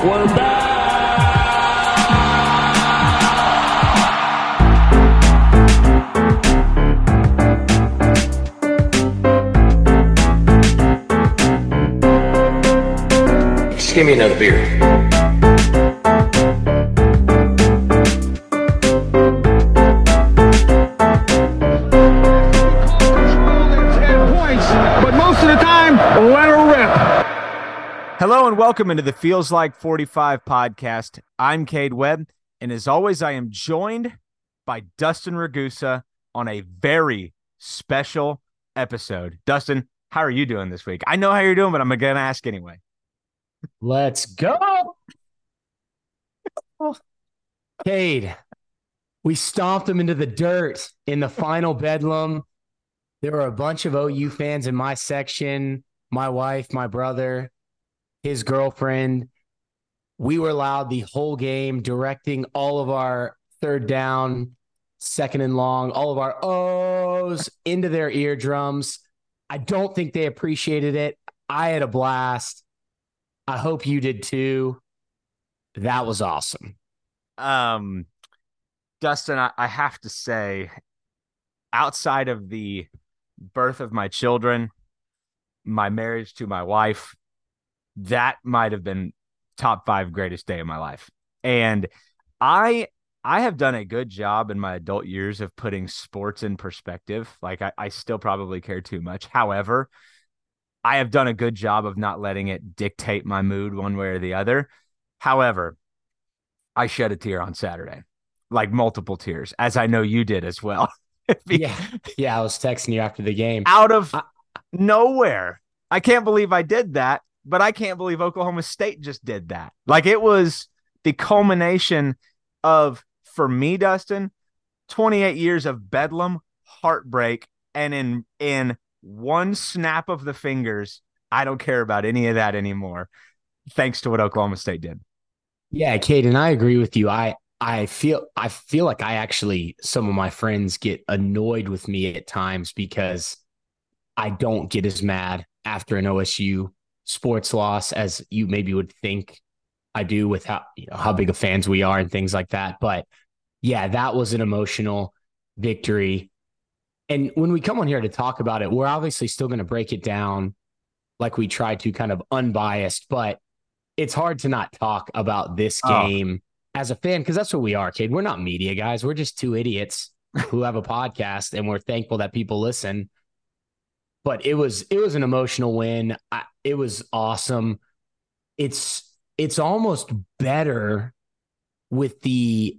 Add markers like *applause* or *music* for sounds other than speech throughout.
We're back. Just give me another beer. Welcome into the Feels Like 45 podcast. I'm Cade Webb, and as always, I am joined by Dustin Ragusa on a very special episode. Dustin, how are you doing this week? I know how you're doing, but I'm going to ask anyway. Let's go. Cade, we stomped them into the dirt in the final bedlam. There were a bunch of OU fans in my section, my wife, my brother, his girlfriend. We were loud the whole game, directing all of our third down, second and long, all of our O's into their eardrums. I don't think they appreciated it. I had a blast. I hope you did too. That was awesome. Um, Dustin, I, I have to say, outside of the birth of my children, my marriage to my wife, that might have been top five greatest day of my life. And I I have done a good job in my adult years of putting sports in perspective. Like I, I still probably care too much. However, I have done a good job of not letting it dictate my mood one way or the other. However, I shed a tear on Saturday, like multiple tears, as I know you did as well. *laughs* Yeah. Yeah. I was texting you after the game. Out of nowhere. I can't believe I did that, but I can't believe Oklahoma State just did that. Like it was the culmination of, for me, Dustin, 28 years of bedlam, heartbreak, and in in one snap of the fingers, I don't care about any of that anymore. Thanks to what Oklahoma State did. Yeah, Cade, and I agree with you. I I feel I feel like I actually some of my friends get annoyed with me at times because I don't get as mad after an OSU sports loss as you maybe would think I do with how you know how big of fans we are and things like that. But yeah, that was an emotional victory. And when we come on here to talk about it, we're obviously still going to break it down like we try to kind of unbiased, but it's hard to not talk about this Oh. game as a fan because that's what we are, kid. We're not media guys. We're just two idiots who have a podcast and we're thankful that people listen. But it was it was an emotional win. I, it was awesome. It's it's almost better with the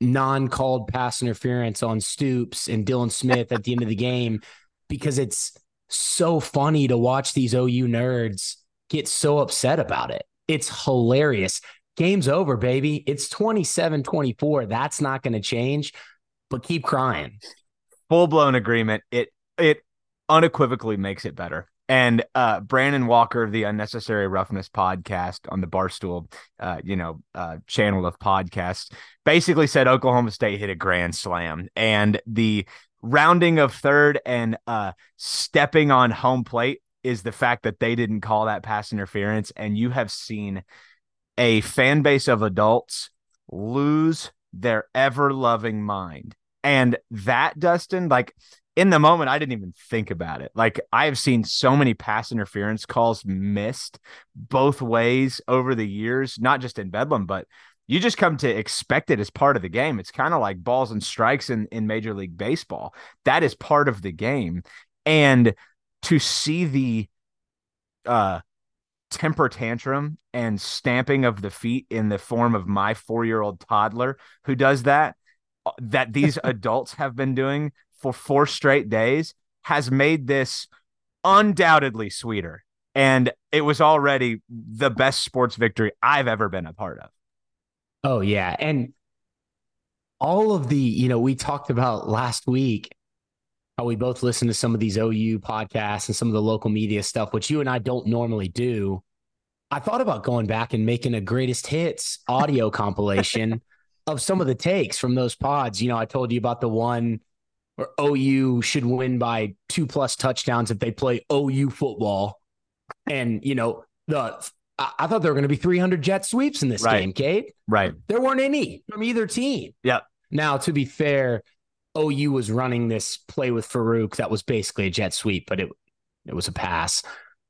non-called pass interference on Stoops and Dylan Smith at the end of the game because it's so funny to watch these OU nerds get so upset about it. It's hilarious. Game's over, baby. It's 27 24. That's not going to change, but keep crying. full blown agreement. It it unequivocally makes it better. And uh, Brandon Walker of the Unnecessary Roughness podcast on the Barstool, uh, you know, uh, channel of podcasts, basically said Oklahoma State hit a grand slam, and the rounding of third and uh, stepping on home plate is the fact that they didn't call that pass interference, and you have seen a fan base of adults lose their ever loving mind. And that, Dustin, like in the moment, I didn't even think about it. Like I have seen so many pass interference calls missed both ways over the years, not just in Bedlam, but you just come to expect it as part of the game. It's kind of like balls and strikes in, in Major League Baseball. That is part of the game. And to see the uh temper tantrum and stamping of the feet in the form of my four year old toddler who does that, uh, that these *laughs* adults have been doing for four straight days has made this undoubtedly sweeter. And it was already the best sports victory I've ever been a part of. Oh, yeah. And all of the, you know, we talked about last week how we both listen to some of these OU podcasts and some of the local media stuff, which you and I don't normally do. I thought about going back and making a greatest hits audio compilation *laughs* of some of the takes from those pods. You know, I told you about the one where OU should win by two plus touchdowns if they play OU football. And, you know, the I, I thought there were going to be 300 jet sweeps in this Right. game, Cade. Right. There weren't any from either team. Yep. Now, to be fair, OU was running this play with Farooq that was basically a jet sweep, but it it was a pass.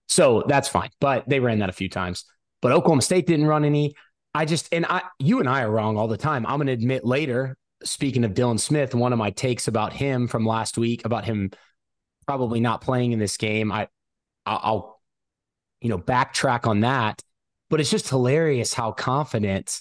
So that's fine. But they ran that a few times. But Oklahoma State didn't run any. I just and I you and I are wrong all the time. I'm gonna admit later, speaking of Dylan Smith, one of my takes about him from last week, about him probably not playing in this game. I I'll, you know backtrack on that. But it's just hilarious how confident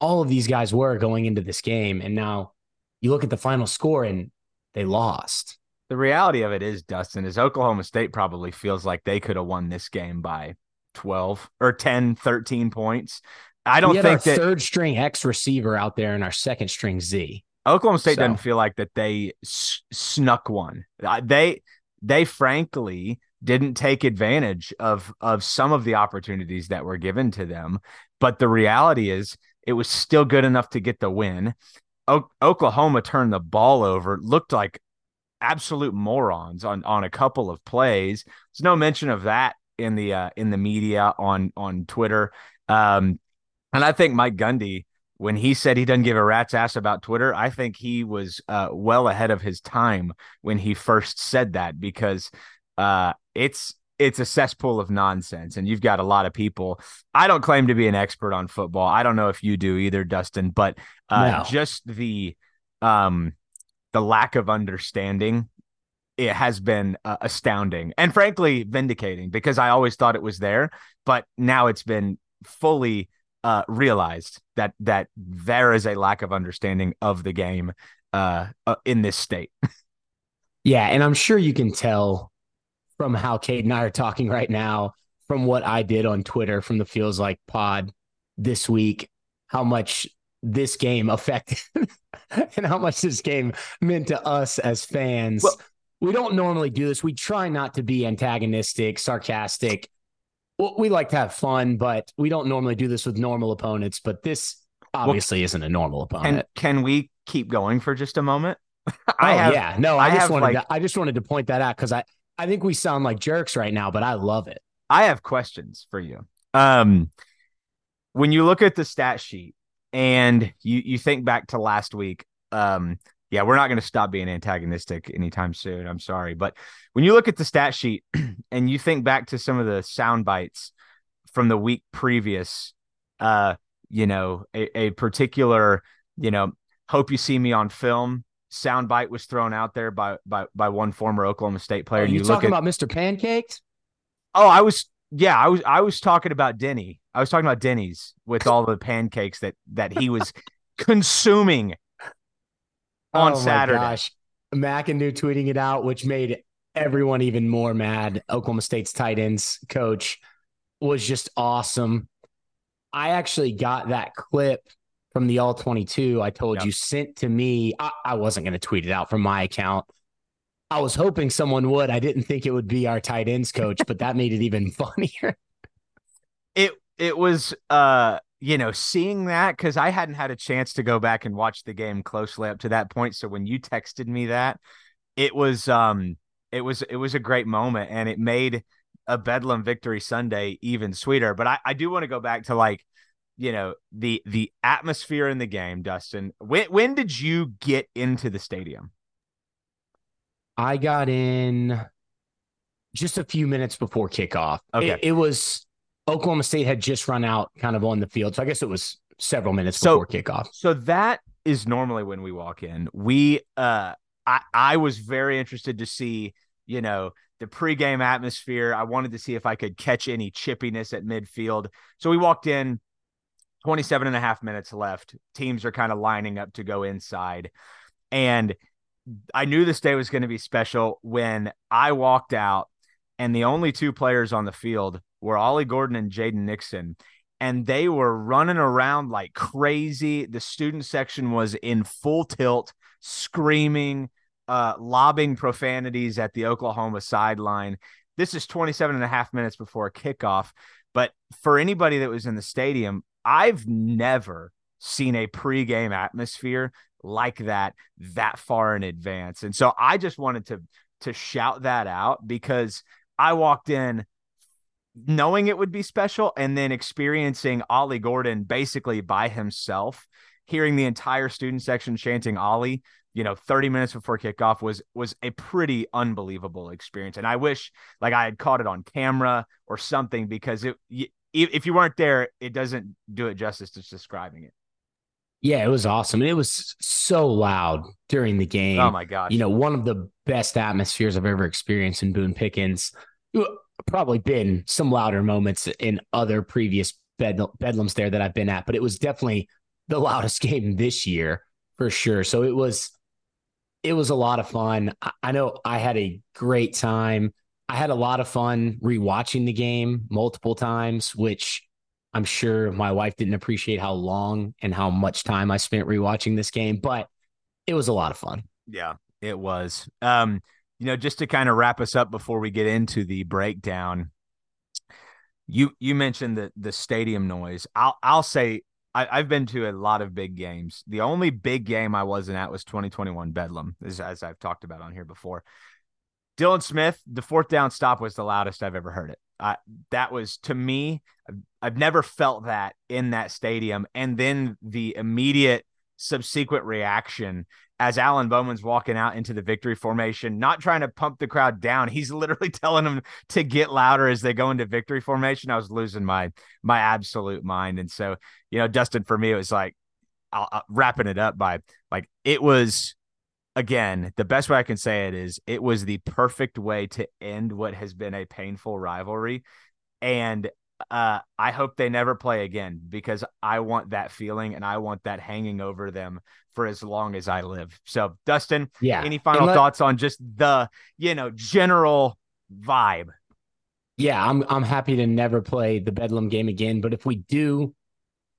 all of these guys were going into this game. And now you look at the final score and they lost. The reality of it is, Dustin, is Oklahoma State probably feels like they could have won this game by 12 or 10, 13 points. I don't think that third string X receiver out there and our second string Z. Oklahoma State So- doesn't feel like that they s- snuck one. They they frankly didn't take advantage of of some of the opportunities that were given to them. But the reality is, it was still good enough to get the win. O- Oklahoma turned the ball over, looked like absolute morons on on a couple of plays. There's no mention of that in the uh, in the media on on Twitter. Um, and I think Mike Gundy, when he said he doesn't give a rat's ass about Twitter, I think he was uh, well ahead of his time when he first said that because uh, it's it's a cesspool of nonsense, and you've got a lot of people. I don't claim to be an expert on football. I don't know if you do either, Dustin, but uh, No. just the um the lack of understanding it has been uh, astounding and frankly vindicating because I always thought it was there, but now it's been fully uh, realized that that there is a lack of understanding of the game uh, uh, in this state. *laughs* Yeah, and I'm sure you can tell from how Cade and I are talking right now, from what I did on Twitter from the Feels Like Pod this week, how much this game affected *laughs* and how much this game meant to us as fans. Well- we don't normally do this. We try not to be antagonistic, sarcastic. Well, we like to have fun, but we don't normally do this with normal opponents. But this obviously isn't a normal opponent. Can can we keep going for just a moment? *laughs* Oh have yeah, no, I, I just wanted like- to, I just wanted to point that out because I I think we sound like jerks right now, but I love it. I have questions for you. Um, when you look at the stat sheet and you you think back to last week, um, yeah, we're not going to stop being antagonistic anytime soon. I'm sorry, but when you look at the stat sheet *clears throat* and you think back to some of the sound bites from the week previous, uh, you know, a, a particular, you know, hope you see me on film sound bite was thrown out there by by by one former Oklahoma State player. Are and you, you talking at about Mr. Pancakes? Oh, I was yeah, I was I was talking about Denny. I was talking about Denny's with all the pancakes that that he was *laughs* consuming on Oh Saturday. gosh. McEndoo tweeting it out, which made everyone even more mad. Oklahoma State's tight ends coach was just awesome. I actually got that clip from the All 22 I told Yep. you sent to me. I, I wasn't going to tweet it out from my account. I was hoping someone would. I didn't think it would be our tight ends coach, but that made it even *laughs* funnier. It it was uh you know seeing that because I hadn't had a chance to go back and watch the game closely up to that point. So when you texted me that, it was um it was it was a great moment and it made a Bedlam victory Sunday even sweeter. But I, I do want to go back to like you know the the atmosphere in the game, Dustin. When when did you get into the stadium? I got in just a few minutes before kickoff. Okay. It, it was Oklahoma State had just run out kind of on the field. So I guess it was several minutes So- before kickoff. So that is normally when we walk in. We uh I I was very interested to see, you know, the pregame atmosphere. I wanted to see if I could catch any chippiness at midfield. So we walked in 27 and a half minutes left. Teams are kind of lining up to go inside. And I knew this day was going to be special when I walked out and the only two players on the field were Ollie Gordon and Jaden Nixon and they were running around like crazy. The student section was in full tilt, screaming, uh, lobbing profanities at the Oklahoma sideline. This is 27 and a half minutes before kickoff. But for anybody that was in the stadium, I've never seen a pregame atmosphere like that that far in advance. And so I just wanted to to shout that out because I walked in knowing it would be special and then experiencing Ollie Gordon basically by himself, hearing the entire student section chanting Ollie, you know, 30 minutes before kickoff was was a pretty unbelievable experience. And I wish like I had caught it on camera or something because it if you weren't there, it doesn't do it justice to describing it. Yeah, it was awesome. And it was so loud during the oh game. Oh my god! You know, one of the best atmospheres I've ever experienced in Boone Pickens. Probably been some louder moments in other previous bed- bedlams there that I've been at, but it was definitely the loudest *laughs* game this year for sure. So it was it was a lot of fun. I, I know I had a great time. I had a lot of fun rewatching the game multiple times, which I'm sure my wife didn't appreciate how long and how much time I spent rewatching this game, but it was a lot of fun. Yeah, it was. Um, you know, just to kind of wrap us up before we get into the breakdown, you you mentioned the the stadium noise. I'll I'll say I, have been to a lot of big games. The only big game I wasn't at was 2021 Bedlam, as, as I've talked about on here before. Dylan Smith, the fourth down stop was the loudest I've ever heard it. Uh, that was to me, I've never felt that in that stadium. And then the immediate subsequent reaction as Alan Bowman's walking out into the victory formation, not trying to pump the crowd down. He's *laughs* literally telling them to get louder as they go into victory formation. I was losing my my absolute mind. And so, you know, Dustin, for me, it was like I'll, I'll, wrapping it up by like it was again, the best way I can say it is it was the perfect way to end what has been a painful rivalry. And uh, I hope they never play again because I want that feeling and I want that hanging over them for as long as I live. So, Dustin, yeah. Any final let, thoughts on just the you know general vibe? Yeah, I'm I'm happy to never play the Bedlam game again. But if we do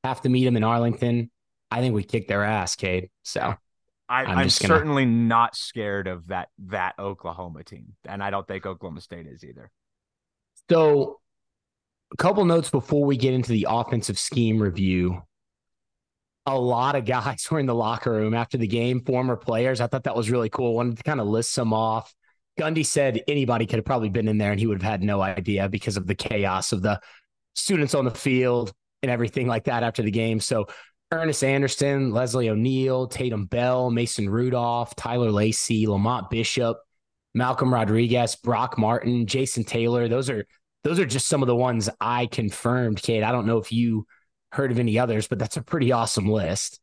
have to meet them in Arlington, I think we kick their ass, Cade. So I, am certainly gonna... not scared of that that Oklahoma team, and I don't think Oklahoma State is either. So, a couple notes before we get into the offensive scheme review. A lot of guys *laughs* were in the locker room after the game, former players. I thought that was really cool. Wanted to kind of list some off. Gundy said anybody could have probably been in there and he would have had no idea because of the chaos of the students on the field and everything like that after the game. So Ernest Anderson, Leslie O'Neal, Tatum Bell, Mason Rudolph, Tyler Lacey, Lamont Bishop, Malcolm Rodriguez, Brock Martin, Jason Taylor. Those are those are just some of the ones I confirmed, Cade. I don't know if you heard of any others, but that's a pretty awesome list.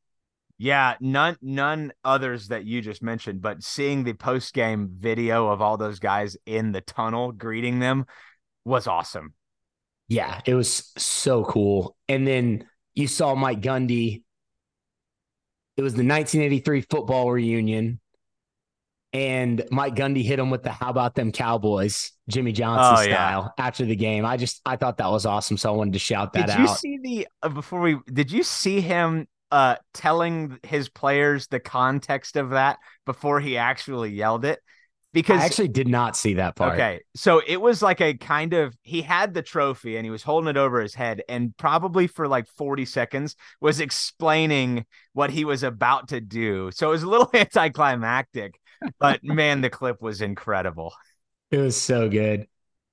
Yeah, none none others that you just mentioned, but seeing the post game video of all those guys in the tunnel greeting them was awesome. Yeah, it was so cool. And then you saw Mike Gundy. It was the 1983 football reunion. And Mike Gundy hit him with the how about them Cowboys, Jimmy Johnson oh, style yeah. after the game. I just I thought that was awesome. So I wanted to shout that out. Did you see the uh, before we did you see him uh telling his players the context of that before he actually yelled it? because I actually did not see that part. Okay. So it was like a kind of he had the trophy and he was holding it over his head and probably for like 40 seconds was explaining what he was about to do. So it was a little *laughs* anticlimactic, but man, the clip was incredible. It was so good.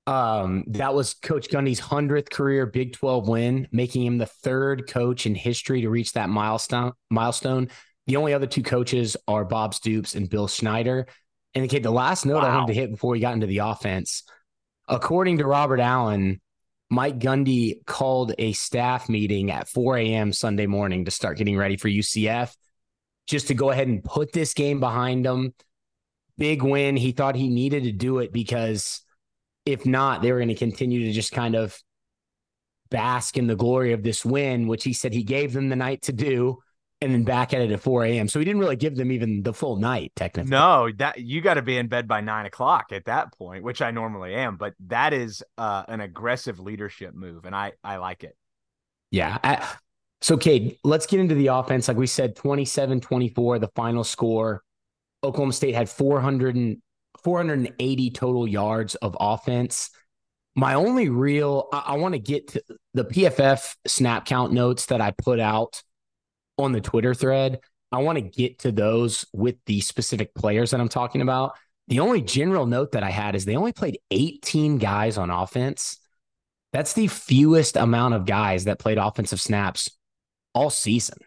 Um, that was Coach Gundy's 100th career Big 12 win, making him the third coach in history to reach that milestone milestone. The only other two coaches are Bob Stoops and Bill Snyder. And okay, the last note wow. I wanted to hit before we got into the offense, according to Robert Allen, Mike Gundy called a staff meeting at 4 a.m. Sunday morning to start getting ready for UCF, just to go ahead and put this game behind him. Big win. He thought he needed to do it because if not, they were going to continue to just kind of bask in the glory of this win, which he said he gave them the night to do and then back at it at 4 a.m. So he didn't really give them even the full night, technically. No, that you got to be in bed by nine o'clock at that point, which I normally am. But that is uh, an aggressive leadership move, and I I like it. Yeah. I, so, Cade, let's get into the offense. Like we said, 27 24, the final score. Oklahoma State had 400 and, 480 total yards of offense. My only real, I, I want to get to the PFF snap count notes that I put out on the Twitter thread. I want to get to those with the specific players that I'm talking about. The only general note that I had is they only played 18 guys on offense. That's the fewest amount of guys that played offensive snaps all season.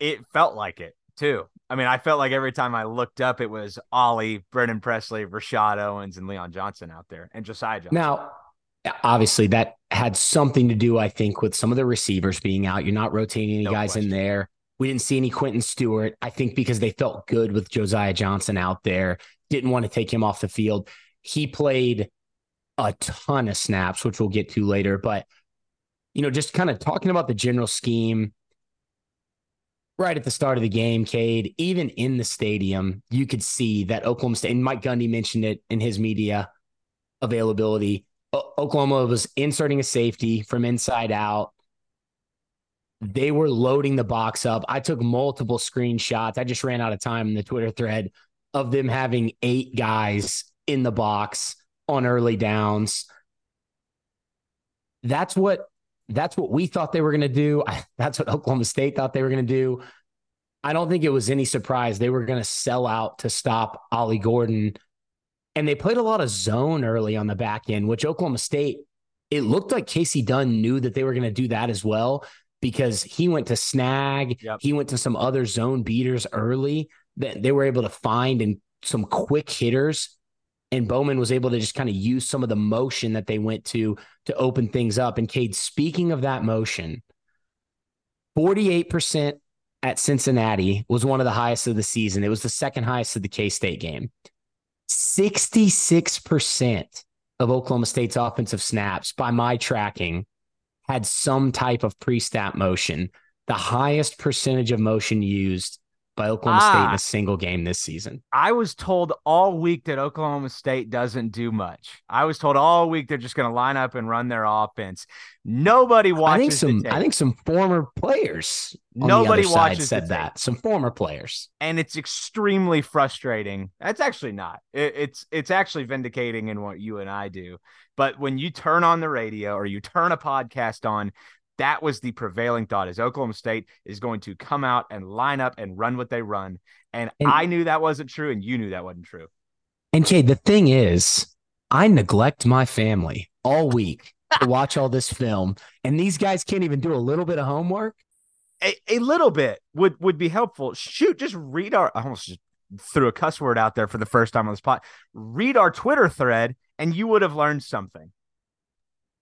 It felt like it too. I mean, I felt like every time I looked up, it was Ollie, Brennan Presley, Rashod Owens, and Leon Johnson out there, and Josiah Johnson. Now, obviously, that had something to do, I think, with some of the receivers being out. You're not rotating any No guys question. in there. We didn't see any Quentin Stewart. I think because they felt good with Josiah Johnson out there, didn't want to take him off the field. He played a ton of snaps, which we'll get to later. But, you know, just kind of talking about the general scheme right at the start of the game, Cade, even in the stadium, you could see that Oklahoma State, and Mike Gundy mentioned it in his media availability. O- Oklahoma was inserting a safety from inside out. They were loading the box up. I took multiple screenshots. I just ran out of time in the Twitter thread of them having eight guys in the box on early downs. That's what that's what we thought they were going to do. *laughs* That's what Oklahoma State thought they were going to do. I don't think it was any surprise they were going to sell out to stop Ollie Gordon. And they played a lot of zone early on the back end, which Oklahoma State, it looked like Casey Dunn knew that they were going to do that as well because he went to snag, Yep. he went to some other zone beaters early that they were able to find and some quick hitters. And Bowman was able to just kind of use some of the motion that they went to to open things up. And Cade, speaking of that motion, 48% at Cincinnati was one of the highest of the season. It was the second highest of the K State game. 66% of Oklahoma State's offensive snaps, by my tracking, had some type of pre snap motion, the highest percentage of motion used by Oklahoma State in Ah. a single game this season. I was told all week that Oklahoma State doesn't do much. I was told all week they're just going to line up and run their offense. Nobody watches. I think some. I think some former players Nobody the other side watches said that. Some former players. and it's extremely frustrating. That's actually not. It, it's it's actually vindicating in what you and I do. But when you turn on the radio or you turn a podcast on, that was the prevailing thought: is Oklahoma State is going to come out and line up and run what they run. And, And- I knew that wasn't true, and you knew that wasn't true. And Cade, the thing is, I neglect my family all week to *laughs* watch all this film, and these guys can't even do a little bit of homework. A, a little bit would would be helpful. Shoot, just read our. I almost just threw a cuss word out there for the first time on the spot. Read our Twitter thread, and you would have learned something.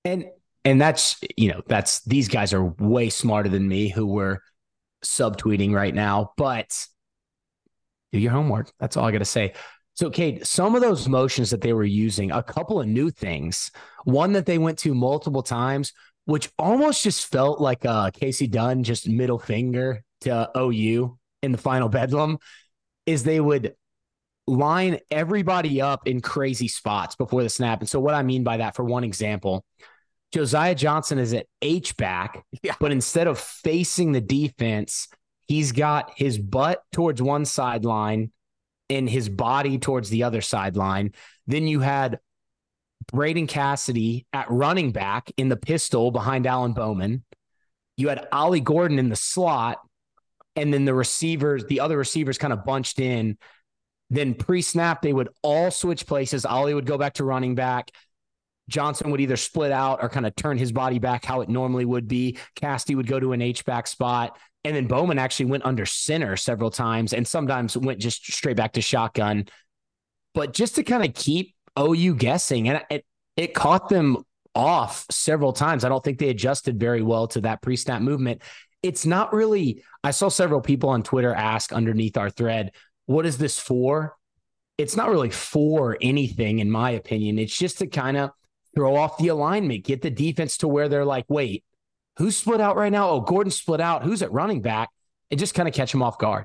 And and that's you know that's these guys are way smarter than me who were subtweeting right now, but do your homework. That's all I got to say. So, Cade, some of those motions that they were using, a couple of new things. One that they went to multiple times, which almost just felt like uh, Casey Dunn just middle finger to OU in the final bedlam, is they would line everybody up in crazy spots before the snap. And so, what I mean by that, for one example, Josiah Johnson is at H back, Yeah. but instead of facing the defense, he's got his butt towards one sideline and his body towards the other sideline. Then you had Braden Cassity at running back in the pistol behind Alan Bowman. You had Ollie Gordon in the slot, and then the receivers, the other receivers kind of bunched in. Then pre snap, they would all switch places. Ollie would go back to running back. Johnson would either split out or kind of turn his body back how it normally would be. Cassity would go to an H back spot. And then Bowman actually went under center several times and sometimes went just straight back to shotgun. But just to kind of keep OU guessing, and it, it caught them off several times. I don't think they adjusted very well to that pre snap movement. It's not really, I saw several people on Twitter ask underneath our thread, what is this for? It's not really for anything, in my opinion. It's just to kind of throw off the alignment, get the defense to where they're like, wait, who's split out right now? Oh, Gordon split out. Who's at running back? And just kind of catch them off guard.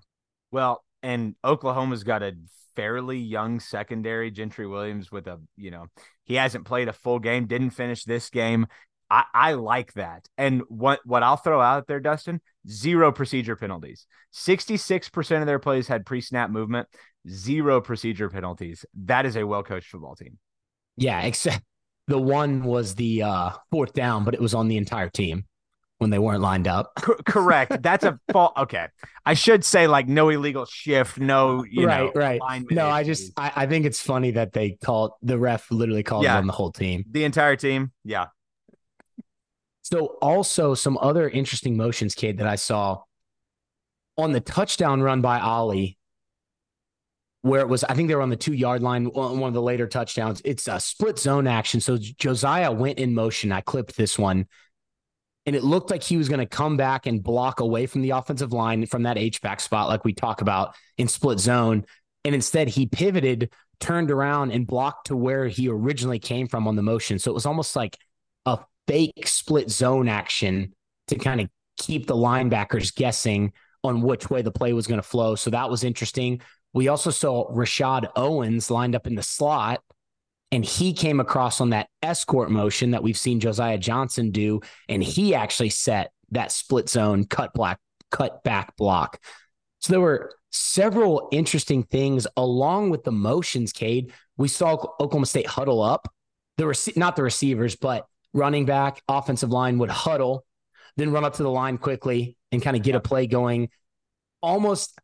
Well, and Oklahoma's got a fairly young secondary, Gentry Williams, with a, you know, he hasn't played a full game, didn't finish this game. I, I like that. And what what I'll throw out there, Dustin, zero procedure penalties. 66% of their plays had pre-snap movement, zero procedure penalties. That is a well-coached football team. Yeah, except the one was the uh, fourth down, but it was on the entire team when they weren't lined up. Cor- correct. That's a fault. Okay. I should say like no illegal shift, no, you right, know, right. alignment No, I just I, I think it's funny that they called the ref literally called Yeah. on the whole team. the entire team. Yeah. So also some other interesting motions, kid, that I saw on the touchdown run by Ollie, where it was, I think they were on the two yard line on one of the later touchdowns. It's a split zone action. So Josiah went in motion. I clipped this one. And it looked like he was going to come back and block away from the offensive line from that H back spot, like we talk about in split zone. And instead, he pivoted, turned around, and blocked to where he originally came from on the motion. So it was almost like a fake split zone action to kind of keep the linebackers guessing on which way the play was going to flow. So that was interesting. We also saw Rashod Owens lined up in the slot, and he came across on that escort motion that we've seen Josiah Johnson do, and he actually set that split zone cut black cut back block. So there were several interesting things along with the motions, Cade. We saw Oklahoma State huddle up. The rec- not the receivers, but running back, offensive line would huddle, then run up to the line quickly and kind of get a play going. Almost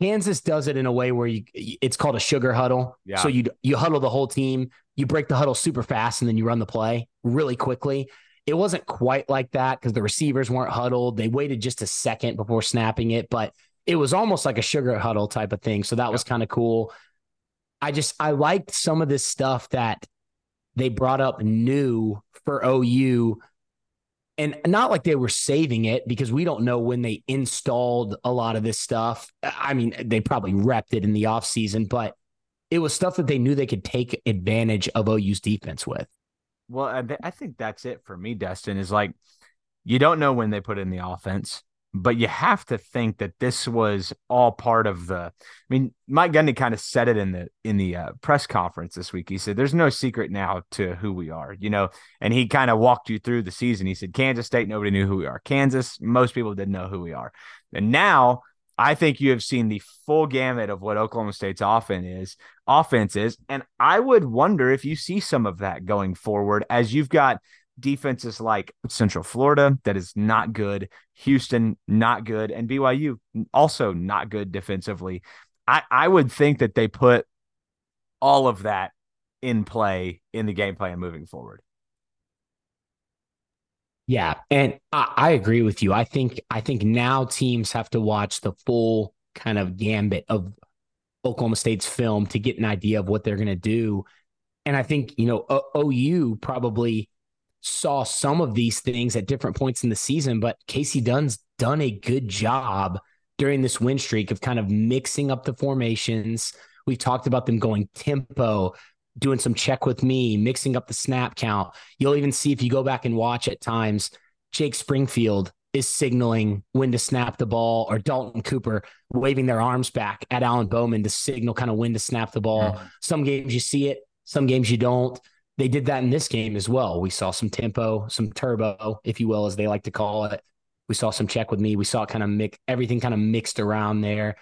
Kansas does it in a way where you it's called a sugar huddle. Yeah. So you you huddle the whole team, you break the huddle super fast, and then you run the play really quickly. It wasn't quite like that because the receivers weren't huddled. They waited just a second before snapping it, but it was almost like a sugar huddle type of thing. So that was kind of cool. I just I liked some of this stuff that they brought up new for OU. And not like they were saving it because we don't know when they installed a lot of this stuff. I mean, they probably repped it in the offseason, but it was stuff that they knew they could take advantage of OU's defense with. Well, I think that's it for me, Dustin, is like you don't know when they put in the offense but you have to think that this was all part of the. I mean, Mike Gundy kind of said it in the in the uh, press conference this week. He said, "There's no secret now to who we are," you know, and he kind of walked you through the season. He said, "Kansas State, nobody knew who we are. Kansas, most people didn't know who we are, and now." I think you have seen the full gamut of what Oklahoma State's offense is, offense is, and I would wonder if you see some of that going forward as you've got defenses like Central Florida that is not good, Houston not good, and BYU also not good defensively. I, I would think that they put all of that in play in the game plan moving forward. Yeah, and I, I agree with you. I think I think now teams have to watch the full kind of gambit of Oklahoma State's film to get an idea of what they're going to do. And I think, you know, o- OU probably saw some of these things at different points in the season, but Casey Dunn's done a good job during this win streak of kind of mixing up the formations. We've talked about them going tempo, doing some check with me, mixing up the snap count. You'll even see if you go back and watch at times, Jake Springfield is signaling when to snap the ball, or Dalton Cooper waving their arms back at Alan Bowman to signal kind of when to snap the ball. Mm-hmm. Some games you see it, some games you don't they did that in this game as well. We saw some tempo, some turbo, if you will, as they like to call it. We saw some check with me. We saw kind of mix everything kind of mixed around there.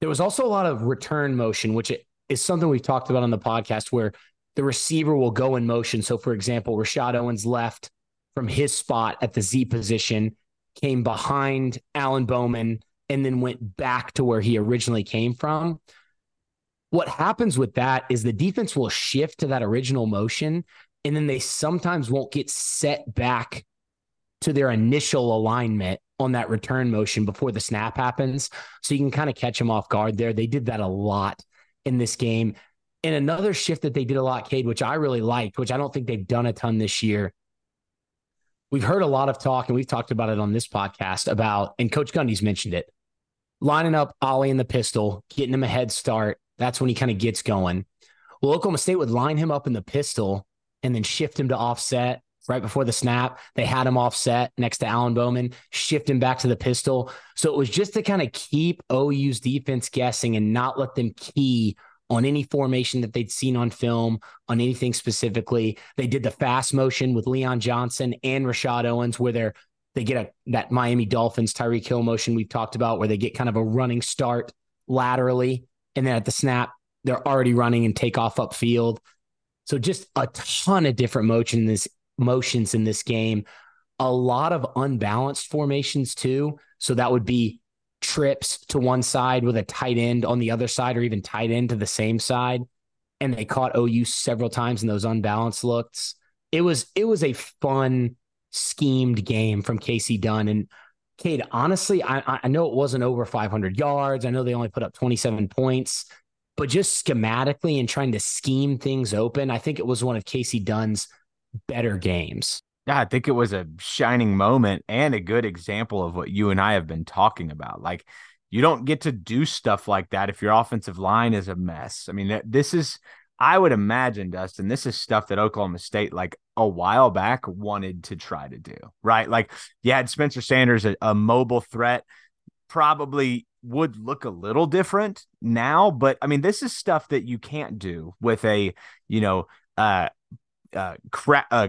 There was also a lot of return motion, which is something we've talked about on the podcast where the receiver will go in motion. So, for example, Rashod Owens left from his spot at the Z position, came behind Alan Bowman, and then went back to where he originally came from what happens with that is the defense will shift to that original motion and then they sometimes won't get set back to their initial alignment on that return motion before the snap happens. So you can kind of catch them off guard there. They did that a lot in this game. And another shift that they did a lot, Cade, which I really liked, which I don't think they've done a ton this year. We've heard a lot of talk, and we've talked about it on this podcast about, and Coach Gundy's mentioned it, lining up Ollie in the pistol, getting him a head start, that's when he kind of gets going. Well, Oklahoma State would line him up in the pistol and then shift him to offset right before the snap. They had him offset next to Alan Bowman, shift him back to the pistol. So it was just to kind of keep OU's defense guessing and not let them key on any formation that they'd seen on film, on anything specifically. They did the fast motion with Leon Johnson and Rashod Owens, where they're they get a that Miami Dolphins Tyreek Hill motion we've talked about, where they get kind of a running start laterally and then at the snap, they're already running and take off upfield. So just a ton of different motion this motions in this game. A lot of unbalanced formations too. So that would be trips to one side with a tight end on the other side, or even tight end to the same side. And they caught OU several times in those unbalanced looks. It was it was a fun schemed game from Casey Dunn. And Cade, honestly, I, I know it wasn't over 500 yards. I know they only put up 27 points, but just schematically and trying to scheme things open, I think it was one of Casey Dunn's better games. Yeah, I think it was a shining moment and a good example of what you and I have been talking about. Like, you don't get to do stuff like that if your offensive line is a mess. I mean, this is, I would imagine, Dustin, this is stuff that Oklahoma State, like a while back, wanted to try to do, right? Like, you had Spencer Sanders, a, a mobile threat, probably would look a little different now, but I mean, this is stuff that you can't do with a, you know, uh, uh, cra- uh,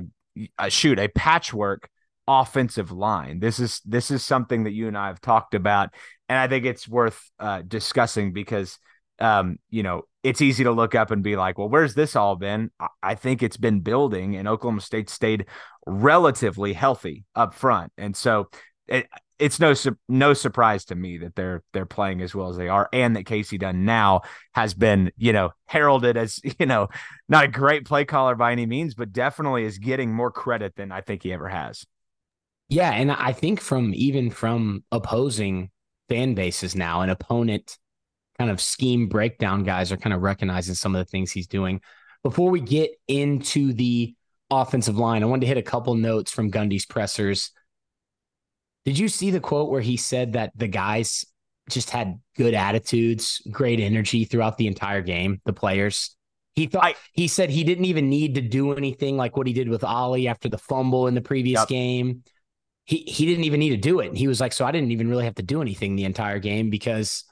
uh shoot, a patchwork offensive line. This is this is something that you and I have talked about, and I think it's worth uh, discussing because um, you know it's easy to look up and be like, well, where's this all been? I think it's been building, and Oklahoma State stayed relatively healthy up front, and so it, it's no no surprise to me that they're they're playing as well as they are, and that Casey Dunn now has been you know heralded as *laughs* you know not a great play caller by any means, but definitely is getting more credit than I think he ever has. Yeah, and I think from even from opposing fan bases now, an opponent kind of scheme breakdown guys are kind of recognizing some of the things he's doing. Before we get into the offensive line, I wanted to hit a couple notes from Gundy's pressers. Did you see the quote where he said that the guys just had good attitudes, great energy throughout the entire game, the players? He thought he said he didn't even need to do anything like what he did with Ollie after the fumble in the previous yep. game he he didn't even need to do it. And he was like, so I didn't even really have to do anything the entire game because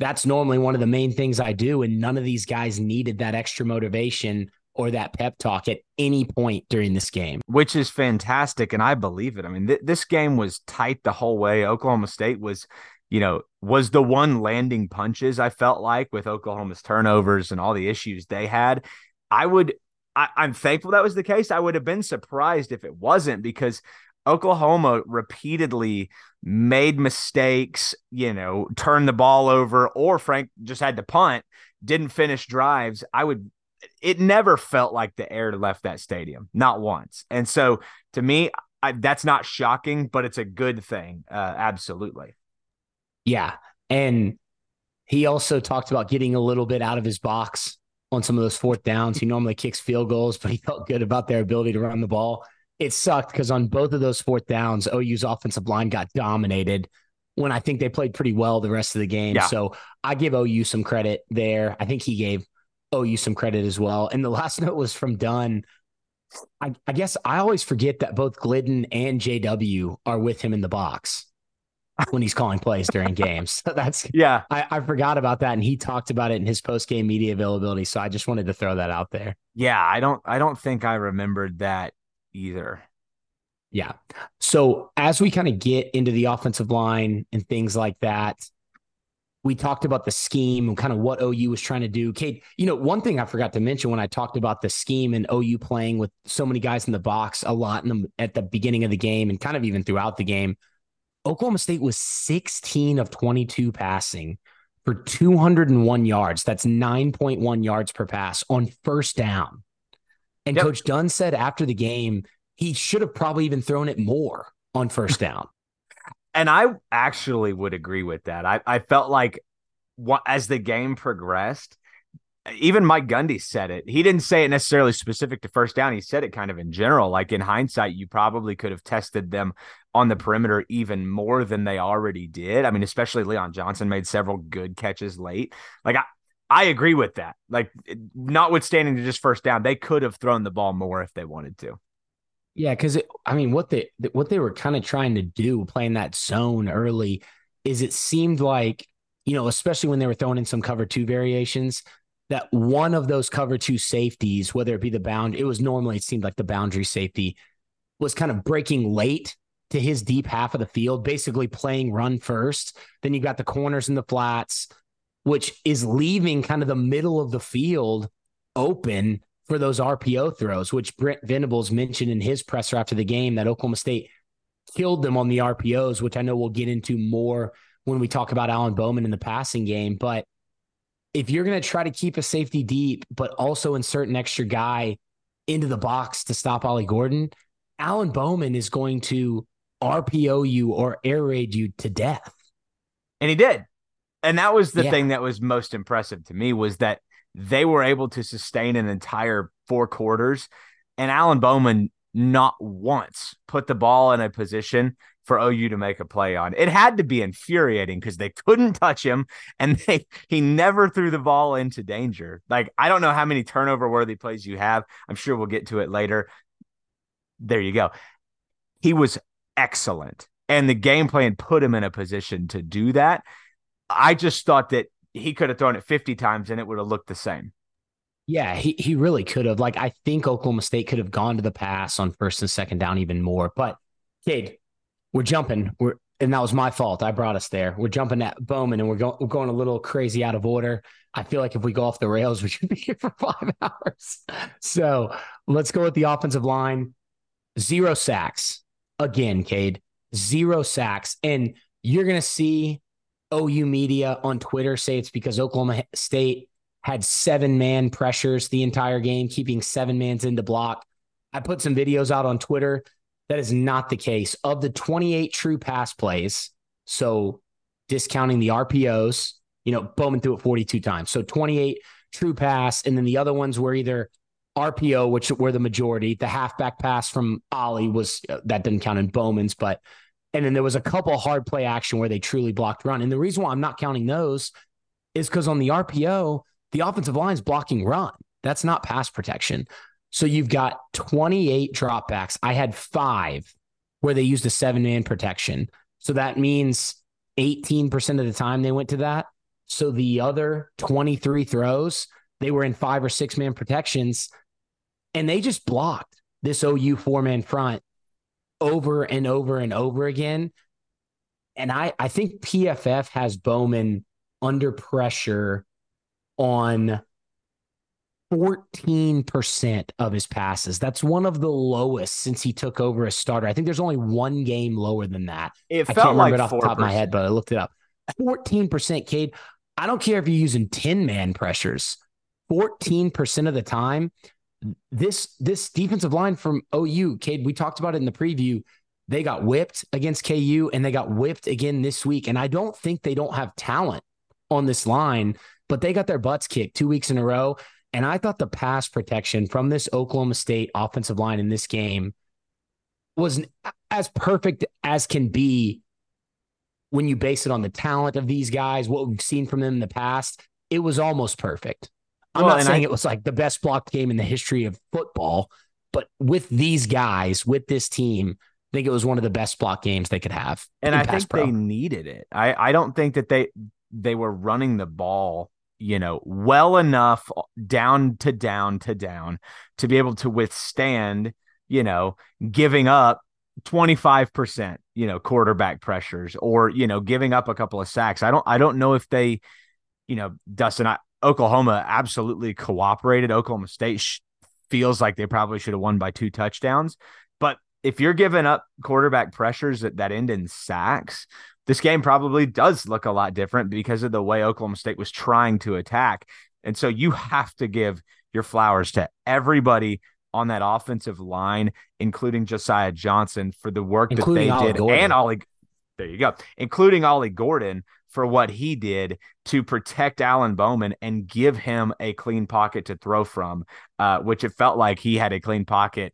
that's normally one of the main things I do. And none of these guys needed that extra motivation or that pep talk at any point during this game, which is fantastic. And I believe it. I mean, th- this game was tight the whole way. Oklahoma State was, you know, was the one landing punches I felt like with Oklahoma's turnovers and all the issues they had. I would, I, I'm thankful that was the case. I would have been surprised if it wasn't because Oklahoma repeatedly made mistakes, you know, turned the ball over, or Frank just had to punt, didn't finish drives. I would, it never felt like the air left that stadium, not once. And so to me, I, that's not shocking, but it's a good thing. Uh, absolutely. Yeah. And he also talked about getting a little bit out of his box on some of those fourth downs. He normally kicks field goals, but he felt good about their ability to run the ball it sucked because on both of those fourth downs, OU's offensive line got dominated when I think they played pretty well the rest of the game. Yeah. So I give OU some credit there. I think he gave OU some credit as well. And the *laughs* last note was from Dunn. I, I guess I always forget that both Glidden and JW are with him in the box when he's calling plays during games. *laughs* So that's yeah. I, I forgot about that, and he talked about it in his post game media availability. So I just wanted to throw that out there. Yeah, I don't I don't think I remembered that either. Yeah. So as we kind of get into the offensive line and things like that, we talked about the scheme and kind of what OU was trying to do. Cade, you know, one thing I forgot to mention when I talked about the scheme and OU playing with so many guys in the box a lot in the, at the beginning of the game and kind of even throughout the game, Oklahoma State was 16 of 22 passing for 201 yards. That's 9.1 yards per pass on first down. And yep. Coach Dunn said after the game, he should have probably even thrown it more on first *laughs* down. and I actually would agree with that. I, I felt like what, as the game progressed, even Mike Gundy said it. He didn't say it necessarily specific to first down. He said it kind of in general. Like in hindsight, you probably could have tested them on the perimeter even more than they already did. I mean, especially Leon Johnson made several good catches late. Like I, I agree with that. Like, notwithstanding just first down, they could have thrown the ball more if they wanted to. Yeah, because I mean, what they what they were kind of trying to do, playing that zone early, is it seemed like you know, especially when they were throwing in some cover two variations, that one of those cover two safeties, whether it be the bound, it was normally it seemed like the boundary safety was kind of breaking late to his deep half of the field, basically playing run first. Then you got the corners and the flats which is leaving kind of the middle of the field open for those RPO throws, which Brent Venables mentioned in his presser after the game that Oklahoma State killed them on the RPOs, which I know we'll get into more when we talk about Alan Bowman in the passing game. But if you're going to try to keep a safety deep, but also insert an extra guy into the box to stop Ollie Gordon, Alan Bowman is going to RPO you or air raid you to death. And he did. And that was the Yeah. thing that was most impressive to me was that they were able to sustain an entire four quarters and Alan Bowman not once put the ball in a position for OU to make a play on. It had to be infuriating because they couldn't touch him and they he never threw the ball into danger. Like I don't know how many turnover worthy plays you have. I'm sure we'll get to it later. There you go. He was excellent. And the game plan put him in a position to do that. I just thought that he could have thrown it 50 times and it would have looked the same. Yeah, he, he really could have. Like, I think Oklahoma State could have gone to the pass on first and second down even more. But, Cade, we're jumping. We're and that was my fault. I brought us there. We're jumping at Bowman and we're going we're going a little crazy out of order. I feel like if we go off the rails, we should be here for *laughs* five hours. So let's go with the offensive line. Zero sacks. Again, Cade. Zero sacks. And you're gonna see OU media on Twitter say it's because Oklahoma State had seven man pressures the entire game, keeping seven mans into block. I put some videos out on Twitter. That is not the case. Of the 28 true pass plays, so discounting the RPOs, you know, Bowman threw it 42 times. So 28 true pass. And then the other ones were either RPO, which were the majority. The halfback pass from Ollie was uh, that didn't count in Bowman's, but and then there was a couple hard play action where they truly blocked run. And the reason why I'm not counting those is because on the RPO, the offensive line is blocking run. That's not pass protection. So you've got 28 dropbacks. I had five where they used a seven man protection. So that means 18% of the time they went to that. So the other 23 throws, they were in five or six man protections and they just blocked this OU four man front over and over and over again. And I, I think PFF has Bowman under pressure on 14% of his passes. That's one of the lowest since he took over as starter. I think there's only one game lower than that. It I felt like it off the top of my head, but I looked it up. 14%, Cade. I don't care if you're using 10 man pressures. 14% of the time, this this defensive line from OU, Cade, we talked about it in the preview. They got whipped against KU and they got whipped again this week. And I don't think they don't have talent on this line, but they got their butts kicked two weeks in a row. And I thought the pass protection from this Oklahoma State offensive line in this game was as perfect as can be when you base it on the talent of these guys, what we've seen from them in the past. It was almost perfect. I'm Well, not saying I- it was like the best blocked game in the history of football, but with these guys, with this team, I think it was one of the best block games they could have. and I think pro. they needed it. I I don't think that they they were running the ball, you know, well enough uh, down to down to down to be able to withstand, you know, giving up 25%, you know, quarterback pressures or, you know, giving up a couple of sacks. I don't I don't know if they, you know, Dustin I, Oklahoma absolutely cooperated. Oklahoma State sh- feels like they probably should have won by two touchdowns, but if you're giving up quarterback pressures that, that end in sacks, this game probably does look a lot different because of the way Oklahoma State was trying to attack. And so you have to give your flowers to everybody on that offensive line, including Josiah Johnson for the work Including that they Ollie did. Gordon. And Ollie, there you go, including Ollie Gordon for what he did to protect Alan Bowman and give him a clean pocket to throw from, uh, which it felt like he had a clean pocket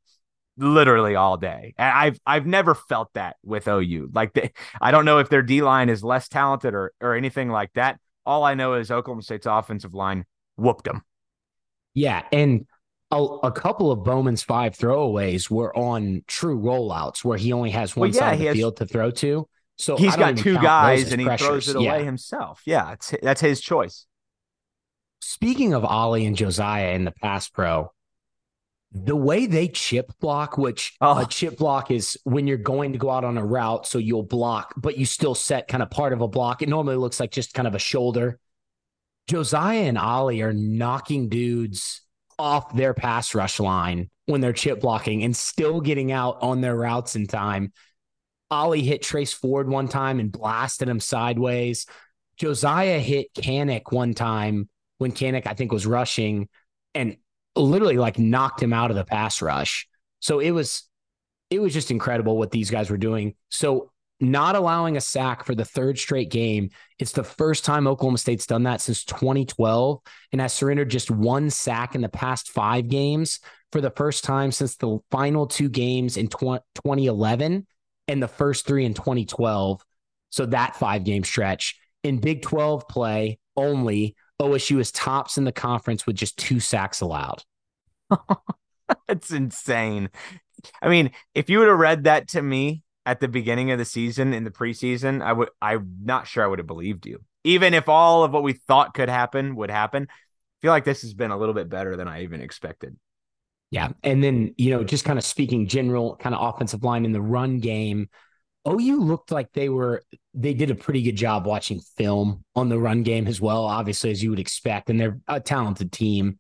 literally all day. And I've I've never felt that with OU. Like they, I don't know if their D line is less talented or or anything like that. All I know is Oklahoma State's offensive line whooped them. Yeah, and a, a couple of Bowman's five throwaways were on true rollouts where he only has one Well, yeah, side of the has- field to throw to. So he's got two guys and he pressures. throws it Yeah. away himself. Yeah, it's that's his choice. Speaking of Ollie and Josiah in the pass pro, the way they chip block, which Oh. a chip block is when you're going to go out on a route, so you'll block, but you still set kind of part of a block. It normally looks like just kind of a shoulder. Josiah and Ollie are knocking dudes off their pass rush line when they're chip blocking and still getting out on their routes in time. Ollie hit Trace Ford one time and blasted him sideways. Josiah hit Kanak one time when Kanak, I think, was rushing and literally like knocked him out of the pass rush. So it was it was just incredible what these guys were doing. So not allowing a sack for the third straight game. It's the first time Oklahoma State's done that since 2012 and has surrendered just one sack in the past five games for the first time since the final two games in 2011 and the first three in 2012. So that five game stretch in Big 12 play only, OSU is tops in the conference with just two sacks allowed. *laughs* That's insane. I mean, if you would have read that to me at the beginning of the season in the preseason, I would I'm not sure I would have believed you. Even if all of what we thought could happen would happen, I feel like this has been a little bit better than I even expected. Yeah. And then, you know, just kind of speaking general kind of offensive line in the run game, OU looked like they were they did a pretty good job watching film on the run game as well, obviously as you would expect, and they're a talented team.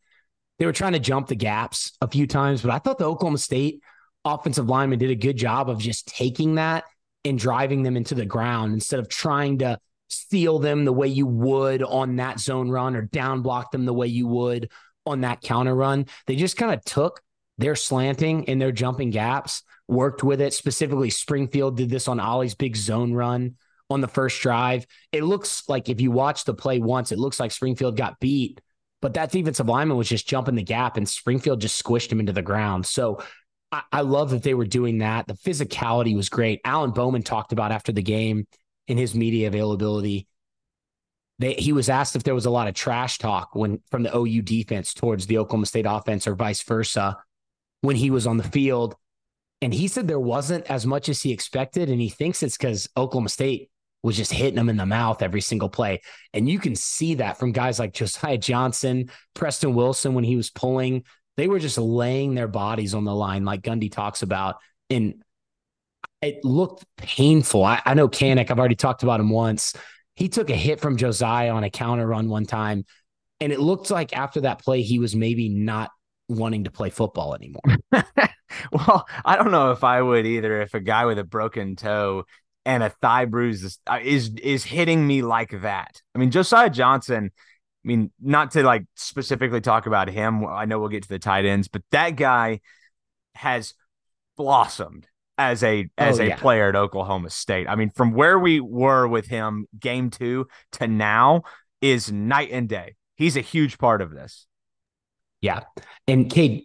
They were trying to jump the gaps a few times, but I thought the Oklahoma State offensive lineman did a good job of just taking that and driving them into the ground instead of trying to steal them the way you would on that zone run or down block them the way you would on that counter run. They just kind of took their slanting and their jumping gaps, worked with it. Specifically, Springfield did this on Ollie's big zone run on the first drive. It looks like if you watch the play once, it looks like Springfield got beat, but that defensive lineman was just jumping the gap and Springfield just squished him into the ground. So I, I love that they were doing that. The physicality was great. Alan Bowman talked about after the game in his media availability. They, he was asked if there was a lot of trash talk when from the OU defense towards the Oklahoma State offense or vice versa when he was on the field. And he said there wasn't as much as he expected. And he thinks it's because Oklahoma State was just hitting him in the mouth every single play. And you can see that from guys like Josiah Johnson, Preston Wilson when he was pulling they were just laying their bodies on the line, like Gundy talks about. And it looked painful. I, I know Kanak, I've already talked about him once. He took a hit from Josiah on a counter run one time. And it looked like after that play, he was maybe not wanting to play football anymore. *laughs* well, I don't know if I would either. If a guy with a broken toe and a thigh bruise is uh, is, is hitting me like that. I mean, Josiah Johnson I mean, not to like specifically talk about him. I know we'll get to the tight ends, but that guy has blossomed as a as oh, a yeah. player at Oklahoma State. I mean, from where we were with him game 2 to now is night and day. He's a huge part of this. Yeah. And Cade,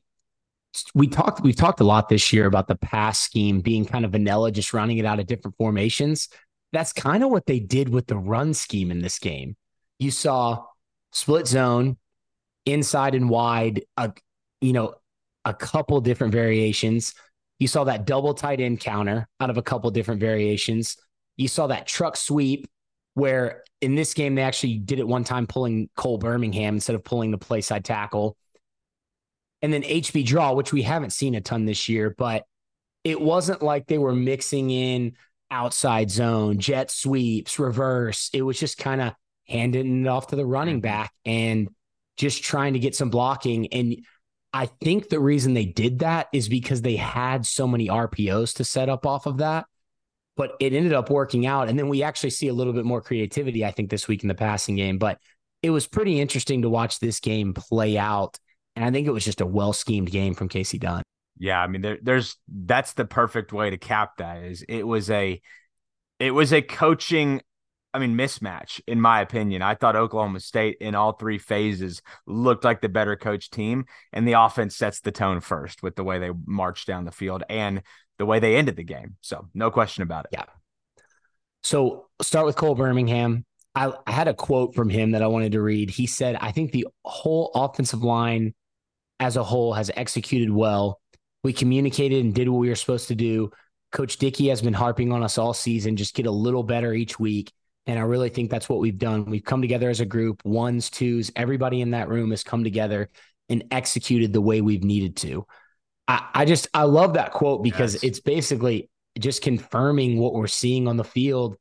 we talked we've talked a lot this year about the pass scheme being kind of vanilla just running it out of different formations. That's kind of what they did with the run scheme in this game. You saw split zone, inside and wide, a you know, a couple different variations. You saw that double tight end counter out of a couple different variations. You saw that truck sweep where in this game they actually did it one time pulling Cole Birmingham instead of pulling the play side tackle. And then HB draw, which we haven't seen a ton this year, but it wasn't like they were mixing in outside zone, jet sweeps, reverse. It was just kind of handing it off to the running mm-hmm. back and just trying to get some blocking. And I think the reason they did that is because they had so many RPOs to set up off of that. But it ended up working out. And then we actually see a little bit more creativity, I think, this week in the passing game. But it was pretty interesting to watch this game play out. And I think it was just a well schemed game from Kasey Dunn. Yeah, I mean, there, there's that's the perfect way to cap that. Is it was a it was a coaching I mean, mismatch, in my opinion. I thought Oklahoma State in all three phases looked like the better coach team, and the offense sets the tone first with the way they marched down the field and the way they ended the game. So, no question about it. Yeah. So, start with Cole Birmingham. I, I had a quote from him that I wanted to read. He said, I think the whole offensive line as a whole has executed well. We communicated and did what we were supposed to do. Coach Dickey has been harping on us all season, just get a little better each week. And I really think that's what we've done. We've come together as a group, ones, twos, everybody in that room has come together and executed the way we've needed to. I, I just, I love that quote because yes. it's basically just confirming what we're seeing on the field.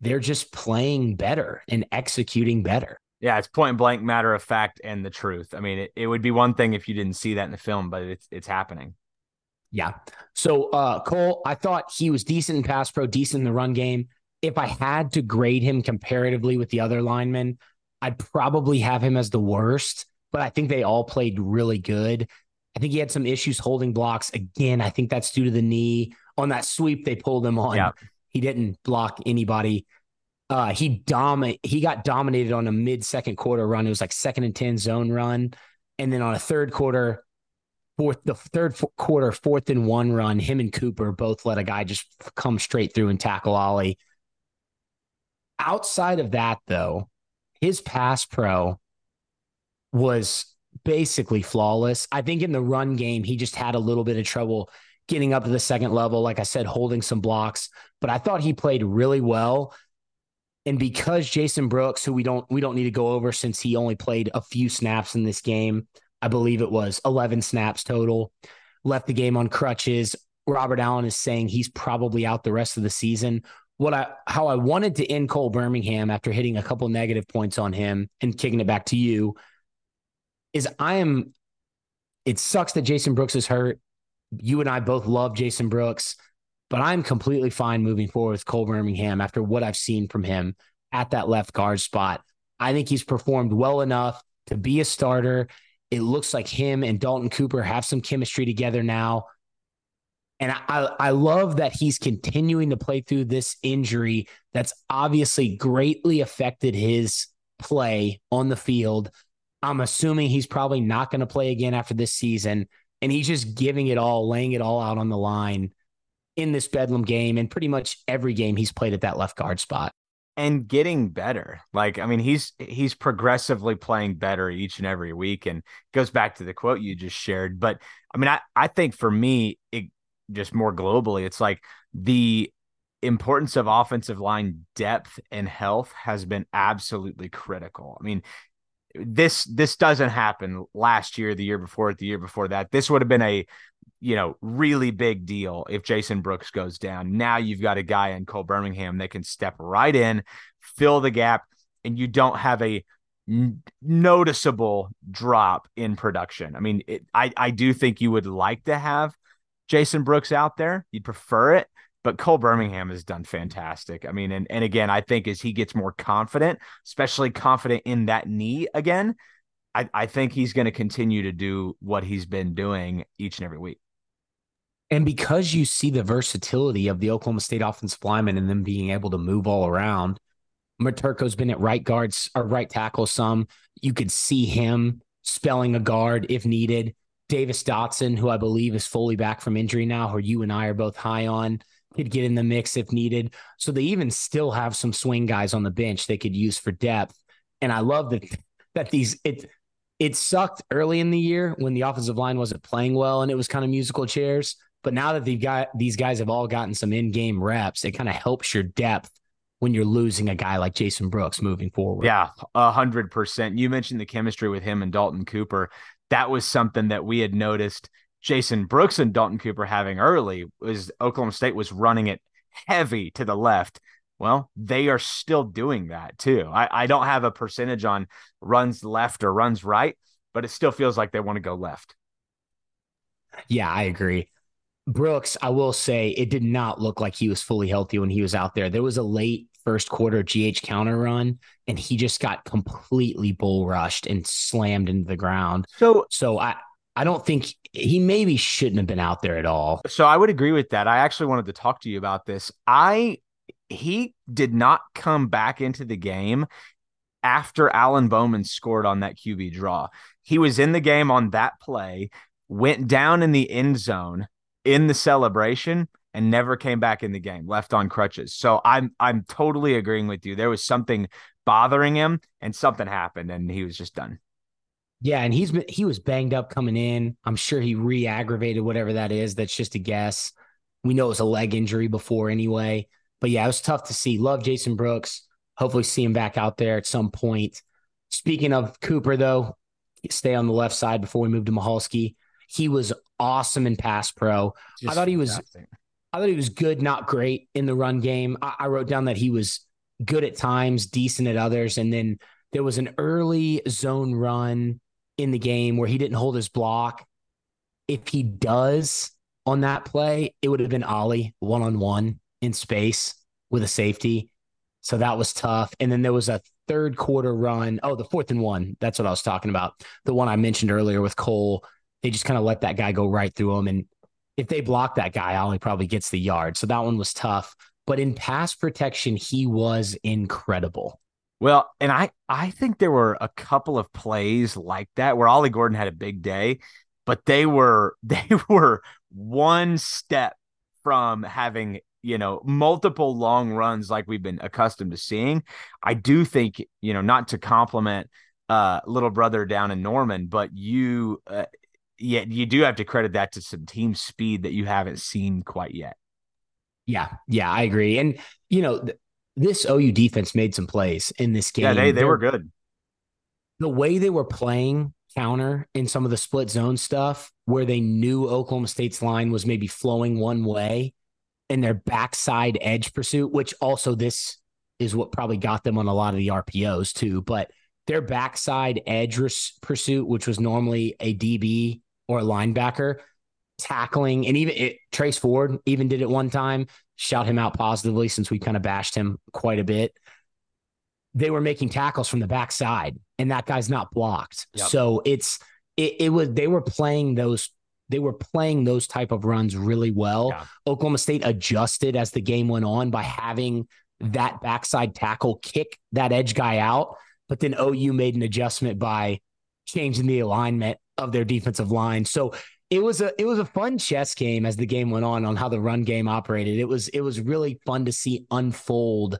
They're just playing better and executing better. Yeah, it's point blank matter of fact and the truth. I mean, it, it would be one thing if you didn't see that in the film, but it's it's happening. Yeah. So uh Cole, I thought he was decent in pass pro, decent in the run game if I had to grade him comparatively with the other linemen, I'd probably have him as the worst, but I think they all played really good. I think he had some issues holding blocks. Again, I think that's due to the knee. On that sweep they pulled him on, Yeah. he didn't block anybody. Uh, he domi- he got dominated on a mid second quarter run. It was like second and 10 zone run. And then on a third quarter, fourth, the third quarter, fourth and one run, him and Cooper both let a guy just come straight through and tackle Ollie. Outside of that, though, his pass pro was basically flawless. I think in the run game, he just had a little bit of trouble getting up to the second level. Like I said, holding some blocks, but I thought he played really well. And because Jason Brooks, who we don't we don't need to go over since he only played a few snaps in this game, I believe it was 11 snaps total, left the game on crutches. Robert Allen is saying he's probably out the rest of the season. What I how I wanted to end Cole Birmingham after hitting a couple negative points on him and kicking it back to you is I am it sucks that Jason Brooks is hurt. You and I both love Jason Brooks, but I'm completely fine moving forward with Cole Birmingham after what I've seen from him at that left guard spot. I think he's performed well enough to be a starter. It looks like him and Dalton Cooper have some chemistry together now. And I, I love that he's continuing to play through this injury that's obviously greatly affected his play on the field. I'm assuming he's probably not going to play again after this season. And he's just giving it all, laying it all out on the line in this Bedlam game and pretty much every game he's played at that left guard spot. and getting better. Like, I mean, he's he's progressively playing better each and every week, and goes back to the quote you just shared. But I mean, I I think for me, it just more globally, it's like the importance of offensive line depth and health has been absolutely critical. I mean, this this doesn't happen last year, the year before, the year before that. This would have been a you know really big deal if Jason Brooks goes down. Now you've got a guy in Cole Birmingham that can step right in, fill the gap, and you don't have a n- noticeable drop in production. I mean, it, I I do think you would like to have Jason Brooks out there. You'd prefer it, but Cole Birmingham has done fantastic. I mean, and and again, I think as he gets more confident, especially confident in that knee again, I, I think he's going to continue to do what he's been doing each and every week. And because you see the versatility of the Oklahoma State offensive lineman and them being able to move all around, Miterko's been at right guards or right tackle some. You could see him spelling a guard if needed. Davis Dotson, who I believe is fully back from injury now, who you and I are both high on, could get in the mix if needed. So they even still have some swing guys on the bench they could use for depth. And I love that that these it it sucked early in the year when the offensive line wasn't playing well and it was kind of musical chairs. But now that they've got these guys have all gotten some in-game reps, it kind of helps your depth when you're losing a guy like Jason Brooks moving forward. Yeah, a hundred percent. You mentioned the chemistry with him and Dalton Cooper. That was something that we had noticed Jason Brooks and Dalton Cooper having early was Oklahoma State was running it heavy to the left. Well, they are still doing that too. I, I don't have a percentage on runs left or runs right, but it still feels like they want to go left. Yeah, I agree. Brooks, I will say it did not look like he was fully healthy when he was out there. There was a late first quarter GH counter run, and he just got completely bull rushed and slammed into the ground. So So I, I don't think he maybe shouldn't have been out there at all. So I would agree with that. I actually wanted to talk to you about this. I he did not come back into the game after Alan Bowman scored on that QB draw. He was in the game on that play, went down in the end zone in the celebration and never came back in the game, left on crutches. So I'm I'm totally agreeing with you. There was something bothering him and something happened and he was just done. Yeah, and he's been he was banged up coming in. I'm sure he re-aggravated whatever that is. That's just a guess. We know it was a leg injury before anyway. But yeah, it was tough to see. Love Jason Brooks. Hopefully see him back out there at some point. Speaking of Cooper, though, stay on the left side before we move to Michalski. He was awesome in pass pro. I thought he was fantastic. I thought he was good, not great in the run game. I, I wrote down that he was good at times, decent at others. And then there was an early zone run in the game where he didn't hold his block. If he does on that play, it would have been Ollie one on one in space with a safety. So that was tough. And then there was a third quarter run. Oh, the fourth and one. That's what I was talking about. The one I mentioned earlier with Cole. They just kind of let that guy go right through him. And if they block that guy, Ollie probably gets the yard. So that one was tough. But in pass protection, he was incredible. Well, and I I think there were a couple of plays like that where Ollie Gordon had a big day, but they were *laughs* they were one step from having you know multiple long runs like we've been accustomed to seeing. I do think you know not to compliment uh little brother down in Norman, but you uh, yeah you do have to credit that to some team speed that you haven't seen quite yet. Yeah, yeah, I agree. And you know, th- this OU defense made some plays in this game. Yeah, they they They're- were good. the way they were playing counter in some of the split zone stuff where they knew Oklahoma State's line was maybe flowing one way and their backside edge pursuit, which also this is what probably got them on a lot of the RPOs too, but their backside edge pursuit, which was normally a DB or a linebacker tackling and even it, Trace Ford even did it one time, shout him out positively since we kind of bashed him quite a bit they were making tackles from the backside and that guy's not blocked. Yep. So it's it, it was they were playing those they were playing those type of runs really well. Yeah. Oklahoma State adjusted as the game went on by having that backside tackle kick that edge guy out, but then OU made an adjustment by changing the alignment of their defensive line. So it was a it was a fun chess game as the game went on on how the run game operated. It was it was really fun to see unfold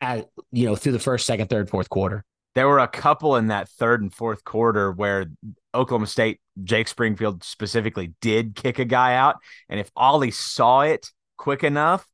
at you know through the first, second, third, fourth quarter. There were a couple in that third and fourth quarter where Oklahoma State, Jake Springfield specifically, did kick a guy out. And if Ollie saw it quick enough,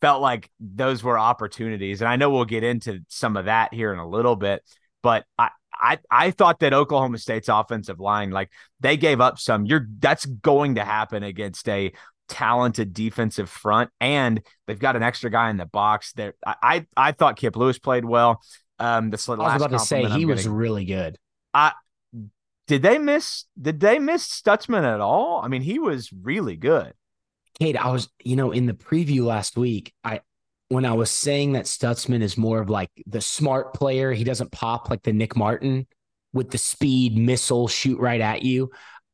felt like those were opportunities. And I know we'll get into some of that here in a little bit, but I, I, I thought that Oklahoma State's offensive line, like they gave up some. You're that's going to happen against a talented defensive front, and they've got an extra guy in the box. There, I, I, I thought Kip Lewis played well. Um, this I was about to say he I'm was getting- really good. I did they miss? Did they miss Stutsman at all? I mean, he was really good. Cade, I was, you know, in the preview last week, I when I was saying that Stutsman is more of like the smart player, he doesn't pop like the Nick Martin with the speed missile shoot right at you.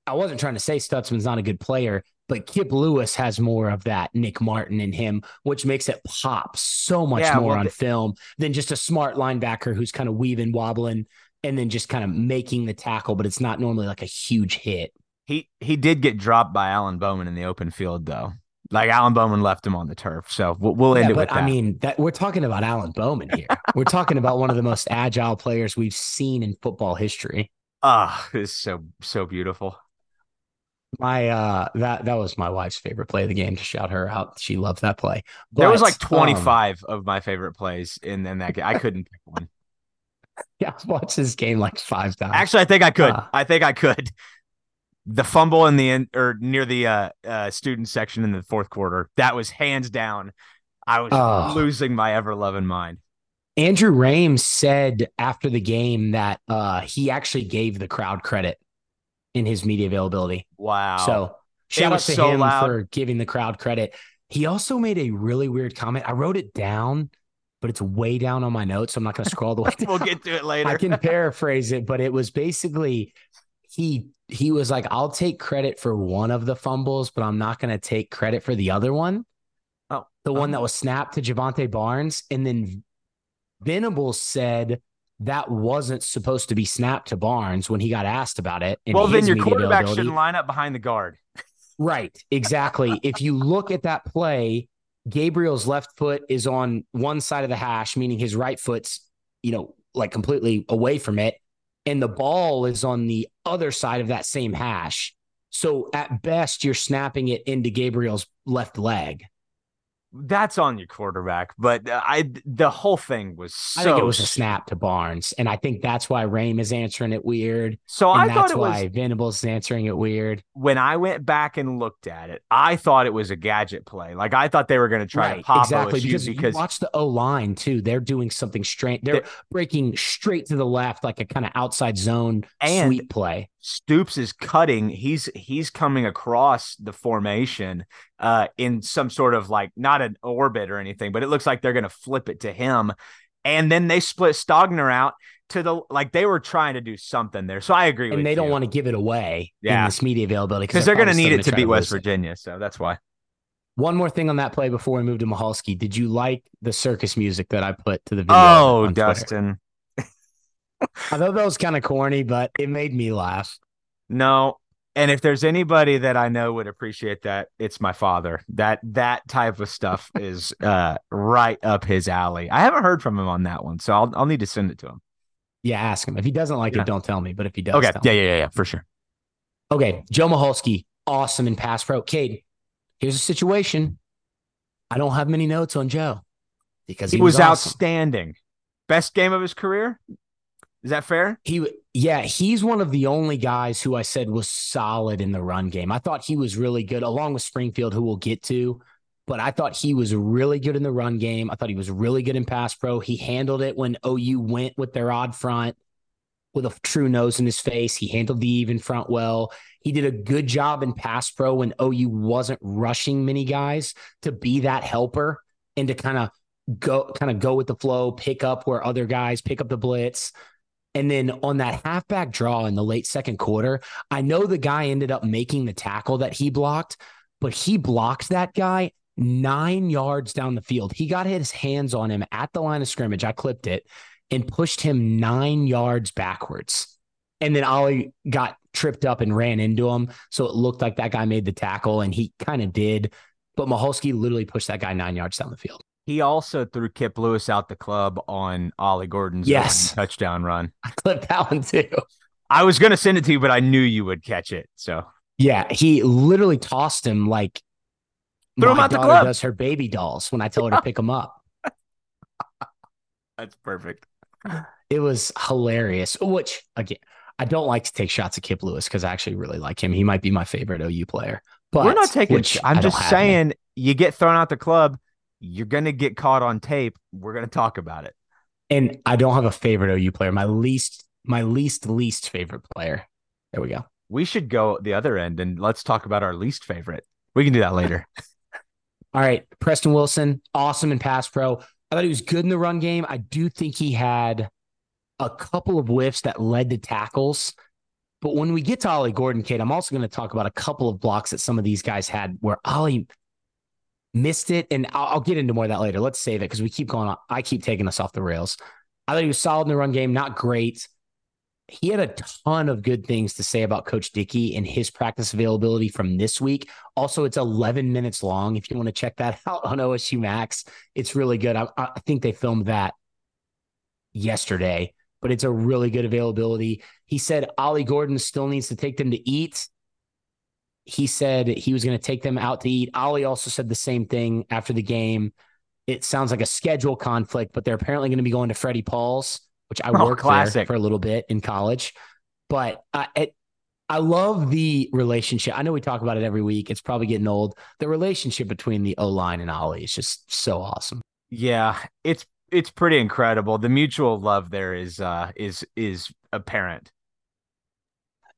I wasn't trying to say Stutsman's not a good player, but Kip Lewis has more of that Nick Martin in him, which makes it pop so much Yeah, more well, on film than just a smart linebacker who's kind of weaving, wobbling, and then just kind of making the tackle, but it's not normally like a huge hit. He he did get dropped by Alan Bowman in the open field though. Like Alan Bowman left him on the turf. So we'll, we'll end Yeah, it with but that. I mean, that we're talking about Alan Bowman here. we're talking about one of the most agile players we've seen in football history. ah, it's so so beautiful. My uh that that was my wife's favorite play of the game to shout her out. She loved that play. there was like 25 um, of my favorite plays in, in that game. I couldn't pick one. *laughs* yeah, I've watched this game like five times. Actually, I think I could. Uh. I think I could. The fumble in the end or near the uh, uh, student section in the fourth quarter, that was hands down. I was Oh. losing my ever loving mind. Andrew Rames said after the game that uh he actually gave the crowd credit in his media availability. Wow. So shout out to so him loud. for giving the crowd credit. He also made a really weird comment. I wrote it down, but it's way down on my notes. So I'm not going to scroll the way *laughs* we'll get to it later. I can *laughs* paraphrase it, but it was basically he he was like, I'll take credit for one of the fumbles, but I'm not going to take credit for the other one. Oh, the one um, that was snapped to Jovantae Barnes, and then Venables said that wasn't supposed to be snapped to Barnes when he got asked about it. well, then your quarterback shouldn't line up behind the guard. Right, exactly. *laughs* if you look at that play, Gabriel's left foot is on one side of the hash, meaning his right foot's, you know, like completely away from it. And the ball is on the other side of that same hash. So at best, you're snapping it into Gabriel's left leg. That's on your quarterback, but uh, I the whole thing was so. I think it was a snap to Barnes. And I think that's why Raym is answering it weird. So I thought that's it was why Venables is answering it weird. when I went back and looked at it. I thought it was a gadget play. Like I thought they were going to try to pop exactly because, because you watch the O line too. They're doing something strange. They're They- breaking straight to the left, like a kind of outside zone And- sweep play. Stoops is cutting. He's he's coming across the formation uh in some sort of like not an orbit or anything, but it looks like they're gonna flip it to him. And then they split Stogner out. to the like they were trying to do something there. So I agree with and they don't want to give it away Yeah. in this media availability because they're going to need it to beat West lose it. Virginia. So that's why. One more thing on that play before we move to Michalski. Did you like the circus music that I put to the video? Oh, Dustin. Twitter? I thought that was kind of corny, but it made me laugh. No. And if there's anybody that I know would appreciate that, it's my father. That that type of stuff *laughs* is uh right up his alley. I haven't heard from him on that one, so I'll I'll need to send it to him. Yeah, ask him. If he doesn't like Yeah. it, don't tell me. But if he does, Okay. Yeah, yeah, yeah, yeah, for sure. Okay, Joe Michalski, awesome in pass pro. Cade, here's a situation. I don't have many notes on Joe because He, he, was, awesome. outstanding. Best game of his career? Is that fair? He, yeah, he's one of the only guys who I said was solid in the run game. I thought he was really good, along with Springfield, who we'll get to. But I thought he was really good in the run game. I thought he was really good in pass pro. He handled it when OU went with their odd front with a true nose in his face. He handled the even front well. He did a good job in pass pro when OU wasn't rushing many guys to be that helper and to kind of go kind of go with the flow, pick up where other guys pick up the blitz. And then on that halfback draw in the late second quarter, I know the guy ended up making the tackle that he blocked, but he blocked that guy nine yards down the field. He got his hands on him at the line of scrimmage. I clipped it and pushed him nine yards backwards. And then Ollie got tripped up and ran into him. So it looked like that guy made the tackle, and he kind of did. But Michalski literally pushed that guy nine yards down the field. He also threw Kip Lewis out the club on Ollie Gordon's Yes. touchdown run. *laughs* I clipped that one too. I was going to send it to you, but I knew you would catch it. So Yeah, he literally tossed him like Threw him my out the daughter club. does her baby dolls when I tell her to pick them up. *laughs* that's perfect. It was hilarious. Which again, I don't like to take shots at Kip Lewis because I actually really like him. He might be my favorite OU player. But We're not taking. I'm just saying, you get thrown out the club, you're going to get caught on tape. We're going to talk about it. And I don't have a favorite OU player. My least, my least, least favorite player. There we go. We should go the other end and let's talk about our least favorite. We can do that later. *laughs* *laughs* All right. Preston Wilson, awesome in pass pro. I thought he was good in the run game. I do think he had a couple of whiffs that led to tackles. But when we get to Ollie Gordon, Cade, I'm also going to talk about a couple of blocks that some of these guys had where Ollie missed it. And I'll, I'll get into more of that later. Let's save it because we keep going on. I keep taking us off the rails. I thought he was solid in the run game, not great. He had a ton of good things to say about Coach Dickey and his practice availability from this week. Also, it's 11 minutes long. If you want to check that *laughs* out on OSU Max, it's really good. I, I think they filmed that yesterday, but it's a really good availability. He said Ollie Gordon still needs to take them to eat. He said he was going to take them out to eat. Ollie also said the same thing after the game. It sounds like a schedule conflict, but they're apparently going to be going to Freddie Paul's, which I Oh, worked there classic. for a little bit in college. But I, it, I love the relationship. I know we talk about it every week. It's probably getting old. The relationship between the O line and Ollie is just so awesome. Yeah, it's it's pretty incredible. The mutual love there is uh is is apparent.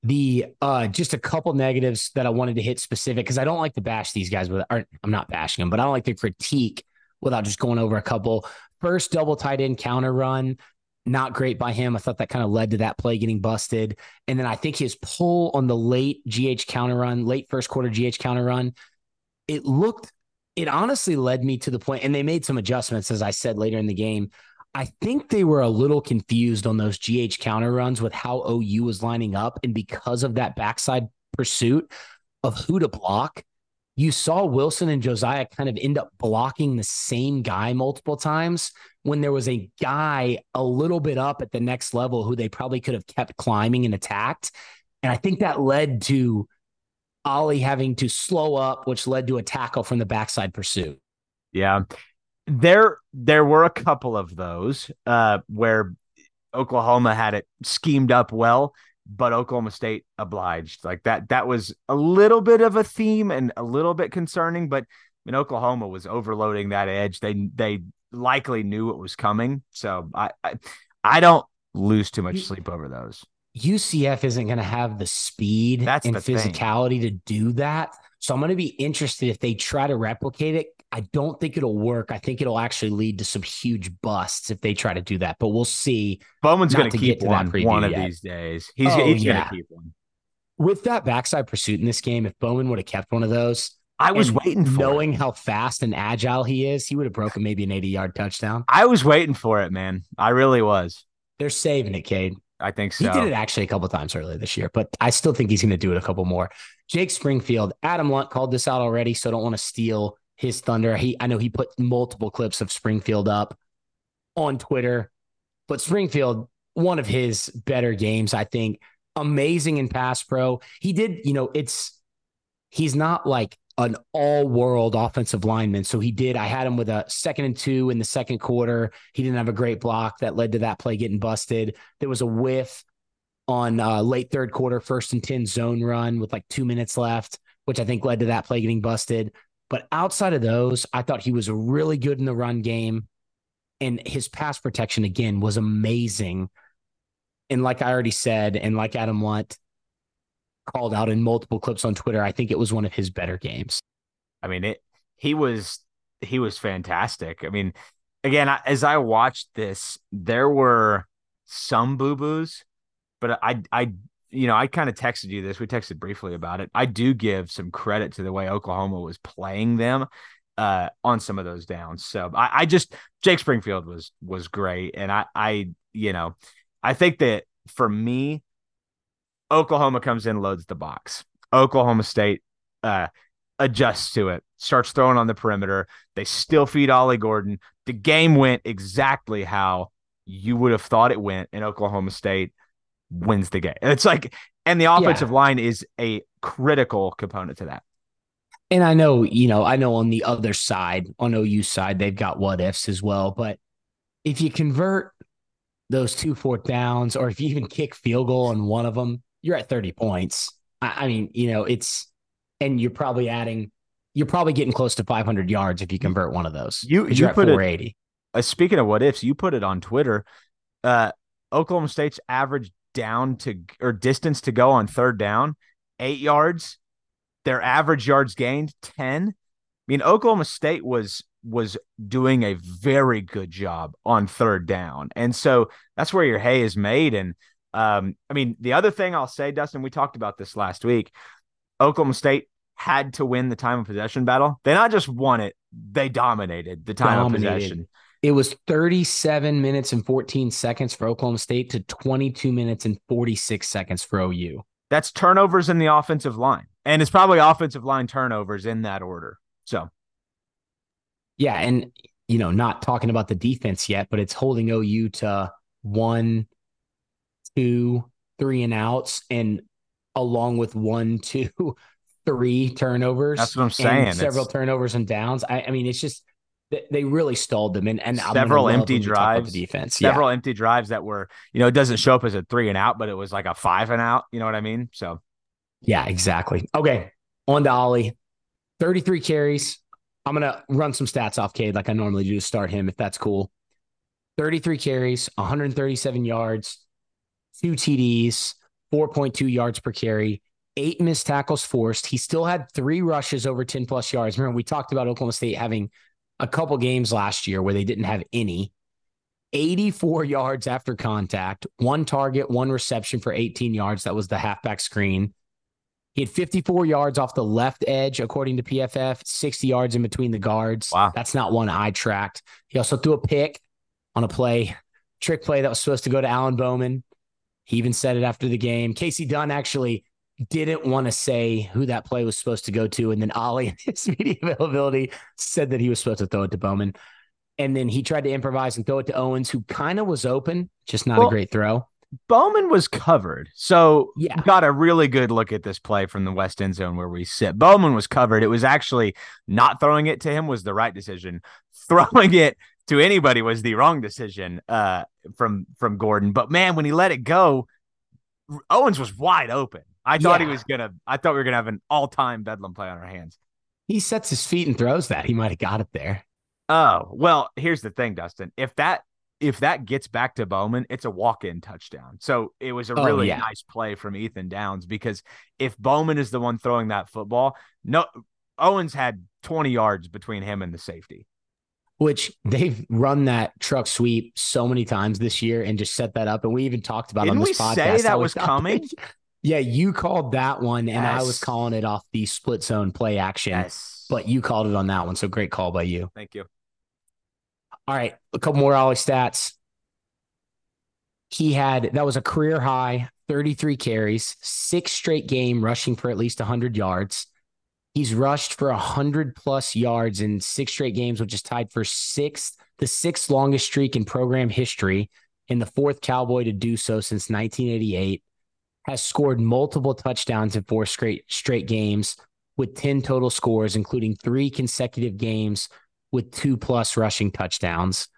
The uh just a couple negatives that I wanted to hit specific because I don't like to bash these guys with I'm not bashing them, but I don't like to critique without just going over a couple. First double tight end counter run, not great by him. I thought that kind of led to that play getting busted. And then I think his pull on the late GH counter run, late first quarter GH counter run, it looked it honestly led me to the point, and they made some adjustments, as I said later in the game. I think they were a little confused on those GH counter runs with how OU was lining up. And because of that backside pursuit of who to block, you saw Wilson and Josiah kind of end up blocking the same guy multiple times when there was a guy a little bit up at the next level who they probably could have kept climbing and attacked. And I think that led to Ollie having to slow up, which led to a tackle from the backside pursuit. Yeah. There there were a couple of those uh where Oklahoma had it schemed up well, but Oklahoma State obliged. Like that that was a little bit of a theme and a little bit concerning, but I mean Oklahoma was overloading that edge. They they likely knew it was coming. So I I, I don't lose too much sleep over those. UCF isn't going to have the speed That's and the thing. physicality to do that. So I'm going to be interested if they try to replicate it I don't think it'll work. I think it'll actually lead to some huge busts if they try to do that. But we'll see. Bowman's going to keep one one of yet. these days. He's, Oh, he's yeah. going to keep one. With that backside pursuit in this game, if Bowman would have kept one of those, I was waiting for knowing it. how fast and agile he is, he would have broken maybe an 80 yard touchdown. I was waiting for it, man. I really was. They're saving it, Cade. I think so. He did it actually a couple times earlier this year, but I still think he's going to do it a couple more. Jake Springfield, Adam Lunt called this out already, so I don't want to steal his thunder. He, I know he put multiple clips of Springfield up on Twitter, but Springfield, one of his better games, I think, amazing in pass pro. He did, you know, it's he's not like an all world offensive lineman. So he did. I had him with a second and two in the second quarter. He didn't have a great block that led to that play getting busted. There was a whiff on uh, late third quarter, first and 10 zone run with like two minutes left, which I think led to that play getting busted. But outside of those, I thought he was really good in the run game. And his pass protection, again, was amazing. And like I already said, and like Adam Lunt called out in multiple clips on Twitter, I think it was one of his better games. I mean, it. He was he was fantastic. I mean, again, as I watched this, there were some boo boos, but I I you know I kind of texted you this. We texted briefly about it. I do give some credit to the way Oklahoma was playing them uh, on some of those downs. So I, I just Jake Springfield was was great, and I I you know I think that for me, Oklahoma comes in, loads the box. Oklahoma State uh, adjusts to it, starts throwing on the perimeter. They still feed Ollie Gordon. The game went exactly how you would have thought it went, and Oklahoma State wins the game. It's like, and the offensive line is a critical component to that. And I know, you know, I know on the other side, on OU side, they've got what ifs as well. But if you convert those two fourth downs, or if you even kick field goal on one of them, you're at 30 points. I, I mean, you know, it's, and you're probably adding, you're probably getting close to 500 yards if you convert one of those. You- you you're at put it- 480. Uh, speaking of what ifs, you put it on Twitter. Uh, Oklahoma State's average down to or distance to go on third down, eight yards. Their average yards gained ten. I mean, Oklahoma State was was doing a very good job on third down, and so that's where your hay is made. And um, I mean, the other thing I'll say, Dustin, we talked about this last week. Oklahoma State had to win the time of possession battle. They not just won it; they dominated the time Dominated. of possession. It was 37 minutes and 14 seconds for Oklahoma State to 22 minutes and 46 seconds for OU. that's turnovers in the offensive line. And it's probably offensive line turnovers in that order. So Yeah, and you know, not talking about the defense yet, but it's holding OU to one, two, three and outs, and along with one, two, *laughs* three turnovers. That's what I'm saying. Several It's- turnovers and downs. I, I mean, it's just they- they really stalled them, and and Several empty when we talk about drives, The defense, several empty drives that were, you know, it doesn't show up as a three and out, but it was like a five and out. You know what I mean? So yeah, yeah, exactly. Okay, on to Ollie, 33 carries. I'm gonna run some stats off Cade like I normally do to start him, if that's cool. 33 carries, 137 yards, two TDs, 4.2 yards per carry, eight missed tackles forced. He still had three rushes over 10 plus yards. Remember, we talked about Oklahoma State having a couple games last year where they didn't have any. 84 yards after contact, one target, one reception for 18 yards. That was the halfback screen. He had 54 yards off the left edge, according to PFF, 60 yards in between the guards. Wow. That's not one I tracked. He also threw a pick on a play, trick play that was supposed to go to Alan Bowman. He even said it after the game. Kasey Dunn actually didn't want to say who that play was supposed to go to. And then Ollie, *laughs* in his media availability, said that he was supposed to throw it to Bowman. And then he tried to improvise and throw it to Owens, who kind of was open, just not Well, a great throw. Bowman was covered. So Yeah. got a really good look at this play from the west end zone where we sit. Bowman was covered. It was actually not throwing it to him was the right decision. *laughs* Throwing it to anybody was the wrong decision uh, from from Gordon. But man, when he let it go, Owens was wide open. I thought he was gonna. I thought we were gonna have an all time Bedlam play on our hands. He sets his feet and throws that. He might have got it there. Oh well, here's the thing, Dustin. If that if that gets back to Bowman, it's a walk in touchdown. So it was a Oh, really yeah. nice play from Ethan Downs because if Bowman is the one throwing that football, no Owens had 20 yards between him and the safety. Which they've run that truck sweep so many times this year and just set that up. And we even talked about Didn't on this we podcast. say that how was we- coming? *laughs* Yeah, you called that one, and I was calling it off the split zone play action. Yes. But you called it on that one. So great call by you. thank you. All right, a couple more Ollie stats. He had that was a career high 33 carries, six straight game rushing for at least 100 yards. He's rushed for 100 plus yards in six straight games, which is tied for sixth, the sixth longest streak in program history, and the fourth Cowboy to do so since 1988. Has scored multiple touchdowns in four straight straight games with 10 total scores, including three consecutive games with two plus rushing touchdowns.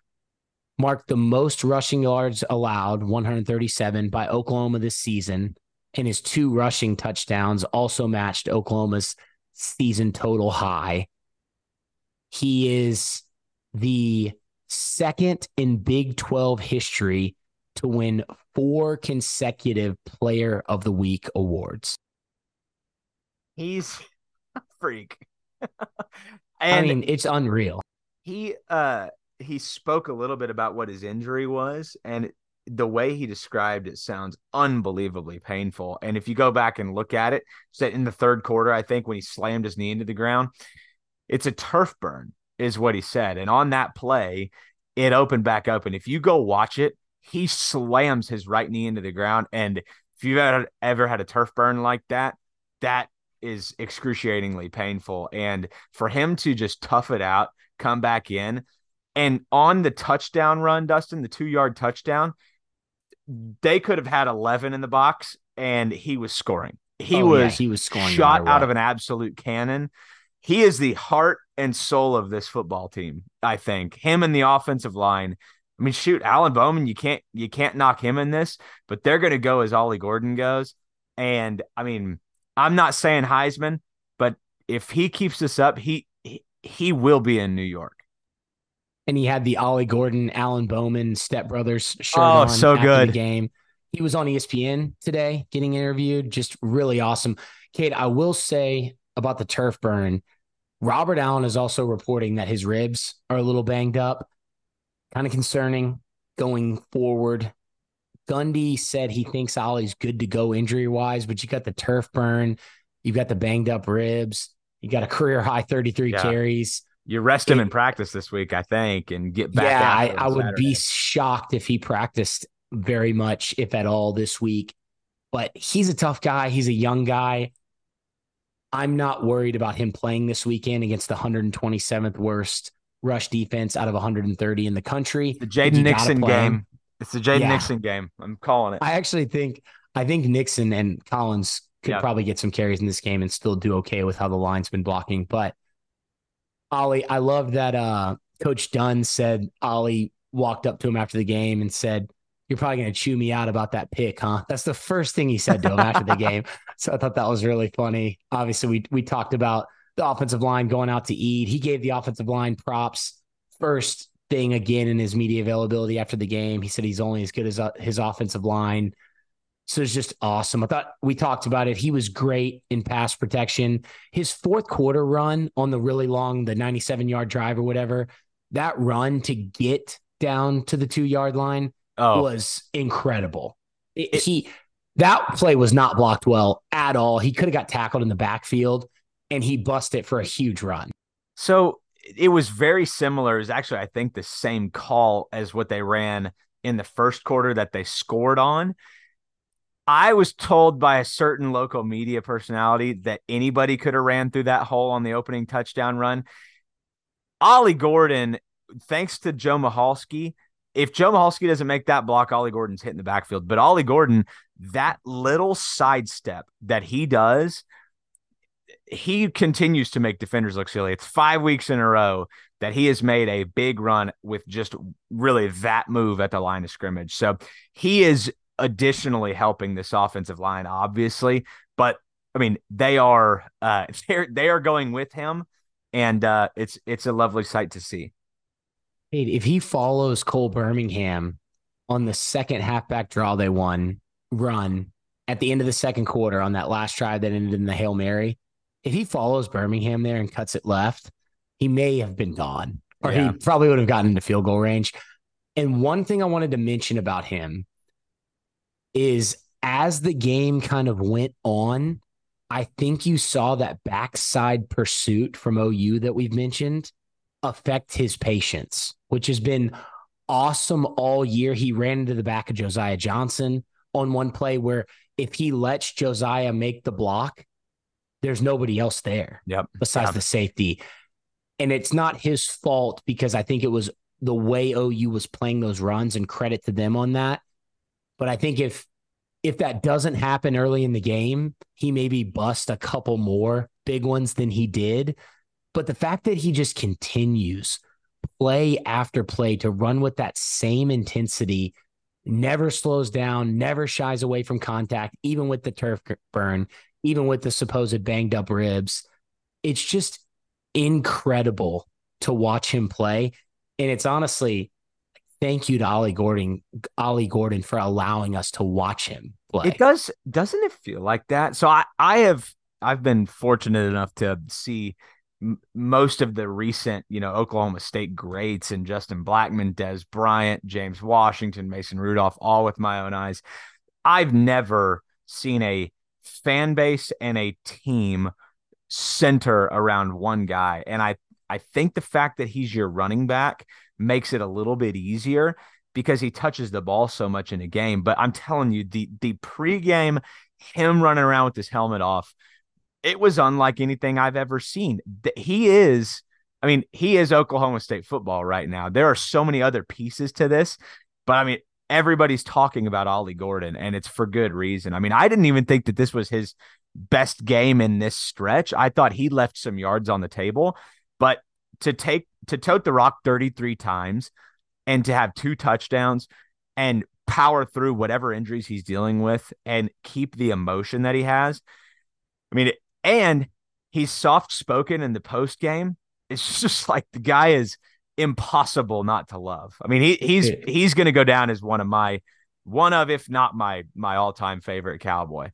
Marked the most rushing yards allowed, 137 by Oklahoma this season, and his two rushing touchdowns also matched Oklahoma's season total high. He is the second in Big 12 history to win four consecutive Player of the Week awards. He's *laughs* a freak. *laughs* I mean, it's unreal. he uh he spoke a little bit about what his injury was and the way he described it sounds unbelievably painful and if you go back and look at it said in the third quarter i think when he slammed his knee into the ground it's a turf burn is what he said and on that play it opened back up and if you go watch it he slams his right knee into the ground. And if you've ever, ever had a turf burn like that that is excruciatingly painful. And for him to just tough it out come back in and on the touchdown run dustin the two yard touchdown they could have had 11 in the box and he was scoring. He Oh, yeah, was he was scoring shot out of an absolute cannon. He is the heart and soul of this football team i think. Him and the offensive line i mean shoot alan bowman you can't you can't knock him in this but they're going to go as ollie gordon goes and i mean i'm not saying heisman but if he keeps this up he he, he will be in new york and he had the Ollie Gordon, Alan Bowman stepbrothers shirt Oh, on so good. game. He was on ESPN today getting interviewed. Just really awesome. Cade, I will say about the turf burn, Robert Allen is also reporting that his ribs are a little banged up. Kind of concerning going forward. Gundy said he thinks Ollie's good to go injury wise, but you got the turf burn, you've got the banged up ribs, you got a career high 33 Yeah. carries. you rest him It- in practice this week i think and get back yeah, I, I would be shocked if he practiced very much, if at all, this week. But he's a tough guy. He's a young guy. I'm not worried about him playing this weekend against the 127th worst rush defense out of 130 in the country. the jaden nixon play him. game it's the jaden Yeah. nixon game i'm calling it I actually think I think Nixon and Collins could Yeah. probably get some carries in this game and still do okay with how the line's been blocking. But Ollie, I love that uh Coach Dunn said Ollie walked up to him after the game and said, You're probably gonna chew me out about that pick, huh? That's the first thing he said to him after the *laughs* game. So I thought that was really funny. Obviously, we we talked about the offensive line going out to eat. He gave the offensive line props first thing again in his media availability after the game. He said he's only as good as uh, his offensive line. So it's just awesome. I thought we talked about it. He was great in pass protection. His fourth quarter run on the really long, the 97 yard drive or whatever, that run to get down to the two yard line oh was incredible. It- It- he that play was not blocked well at all. He could have got tackled in the backfield and he busted it for a huge run. So it was very similar. It was actually, I think, the same call as what they ran in the first quarter that they scored on. I was told by a certain local media personality that anybody could have ran through that hole on the opening touchdown run. Ollie Gordon, thanks to Joe Michalski, if Joe Michalski doesn't make that block, Ollie Gordon's hitting the backfield. But Ollie Gordon, that little sidestep that he does, he continues to make defenders look silly. It's five weeks in a row that he has made a big run with just really that move at the line of scrimmage. So he is additionally helping this offensive line, obviously. But I mean, they are uh *laughs* they're they are going with him, and uh it's it's a lovely sight to see. Hey, if he follows Cole Birmingham on the second halfback draw they won run at the end of the second quarter on that last drive that ended in the Hail Mary, if he follows Birmingham there and cuts it left, he may have been gone, or Yeah. he probably would have gotten into field goal range. And one thing I wanted to mention about him is as the game kind of went on, I think you saw that backside pursuit from OU that we've mentioned affect his patience, which has been awesome all year. He ran into the back of Josiah Johnson on one play where if he lets Josiah make the block, there's nobody else there Yep. besides the safety. And it's not his fault because I think it was the way OU was playing those runs and credit to them on that. But I think if if that doesn't happen early in the game, he maybe bust a couple more big ones than he did. But the fact that he just continues play after play to run with that same intensity, never slows down, never shies away from contact, even with the turf burn, even with the supposed banged up ribs. It's just incredible to watch him play. And it's honestly, thank you to Ollie Gordon, Ollie Gordon for allowing us to watch him play. It does doesn't it feel like that? So I I have I've been fortunate enough to see most of the recent, you know, Oklahoma State greats and Justin Blackmon, Dez Bryant, James Washington, Mason Rudolph, all with my own eyes. I've never seen a fan base and a team center around one guy. And I I think the fact that he's your running back makes it a little bit easier because he touches the ball so much in a game. But I'm telling you, the the pregame, him running around with his helmet off, it was unlike anything I've ever seen. He is, I mean, he is Oklahoma State football right now. There are so many other pieces to this, but I mean, everybody's talking about Ollie Gordon, and it's for good reason. I mean, I didn't even think that this was his best game in this stretch. I thought he left some yards on the table, but to take to tote the rock 33 times and to have two touchdowns and power through whatever injuries he's dealing with and keep the emotion that he has. I mean, and he's soft spoken in the post game. It's *laughs* just like the guy is impossible not to love. I mean, he he's Yeah. he's going to go down as one of my one of if not my my all time favorite cowboy.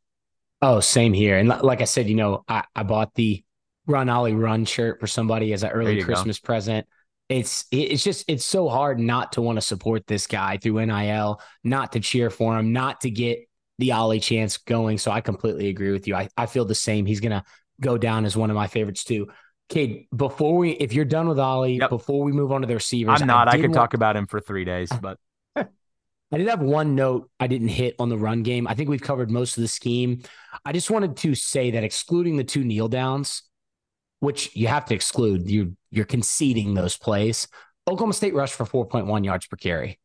Oh, same here. And like I said, you know, I, I bought the Run Ollie Run shirt for somebody as an early you go. Christmas present. It's it's just it's so hard not to want to support this guy through NIL, not to cheer for him, not to get the Ollie chance going. So I completely agree with you. I, I feel the same. He's gonna go down as one of my favorites too. Cade, before we if you're done with Ollie, Yep. before we move on to the receivers, I'm not. I, did could want- talk about him for three days, *laughs* but I did have one note I didn't hit on the run game. I think we've covered most of the scheme. I just wanted to say that excluding the two kneel downs, which you have to exclude, you you're conceding those plays. Oklahoma State rushed for 4.1 yards per carry.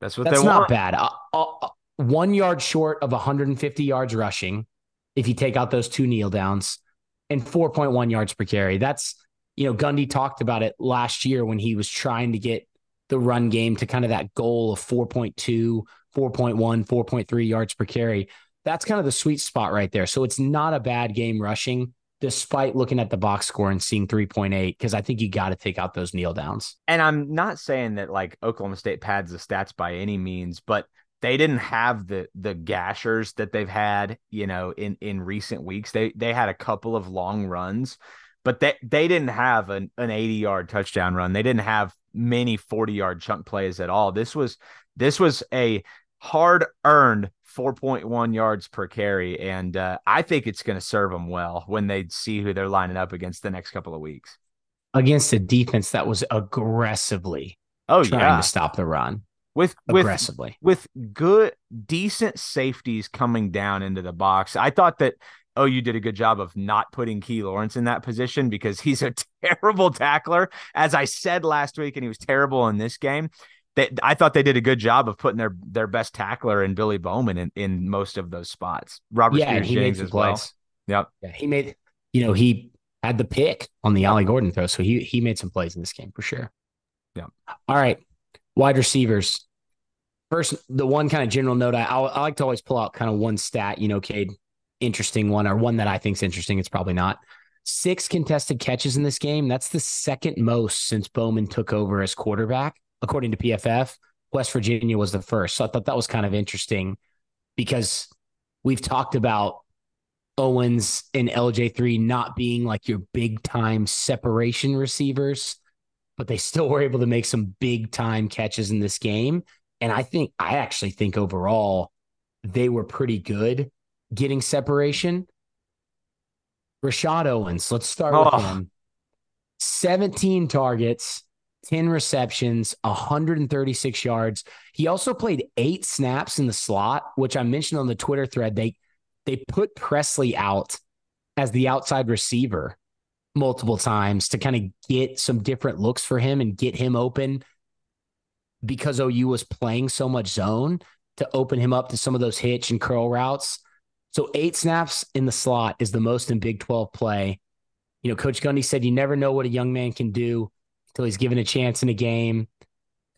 that's what That's they not want. bad. Uh, uh, one yard short of 150 yards rushing, if you take out those two kneel downs, and 4.1 yards per carry. That's you know Gundy talked about it last year when he was trying to get the run game to kind of that goal of 4.2, 4.1, 4.3 yards per carry. That's kind of the sweet spot right there. So it's not a bad game rushing, despite looking at the box score and seeing 3.8, because I think you got to take out those kneel downs. And I'm not saying that like Oklahoma State pads the stats by any means, but they didn't have the the gashers that they've had, you know, in in recent weeks. They they had a couple of long runs, but they they didn't have an an 80 yard touchdown run. They didn't have many 40 yard chunk plays at all. This was this was a hard earned 4.1 yards per carry, and uh, I think it's going to serve them well when they see who they're lining up against the next couple of weeks. Against a defense that was aggressively Oh trying yeah, to stop the run. With with Aggressively. with good decent safeties coming down into the box. I thought that oh you did a good job of not putting Key Lawrence in that position because he's a *laughs* terrible tackler. As I said last week, and he was terrible in this game. They, I thought they did a good job of putting their their best tackler in Billy Bowman in, in most of those spots. Robert yeah, Spears he made James some as well. plays. Yep. Yeah, he made, you know, he had the pick on the Ollie Gordon throw. So he he made some plays in this game for sure. Yeah. All right. Wide receivers. First, the one kind of general note I, I like to always pull out kind of one stat, you know, Cade, interesting one or one that I think is interesting. It's probably not. Six contested catches in this game. That's the second most since Bowman took over as quarterback, according to PFF. West Virginia was the first. So I thought that was kind of interesting because we've talked about Owens and LJ3 not being like your big time separation receivers, but they still were able to make some big time catches in this game. And I think, I actually think overall, they were pretty good getting separation. Rashod Owens, let's start Oh. with him. 17 targets, 10 receptions, 136 yards. He also played eight snaps in the slot, which I mentioned on the Twitter thread. They they put Presley out as the outside receiver multiple times to kind of get some different looks for him and get him open because OU was playing so much zone to open him up to some of those hitch and curl routes. So eight snaps in the slot is the most in Big 12 play. You know, Coach Gundy said you never know what a young man can do until he's given a chance in a game.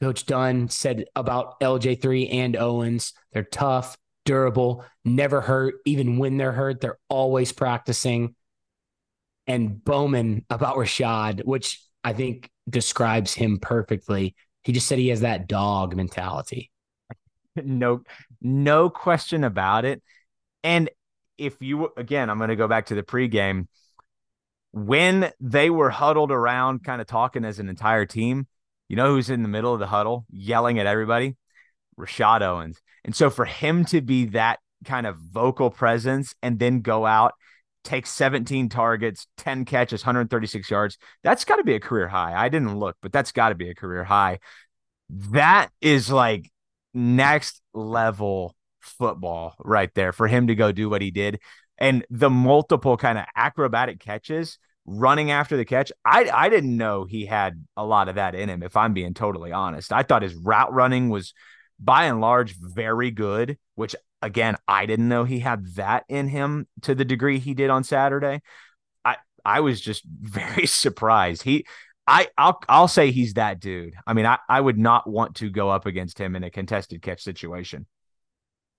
Coach Dunn said about LJ3 and Owens, they're tough, durable, never hurt. Even when they're hurt, they're always practicing. And Bowman about Rashod, which I think describes him perfectly. He just said he has that dog mentality. *laughs* no no question about it. And if you again i'm going to go back to the pregame. When they were huddled around kind of talking as an entire team you know who's in the middle of the huddle yelling at everybody? Rashod owens. And so for him to be that kind of vocal presence and then go out take 17 targets 10 catches 136 yards. That's got to be a career high. I didn't look but that's got to be a career high. That is like next level football right there for him to go do what he did. And the multiple kind of acrobatic catches running after the catch i i didn't know he had a lot of that in him if i'm being totally honest. I thought his route running was by and large very good which again i didn't know he had that in him to the degree he did on saturday i i was just *laughs* very surprised he I I'll I'll say he's that dude. I mean, I, I would not want to go up against him in a contested catch situation.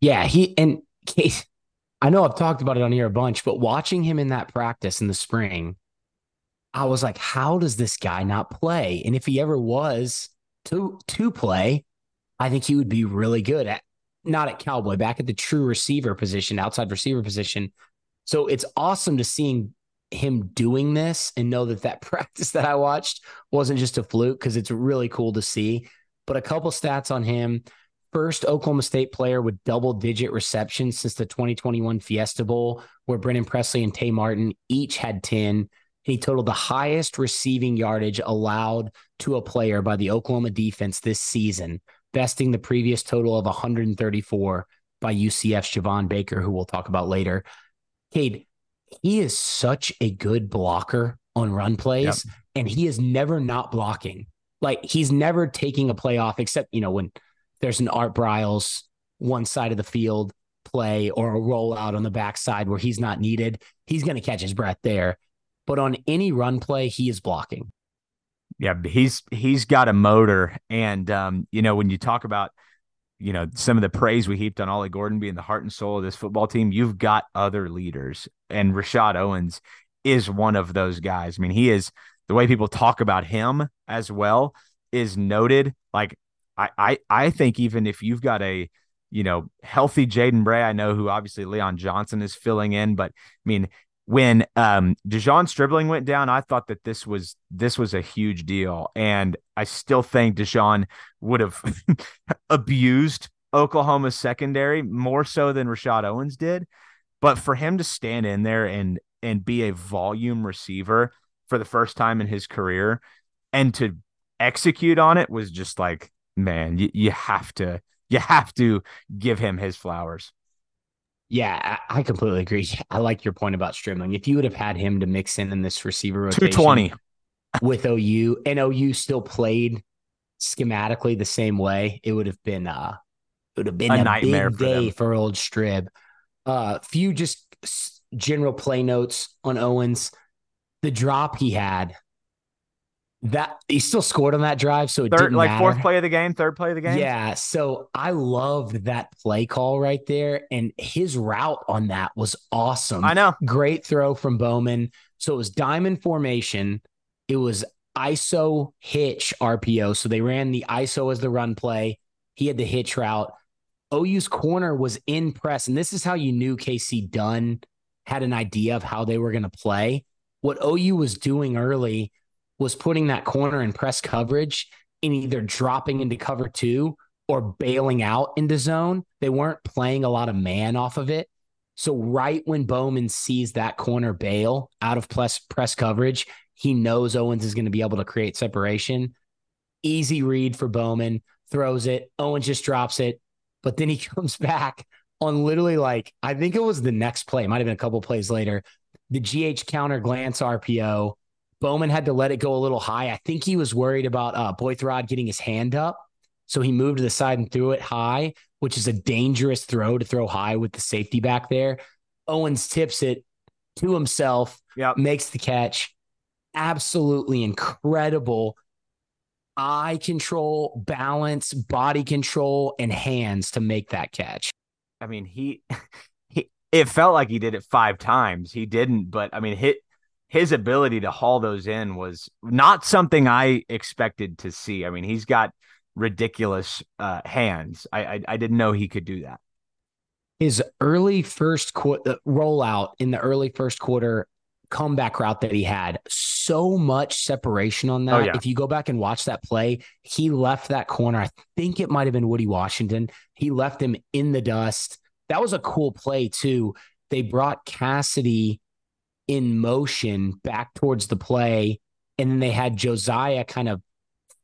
Yeah, he and Cade, I know I've talked about it on here a bunch, but watching him in that practice in the spring, I was like, how does this guy not play? And if he ever was to to play, I think he would be really good at not at cowboy, back at the true receiver position, outside receiver position. So it's awesome to seeing him doing this and know that that *laughs* practice that I watched wasn't just a fluke because it's really cool to see. But a couple stats on him. First Oklahoma State player with double digit receptions since the 2021 Fiesta Bowl, where Brennan Presley and Tay Martin each had 10. He totaled the highest receiving yardage allowed to a player by the Oklahoma defense this season, besting the previous total of 134 by UCF's Javon Baker, who we'll talk about later. Cade, he is such a good blocker on run plays, yep. and he is never not blocking. Like he's never taking a play off, except you know when there's an Art Briles one side of the field play or a rollout on the backside where he's not needed. He's going to catch his breath there, but on any run play, he is blocking. Yeah, he's he's got a motor, and um, you know when you talk about you know, some of the praise we heaped on Ollie Gordon being the heart and soul of this football team, you've got other leaders. And Rashod Owens is one of those guys. I mean, he is the way people talk about him as well is noted. Like, I I, I think even if you've got a, you know, healthy Jaden Bray, I know who obviously Leon Johnson is filling in, but I mean, when um De'Zhaun Stribling went down, I thought that this was this was a huge deal. And I still think De'Zhaun would have *laughs* abused Oklahoma's secondary more so than Rashod Owens did. But for him to stand in there and and be a volume receiver for the first time in his career and to execute on it was just like, man, you, you have to you have to give him his flowers. Yeah, I completely agree. *laughs* I like your point about Stribling. If you would have had him to mix in in this receiver rotation 220 with OU and OU still played schematically the same way, it would have been uh it would have been A a, nightmare big for day them. for old Strib. Uh few just general play notes on Owens. The drop he had that he still scored on that drive, so it Third, didn't like matter. fourth play of the game, third play of the game. Yeah. So I loved that play call right there. And his route on that was awesome. I know. Great throw from Bowman. So it was diamond formation. It was ISO hitch RPO. So they ran the ISO as the run play. He had the hitch route. OU's corner was in press. And this is how you knew Kasey Dunn had an idea of how they were going to play. What OU was doing early was putting that corner in press coverage and either dropping into cover two or bailing out into zone. They weren't playing a lot of man off of it. So right when Bowman sees that corner bail out of press press coverage, he knows Owens is going to be able to create separation. Easy read for Bowman, throws it. Owens just drops it, but then he *laughs* comes back on literally like I think it was the next play, might have been a couple plays later. The GH counter glance RPO. Bowman had to let it go a little high. I think he was worried about uh, Bothroyd getting his hand up. So he moved to the side and threw it high, which is a dangerous throw to throw high with the safety back there. Owens tips it to himself, Yep. makes the catch. Absolutely incredible eye control, balance, body control, and hands to make that catch. I mean, he, *laughs* he it felt like he did it five times. He didn't, but I mean, hit his ability to haul those in was not something I expected to see. I mean, he's got ridiculous uh, hands. I, I I didn't know he could do that. His early first quarter rollout in the early first quarter comeback route that he had, so much separation on that. Oh, yeah. If you go back and watch that play, he left that corner. I think it might have been Woody Washington. He left him in the dust. That was a cool play, too. They brought Cassity in motion back towards the play, and then they had Josiah kind of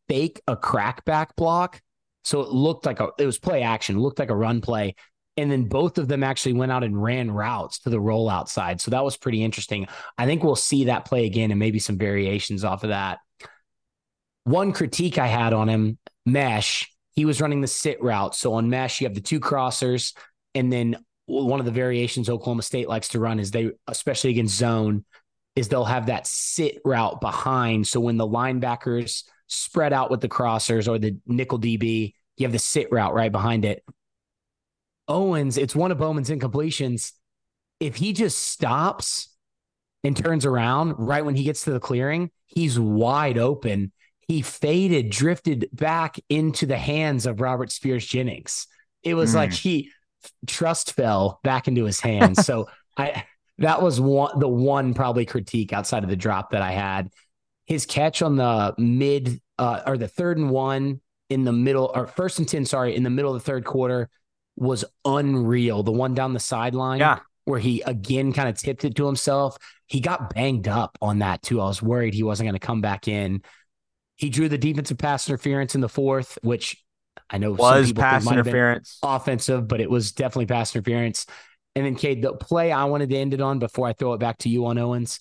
fake a crackback block. So it looked like a it was play action, looked like a run play. And then both of them actually went out and ran routes to the rollout side. So that was pretty interesting. I think we'll see that play again and maybe some variations off of that. One critique I had on him, mesh, he was running the sit route. So on mesh, you have the two crossers, and then one of the variations Oklahoma State likes to run is they, especially against zone, is they'll have that sit route behind. So when the linebackers spread out with the crossers or the nickel DB, you have the sit route right behind it. Owens, it's one of Bowman's incompletions. If he just stops and turns around right when he gets to the clearing, he's wide open. He faded, drifted back into the hands of Robert Spears Jennings. It was Mm. like he trust fell back into his hands. so *laughs* I that was one the one probably critique outside of the drop that I had. His catch on the mid uh, or the third and one in the middle or first and 10, sorry, in the middle of the third quarter was unreal. The one down the sideline Yeah. where he again kind of tipped it to himself. He got banged up on that too. I was worried he wasn't going to come back in. He drew the defensive pass interference in the fourth, which I know some Was people pass interference. offensive, but it was definitely pass interference. And then, Cade, the play I wanted to end it on before I throw it back to you on Owens,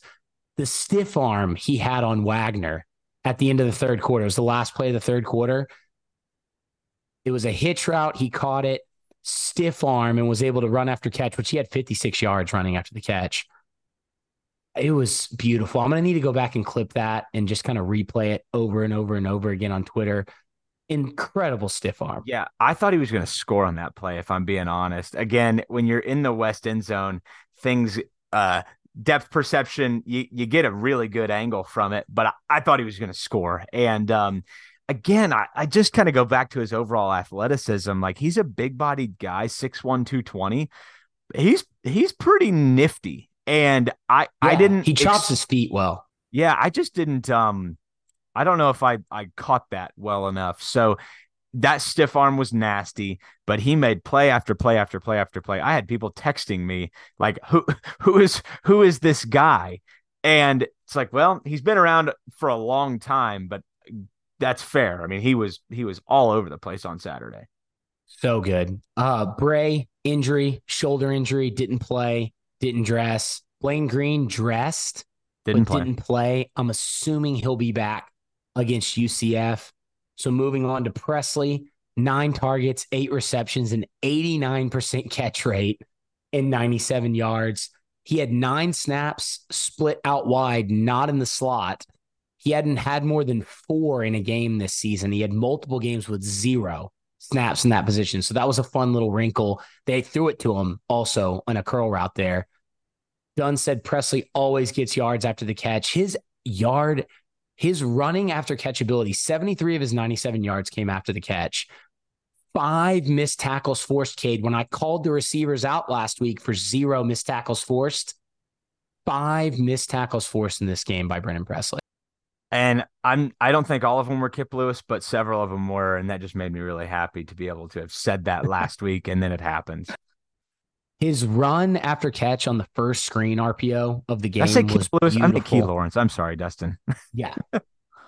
the stiff arm he had on Wagner at the end of the third quarter. It was the last play of the third quarter. It was a hitch route. He caught it, stiff arm, and was able to run after catch, which he had 56 yards running after the catch. It was beautiful. I'm going to need to go back and clip that and just kind of replay it over and over and over again on Twitter. Incredible stiff arm. Yeah, I thought he was going to score on that play. If I'm being honest, again, when you're in the west end zone, things, uh, depth perception, you you get a really good angle from it. But I, I thought he was going to score, and um, again, I, I just kind of go back to his overall athleticism. Like he's a big bodied guy, 6'1", 220. He's he's pretty nifty, and I I didn't He chops ex- his feet well. yeah, I just didn't um I don't know if I I caught that well enough. So that stiff arm was nasty, but he made play after play after play after play. I had people texting me like who *laughs* who is who is this guy? And it's like, well, he's been around for a long time, but that's fair. I mean, he was he was all over the place on Saturday. So good. Uh Bray injury, shoulder injury, didn't play, didn't dress. Blaine Green dressed, Didn't play. didn't play. I'm assuming he'll be back against UCF. So moving on to Presley, nine targets, eight receptions, and 89% catch rate and 97 yards. He had nine snaps split out wide, not in the slot. He hadn't had more than four in a game this season. He had multiple games with zero snaps in that position. So that was a fun little wrinkle. They threw it to him also on a curl route there. Dunn said Presley always gets yards after the catch. His yard, his running after catch ability, 73 of his 97 yards came after the catch. Five missed tackles forced, Cade. When I called the receivers out last week for zero missed tackles forced, five missed tackles forced in this game by Brennan Presley. And I'm I don't think all of them were Kip Lewis, but several of them were, and that just made me really happy to be able to have said that last *laughs* week, and then it happens. His run after catch on the first screen RPO of the game I say was Lewis. I'm the Key. Lawrence. I'm sorry, Dustin. *laughs* Yeah.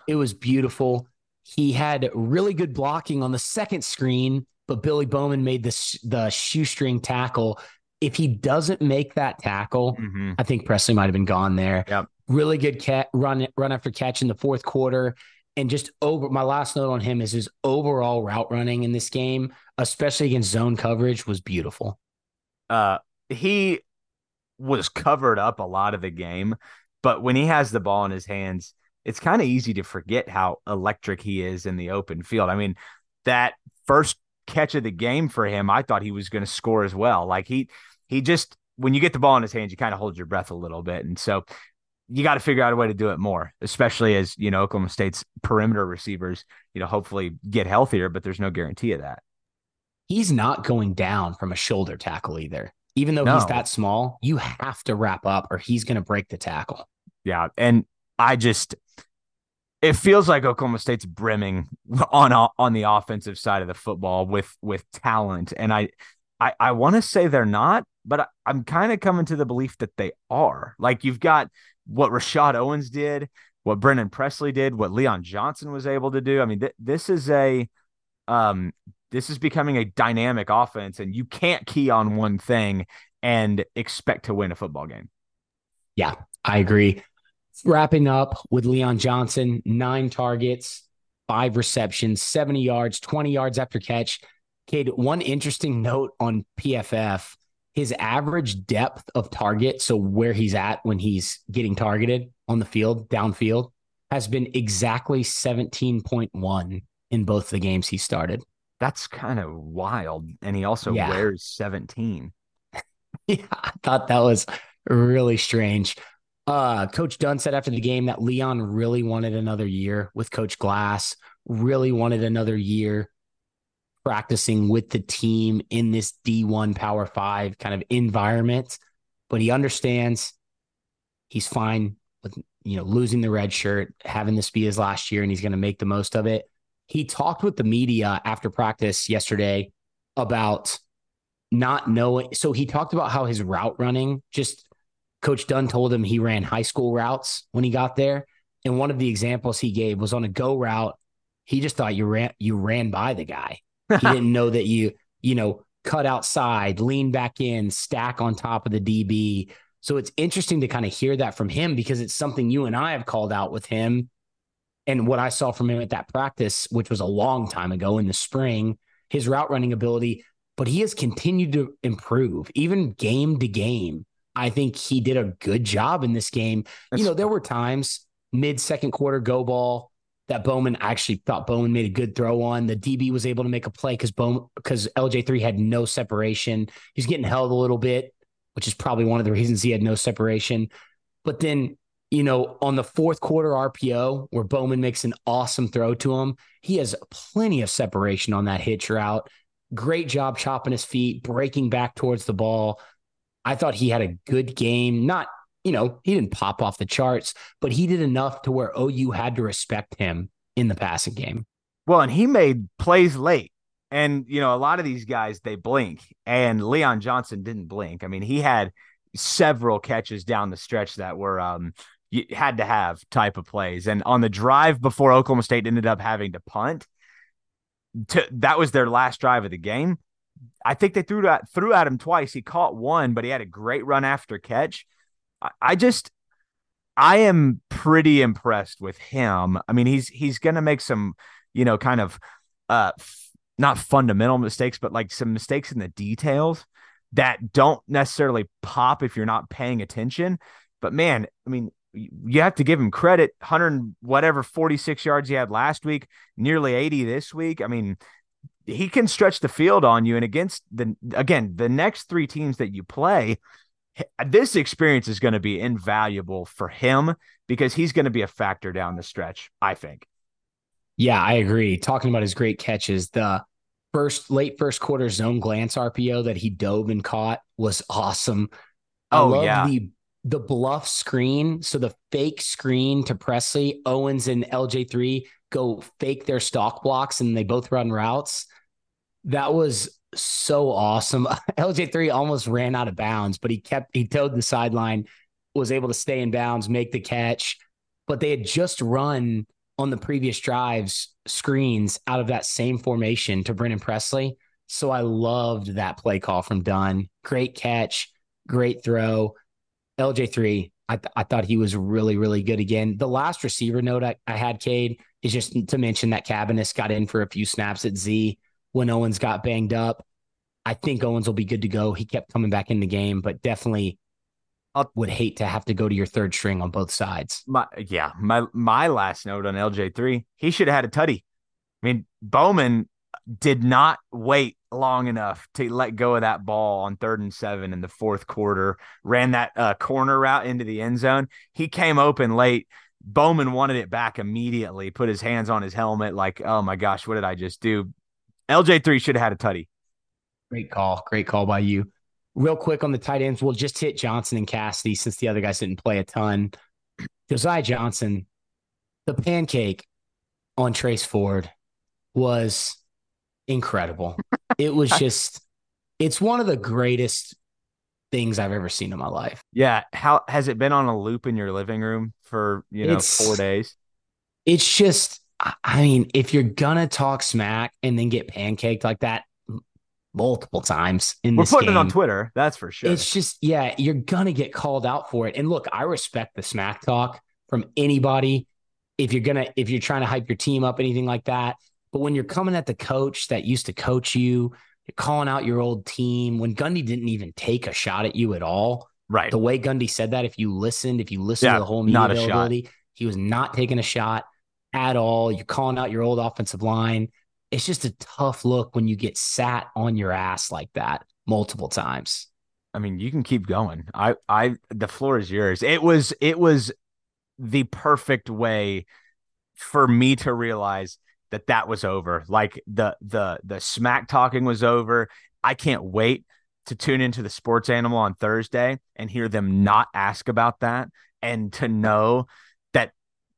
it was beautiful. He had really good blocking on the second screen, but Billy Bowman made this the shoestring tackle. If he doesn't make that tackle, Mhm. I think Presley might have been gone there. Yep. Really good cat run run after catch in the fourth quarter. And just over my last note on him is his overall route running in this game, especially against zone coverage, was beautiful. Uh he was covered up a lot of the game, but when he has the ball in his hands, it's kind of easy to forget how electric he is in the open field. I mean, that first catch of the game for him, I thought he was going to score as well. Like he he just when you get the ball in his hands, you kind of hold your breath a little bit. And so you got to figure out a way to do it more, especially as, you know, Oklahoma State's perimeter receivers, you know, hopefully get healthier, but there's no guarantee of that. He's not going down from a shoulder tackle either. Even though he's that small, you have to wrap up or he's going to break the tackle. Yeah, and I just it feels like Oklahoma State's brimming on on the offensive side of the football with with talent, and I I, I want to say they're not, but I, I'm kind of coming to the belief that they are. Like you've got what Rashod Owens did, what Brennan Presley did, what Leon Johnson was able to do. I mean, th- this is a um this is becoming a dynamic offense, and you can't key on one thing and expect to win a football game. Yeah, I agree. Wrapping up with Leon Johnson, nine targets, five receptions, 70 yards, 20 yards after catch. Cade, one interesting note on PFF his average depth of target, so where he's at when he's getting targeted on the field, downfield, has been exactly 17.1 in both the games he started. That's kind of wild. And he also Yeah. wears 17. *laughs* Yeah, I thought that was really strange. Uh, Coach Dunn said after the game that Leon really wanted another year with Coach Glass, really wanted another year practicing with the team in this D1 Power Five kind of environment. But he understands he's fine with you know losing the red shirt, having this be his last year, and he's going to make the most of it. He talked with the media after practice yesterday about not knowing. So he talked about how his route running, just Coach Dunn told him he ran high school routes when he got there. And one of the examples he gave was on a go route. He just thought you ran you ran by the guy. *laughs* He didn't know that you, you know, cut outside, lean back in, stack on top of the DB. So it's interesting to kind of hear that from him because it's something you and I have called out with him. And what I saw from him at that practice, which was a long time ago in the spring, his route running ability, but he has continued to improve even game to game. I think he did a good job in this game. you know, there were times mid second quarter go ball that Bowman I actually thought Bowman made a good throw on. The DB was able to make a play because Bowman because LJ3 had no separation. He's getting held a little bit, which is probably one of the reasons he had no separation. But then, you know, on the fourth quarter RPO where Bowman makes an awesome throw to him, he has plenty of separation on that hitch route. Great job chopping his feet, breaking back towards the ball. I thought he had a good game. Not, you know, he didn't pop off the charts, but he did enough to where OU had to respect him in the passing game. Well, and he made plays late. And, you know, a lot of these guys, they blink. And Leon Johnson didn't blink. I mean, he had several catches down the stretch that were um you had to have type of plays. And on the drive before Oklahoma State ended up having to punt, to that was their last drive of the game. I think they threw at threw at him twice. He caught one, but he had a great run after catch. I, I just I am pretty impressed with him. I mean, he's he's gonna make some, you know, kind of uh f- not fundamental mistakes, but like some mistakes in the details that don't necessarily pop if you're not paying attention. But man, I mean, you have to give him credit. 100 whatever 46 yards he had last week, nearly 80 this week. I mean, he can stretch the field on you. And against the again, the next three teams that you play, this experience is going to be invaluable for him because he's going to be a factor down the stretch, I think. Yeah, I agree. Talking about his great catches, the first late first quarter zone glance RPO that he dove and caught was awesome. I Oh, love yeah. the the bluff screen, so the fake screen to Presley, Owens and LJ3 go fake their stock blocks and they both run routes. That was so awesome. *laughs* LJ3 almost ran out of bounds, but he kept he towed the sideline, was able to stay in bounds, make the catch. But they had just run on the previous drives screens out of that same formation to Brennan Presley. So I loved that play call from Dunn. Great catch, great throw. LJ3, I, th- I thought he was really, really good again. The last receiver note I, I had, Cade, is just to mention that Cabinets got in for a few snaps at Z when Owens got banged up. I think Owens will be good to go. He kept coming back in the game, but definitely I would hate to have to go to your third string on both sides. My yeah, my my last note on LJ3, he should have had a tutty. I mean, Bowman did not wait long enough to let go of that ball on third and seven in the fourth quarter, ran that uh, corner route into the end zone. He came open late. Bowman wanted it back immediately, put his hands on his helmet, like, oh my gosh, what did I just do? LJ3 should have had a tutty. Great call. Great call by you. Real quick on the tight ends, we'll just hit Johnson and Cassity since the other guys didn't play a ton. Josiah Johnson, the pancake on Trace Ford was incredible. it was *laughs* just, it's one of the greatest things I've ever seen in my life. Yeah. How has it been on a loop in your living room for, you know, it's, four days? It's just, I mean, if you're gonna talk smack and then get pancaked like that multiple times in We're this putting game, it on Twitter, that's for sure. It's just, yeah, you're gonna get called out for it. And look, I respect the smack talk from anybody. If you're gonna, if you're trying to hype your team up, anything like that. But when you're coming at the coach that used to coach you, you're calling out your old team when Gundy didn't even take a shot at you at all. Right. The way Gundy said that, if you listened, if you listened Yeah, to the whole media availability, he was not taking a shot at all. You're calling out your old offensive line. It's just a tough look when you get sat on your ass like that multiple times. I mean, you can keep going. I, I, the floor is yours. It was, it was the perfect way for me to realize that that was over. Like the, the, the smack talking was over. I can't wait to tune into the sports animal on Thursday and hear them not ask about that and to know that,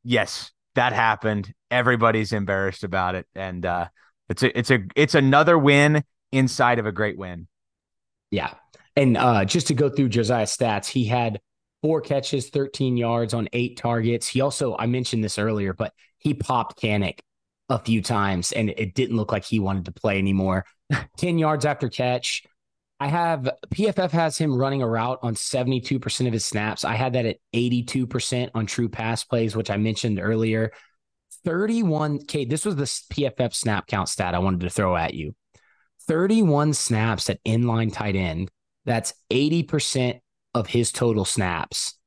yes, that happened. Everybody's embarrassed about it. And, uh, it's a, it's a, it's another win inside of a great win. Yeah. And uh, just to go through Josiah's stats, he had four catches, 13 yards on eight targets. He also, I mentioned this earlier, but he popped Kanak a few times and it didn't look like he wanted to play anymore. *laughs* 10 yards after catch. I have PFF has him running a route on 72% of his snaps. I had that at 82% on true pass plays, which I mentioned earlier. 31K, this was the PFF snap count stat I wanted to throw at you. 31 snaps at inline tight end. That's 80% of his total snaps.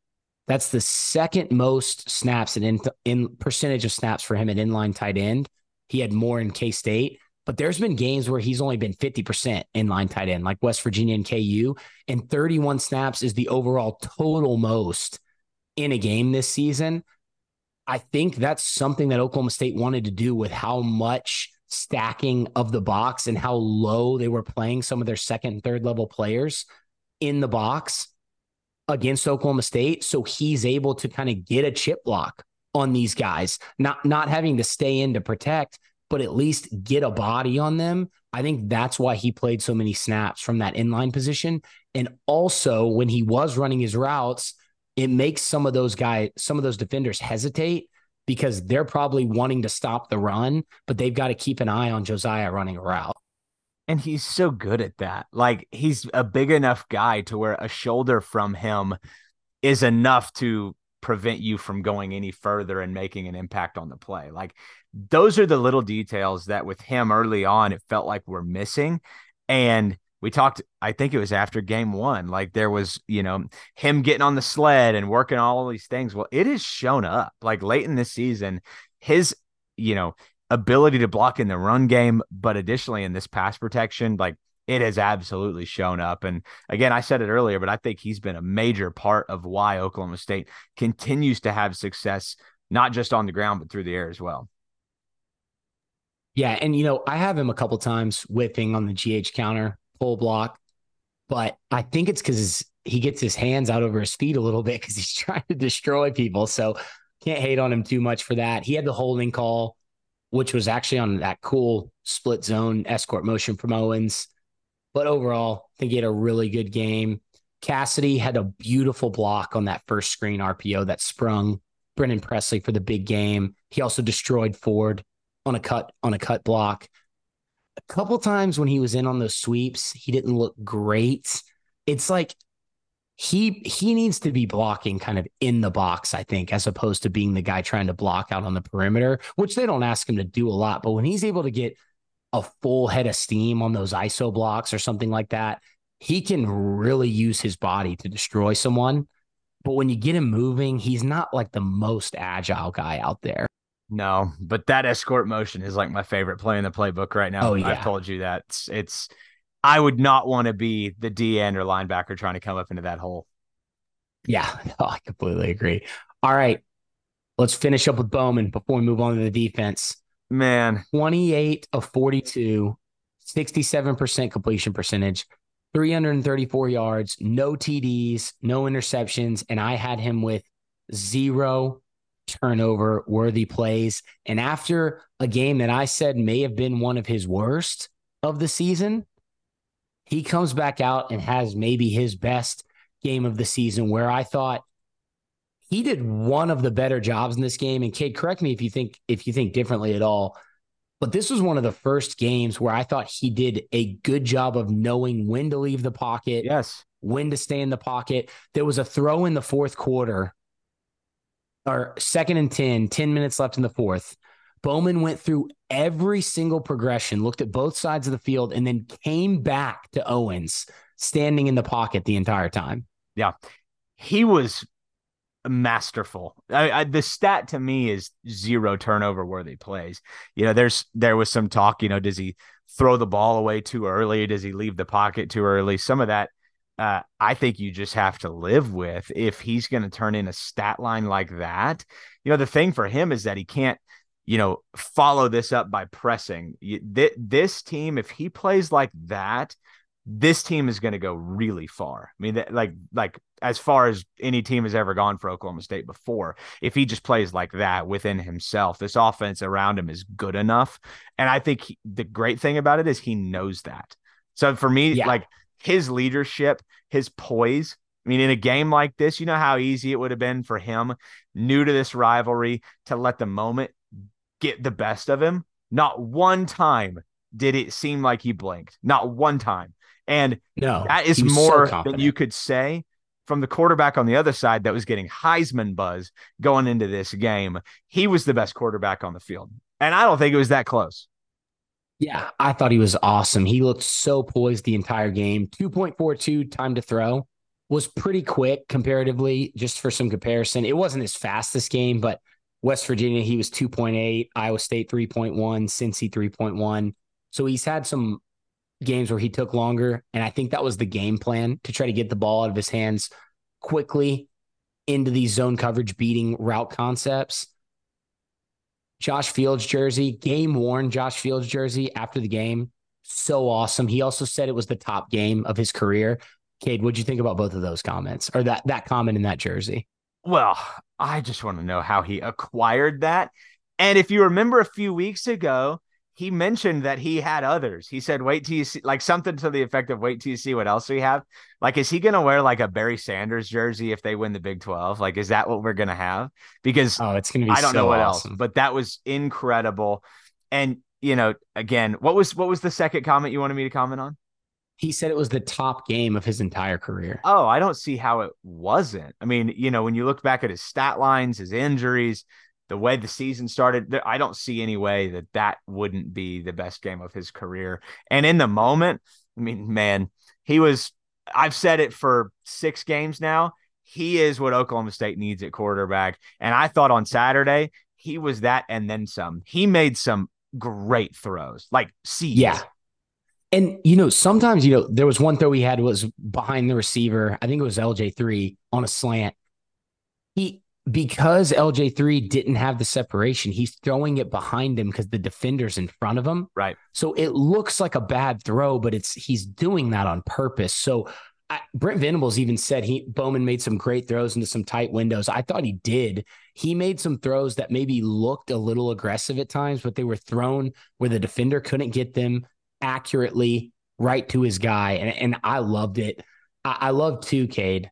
That's the second most snaps and in, in percentage of snaps for him at inline tight end. He had more in K State, but there's been games where he's only been 50% inline tight end, like West Virginia and KU. And 31 snaps is the overall total most in a game this season. I think that's something that Oklahoma State wanted to do with how much stacking of the box and how low they were playing some of their second and third level players in the box against Oklahoma State. So he's able to kind of get a chip block on these guys, not not having to stay in to protect, but at least get a body on them. I think that's why he played so many snaps from that inline position. And also when he was running his routes, it makes some of those guys, some of those defenders hesitate because they're probably wanting to stop the run, but they've got to keep an eye on Josiah running a route. And he's so good at that. Like he's a big enough guy to where a shoulder from him is enough to prevent you from going any further and making an impact on the play. Like those are the little details that with him early on, it felt like we're missing. And we talked, I think it was after game one, like there was, you know, him getting on the sled and working all these things. Well, it has shown up like late in this season, his, you know, ability to block in the run game, but additionally in this pass protection, like it has absolutely shown up. And again, I said it earlier, but I think he's been a major part of why Oklahoma State continues to have success, not just on the ground, but through the air as well. Yeah. And, you know, I have him a couple times whipping on the GH counter pull block. but I think it's because he gets his hands out over his feet a little bit because he's *laughs* trying to destroy people. So can't hate on him too much for that. He had the holding call, which was actually on that cool split zone escort motion from Owens. But overall, I think he had a really good game. Cassity had a beautiful block on that first screen RPO that sprung Brennan Presley for the big game. He also destroyed Ford on a cut on a cut block. A couple times when he was in on those sweeps, he didn't look great. It's like he he needs to be blocking kind of in the box, I think, as opposed to being the guy trying to block out on the perimeter, which they don't ask him to do a lot. But when he's able to get a full head of steam on those ISO blocks or something like that, he can really use his body to destroy someone. But when you get him moving, he's not like the most agile guy out there. No, but that escort motion is like my favorite play in the playbook right now. Oh, yeah. I've told you that. It's, it's I would not want to be the D end or linebacker trying to come up into that hole. Yeah, *laughs* no, I completely agree. All right. Let's finish up with Bowman before we move on to the defense. Man, 28 of 42, 67% completion percentage, 334 yards, no TDs, no interceptions. And I had him with zero turnover worthy plays. And after a game that I said may have been one of his worst of the season, he comes back out and has maybe his best game of the season where I thought he did one of the better jobs in this game. And Cade, correct me if you think if you think differently at all. But this was one of the first games where I thought he did a good job of knowing when to leave the pocket, yes. when to stay in the pocket. There was a throw in the fourth quarter or second and 10, 10 minutes left in the fourth. Bowman went through every single progression, looked at both sides of the field, and then came back to Owens standing in the pocket the entire time. Yeah. He was masterful. I, I, the stat to me is zero turnover worthy plays. You know, there's there was some talk. You know, does he throw the ball away too early? Does he leave the pocket too early? Some of that, uh, I think you just have to live with if he's going to turn in a stat line like that. You know, the thing for him is that he can't. You know, follow this up by pressing. This team, if he plays like that, this team is going to go really far. I mean, like like as far as any team has ever gone for Oklahoma State before. If he just plays like that within himself, this offense around him is good enough. And I think he, the great thing about it is he knows that. So for me, Yeah. like his leadership, his poise. I mean, in a game like this, you know how easy it would have been for him, new to this rivalry, to let the moment get the best of him. Not one time did it seem like he blinked. Not one time. And No, that is was so more than you could say from the quarterback on the other side that was getting Heisman buzz going into this game. He was the best quarterback on the field. And I don't think it was that close. Yeah, I thought he was awesome. He looked so poised the entire game. 2.42 time to throw was pretty quick comparatively, just for some comparison. It wasn't his fastest game, but West Virginia, he was 2.8, Iowa State 3.1, Cincy 3.1. So he's had some games where he took longer. And I think that was the game plan to try to get the ball out of his hands quickly into these zone coverage beating route concepts. Josh Fields jersey, game worn Josh Fields jersey after the game. So awesome. He also said it was the top game of his career. Cade, what'd you think about both of those comments or that that comment in that jersey? Well, I just want to know how he acquired that. And if you remember a few weeks ago, he mentioned that he had others. He said, wait till you see, like something to the effect of, wait till you see what else we have. Like, is he going to wear like a Barry Sanders jersey if they win the Big 12? Like, is that what we're going to have? Because Oh, it's gonna be I don't so know what awesome. else, but that was incredible. And, you know, again, what was what was the second comment you wanted me to comment on? He said it was the top game of his entire career. Oh, I don't see how it wasn't. I mean, you know, when you look back at his stat lines, his injuries, the way the season started, I don't see any way that that wouldn't be the best game of his career. And in the moment, I mean, man, he was, I've said it for six games now. He is what Oklahoma State needs at quarterback. And I thought on Saturday, he was that and then some. He made some great throws, like seeds. Yeah. And you know, sometimes you know there was one throw he had was behind the receiver. I think it was LJ three on a slant. He because LJ3 didn't have the separation, he's throwing it behind him because the defender's in front of him. Right. So it looks like a bad throw, but it's he's doing that on purpose. So I, Brent Venables even said he Bowman made some great throws into some tight windows. I thought he did. He made some throws that maybe looked a little aggressive at times, but they were thrown where the defender couldn't get them accurately right to his guy. And, and I loved it. I, I love too, Cade.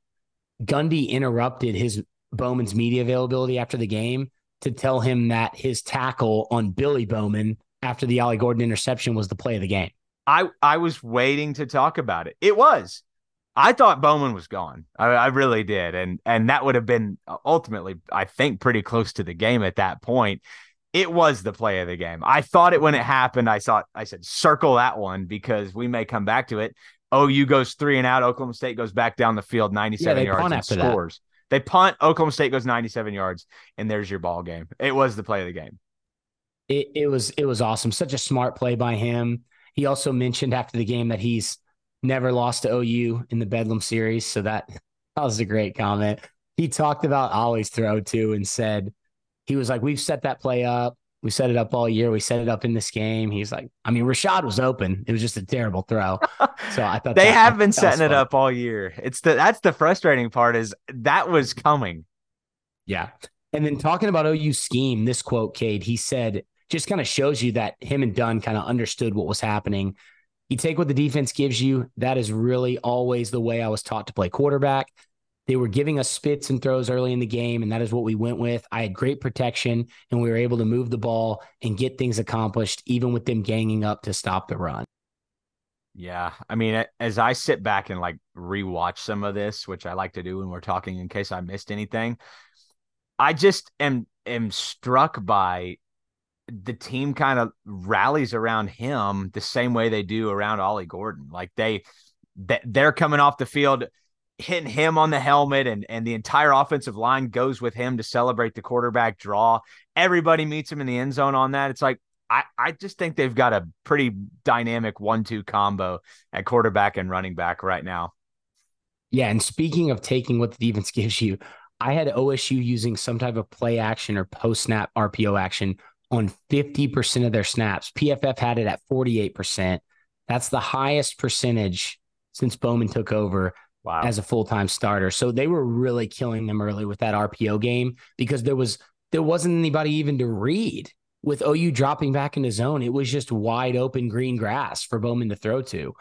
Gundy interrupted his Bowman's media availability after the game to tell him that his tackle on Billy Bowman after the Ollie Gordon interception was the play of the game. I I was waiting to talk about it. It was. I thought Bowman was gone. I, I, really did, and and that would have been ultimately, I think, pretty close to the game at that point. It was the play of the game. I thought it when it happened. I thought I said circle that one because we may come back to it. OU goes three and out. Oklahoma State goes back down the field, ninety-seven yeah, yards, and scores. That. They punt. Oklahoma State goes ninety-seven yards, and there's your ball game. It was the play of the game. It, it was it was awesome. Such a smart play by him. He also mentioned after the game that he's never lost to OU in the Bedlam series. So that, that was a great comment. He talked about Ollie's throw too and said, he was like, We've set that play up. We set it up all year. We set it up in this game. He's like, I mean, Rashod was open. It was just a terrible throw. *laughs* So I thought they that, have been setting it up all year. It's the that's the frustrating part is that was coming. Yeah. And then talking about OU scheme, this quote, Cade, he said, just kind of shows you that him and Dunn kind of understood what was happening. You take what the defense gives you. That is really always the way I was taught to play quarterback. They were giving us spits and throws early in the game, and that is what we went with. I had great protection, and we were able to move the ball and get things accomplished, even with them ganging up to stop the run. Yeah. I mean, as I sit back and like rewatch some of this, which I like to do when we're talking in case I missed anything, I just am am struck by the team kind of rallies around him the same way they do around Ollie Gordon. Like they they're coming off the field hitting him on the helmet and and the entire offensive line goes with him to celebrate the quarterback draw. Everybody meets him in the end zone on that. It's like I, I just think they've got a pretty dynamic one-two combo at quarterback and running back right now. Yeah, and speaking of taking what the defense *laughs* gives you, I had OSU using some type of play action or post snap RPO action on 50% of their snaps. PFF had it at 48%. That's the highest percentage since Bowman took over wow. as a full-time starter. So they were really killing them early with that RPO game because there was there wasn't anybody even to read. With OU dropping back into zone, it was just wide open green grass for Bowman to throw to.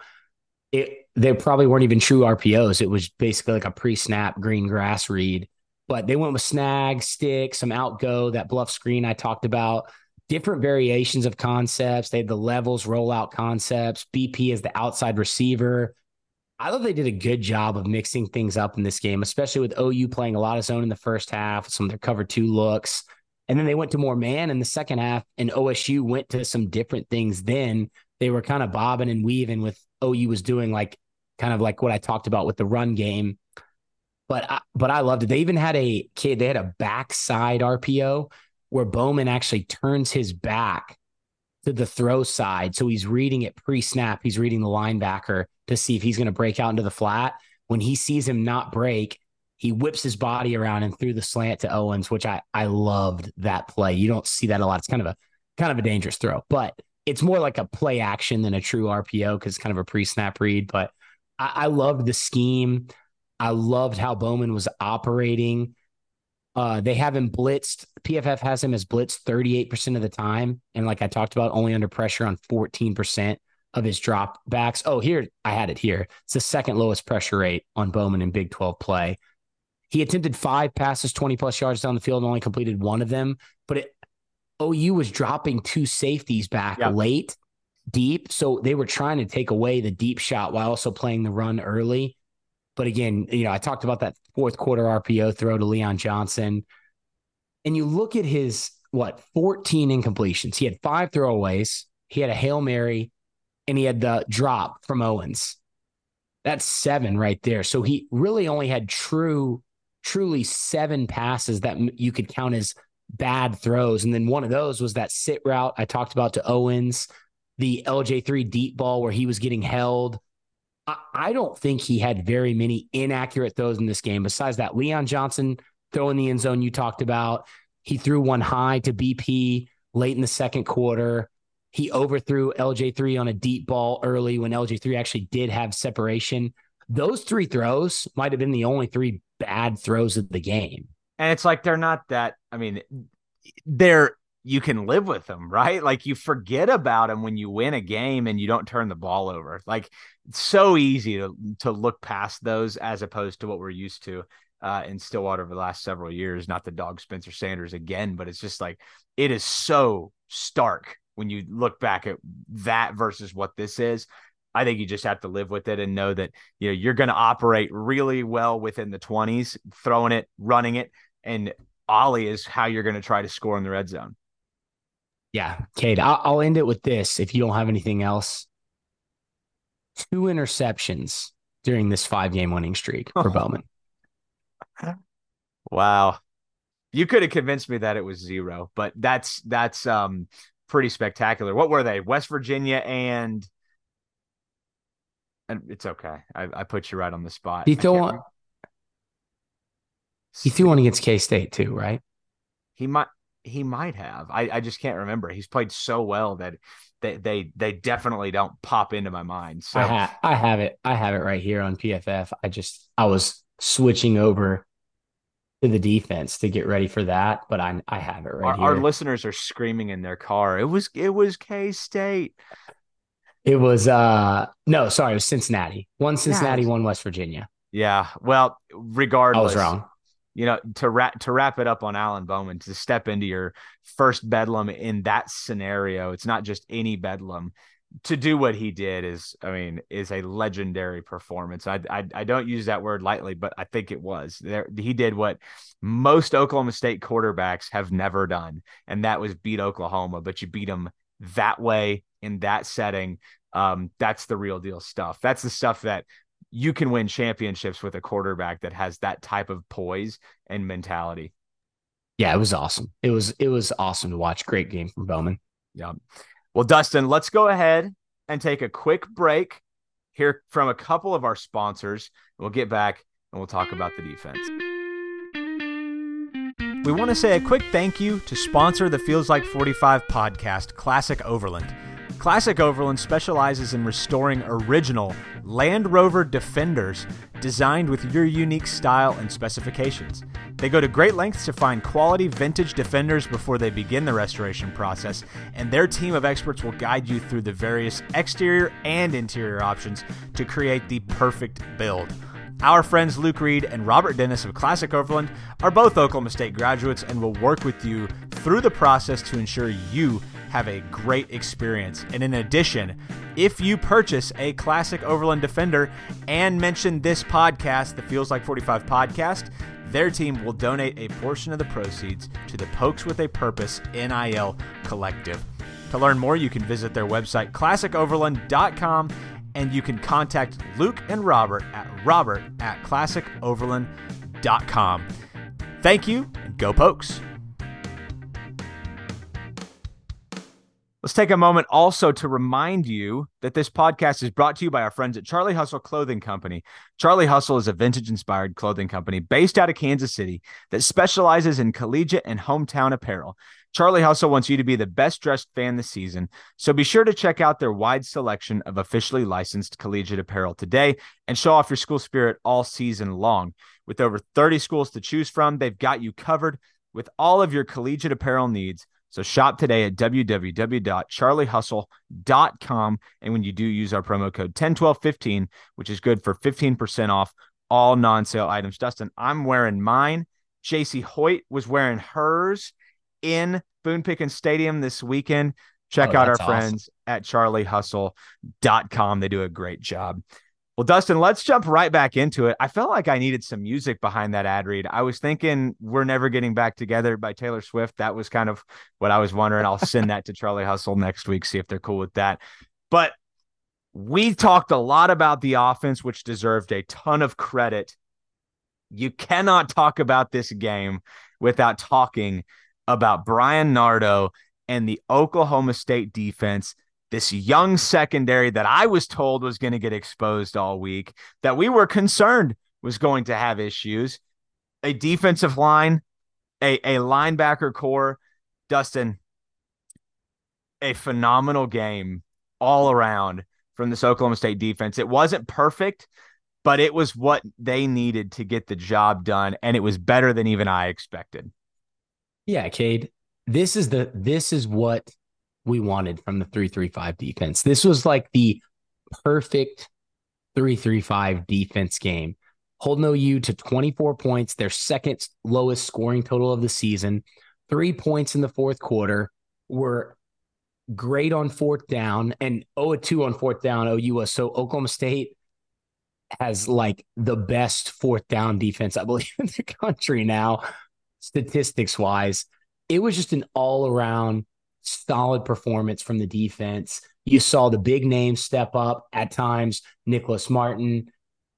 It they probably weren't even true RPOs. It was basically like a pre-snap green grass read but they went with snag, stick, some outgo, that bluff screen I talked about, different variations of concepts. They had the levels rollout concepts, BP as the outside receiver. I thought they did a good job of mixing things up in this game, especially with OU playing a lot of zone in the first half, some of their cover two looks. And then they went to more man in the second half, and OSU went to some different things then. They were kind of bobbing and weaving with OU was doing like kind of like what I talked about with the run game but I, but I loved it. They even had a kid. They had a backside RPO where Bowman actually turns his back to the throw side, so he's reading it pre-snap. He's reading the linebacker to see if he's going to break out into the flat. When he sees him not break, he whips his body around and threw the slant to Owens, which I I loved that play. You don't see that a lot. It's kind of a kind of a dangerous throw, but it's more like a play action than a true RPO because it's kind of a pre-snap read. But I, I loved the scheme. I loved how Bowman was operating. Uh, they have him blitzed. PFF has him as blitzed 38% of the time. And like I talked about, only under pressure on 14% of his drop backs. Oh, here, I had it here. It's the second lowest pressure rate on Bowman in Big 12 play. He attempted five passes, 20 plus yards down the field, and only completed one of them. But it, OU was dropping two safeties back yep. late, deep. So they were trying to take away the deep shot while also playing the run early. But again, you know, I talked about that fourth quarter RPO throw to Leon Johnson. And you look at his what 14 incompletions. He had five throwaways, he had a Hail Mary, and he had the drop from Owens. That's seven right there. So he really only had true, truly seven passes that you could count as bad throws. And then one of those was that sit route I talked about to Owens, the LJ3 deep ball where he was getting held. I don't think he had very many inaccurate throws in this game. Besides that, Leon Johnson throw in the end zone you talked about. He threw one high to BP late in the second quarter. He overthrew LJ3 on a deep ball early when LJ3 actually did have separation. Those three throws might have been the only three bad throws of the game. And it's like they're not that, I mean, they're you can live with them, right? Like you forget about them when you win a game and you don't turn the ball over. Like it's so easy to to look past those as opposed to what we're used to uh, in Stillwater over the last several years. Not the dog Spencer Sanders again, but it's just like it is so stark when you look back at that versus what this is. I think you just have to live with it and know that you know you're going to operate really well within the 20s, throwing it, running it, and Ollie is how you're going to try to score in the red zone. Yeah, Cade, I'll, I'll end it with this. If you don't have anything else, two interceptions during this five game winning streak for Bowman. *laughs* Wow. You could have convinced me that it was zero, but that's that's um pretty spectacular. What were they? West Virginia and and it's okay. I, I put you right on the spot. He threw one. He threw one against K State too, right? He might he might have. I, I just can't remember. He's played so well that they they they definitely don't pop into my mind. So I, ha- I have it. I have it right here on PFF. I just I was switching over to the defense to get ready for that, but I I have it right our, here. Our listeners are screaming in their car. It was it was K State. It was uh no, sorry, it was Cincinnati. One Cincinnati, one West Virginia. Yeah. Well, regardless, I was wrong you know, to wrap to wrap it up on Alan Bowman, to step into your first bedlam in that scenario, it's not just any bedlam. To do what he did is, I mean, is a legendary performance. I, I I don't use that word lightly, but I think it was. There he did what most Oklahoma State quarterbacks have never done, and that was beat Oklahoma. But you beat them that way in that setting. Um, that's the real deal stuff. That's the stuff that you can win championships with a quarterback that has that type of poise and mentality. Yeah, it was awesome. It was it was awesome to watch. Great game from Bowman. Yeah. Well, Dustin, let's go ahead and take a quick break. Hear from a couple of our sponsors. We'll get back and we'll talk about the defense. We want to say a quick thank you to sponsor the Feels Like 45 podcast, Classic Overland. Classic Overland specializes in restoring original Land Rover Defenders designed with your unique style and specifications. They go to great lengths to find quality vintage Defenders before they begin the restoration process, and their team of experts will guide you through the various exterior and interior options to create the perfect build. Our friends Luke Reed and Robert Dennis of Classic Overland are both Oklahoma State graduates and will work with you through the process to ensure you have a great experience. And in addition, if you purchase a classic Overland Defender and mention this podcast, the Feels Like 45 podcast, their team will donate a portion of the proceeds to the Pokes with a Purpose NIL Collective. To learn more, you can visit their website, classicoverland.com, and you can contact Luke and Robert at robert at classicoverland.com. Thank you, and go Pokes! Let's take a moment also to remind you that this podcast is brought to you by our friends at Charlie Hustle Clothing Company. Charlie Hustle is a vintage inspired clothing company based out of Kansas City that specializes in collegiate and hometown apparel. Charlie Hustle wants you to be the best dressed fan this season, so be sure to check out their wide selection of officially licensed collegiate apparel today and show off your school spirit all season long. With over 30 schools to choose from, they've got you covered with all of your collegiate apparel needs. So shop today at www.charliehustle.com. And when you do use our promo code 101215, which is good for 15% off all non sale items. Dustin, I'm wearing mine. JC Hoyt was wearing hers in Boone Pickens Stadium this weekend. Check Oh, out our awesome. friends at charliehustle.com. They do a great job. Well, Dustin, let's jump right back into it. I felt like I needed some music behind that ad read. I was thinking We're Never Getting Back Together by Taylor Swift. That was kind of what I was wondering. I'll send that to Charlie Hustle next week, see if they're cool with that. But we talked a lot about the offense, which deserved a ton of credit. You cannot talk about this game without talking about Bryan Nardo and the Oklahoma State defense this young secondary that I was told was going to get exposed all week, that we were concerned was going to have issues. a defensive line, a, a linebacker corps. Dustin, a phenomenal game all around from this Oklahoma State defense. It wasn't perfect, but it was what they needed to get the job done. And it was better than even I expected. Yeah, Cade. This is the this is what we wanted from the 335 defense. This was like the perfect 335 defense game. Holding OU to 24 points, their second lowest scoring total of the season, three points in the fourth quarter, were great on fourth down and 0 2 on fourth down. OU was so Oklahoma State has like the best fourth down defense, I believe, in the country now, statistics wise. It was just an all around solid performance from the defense. You saw the big names step up at times, Nicholas Martin.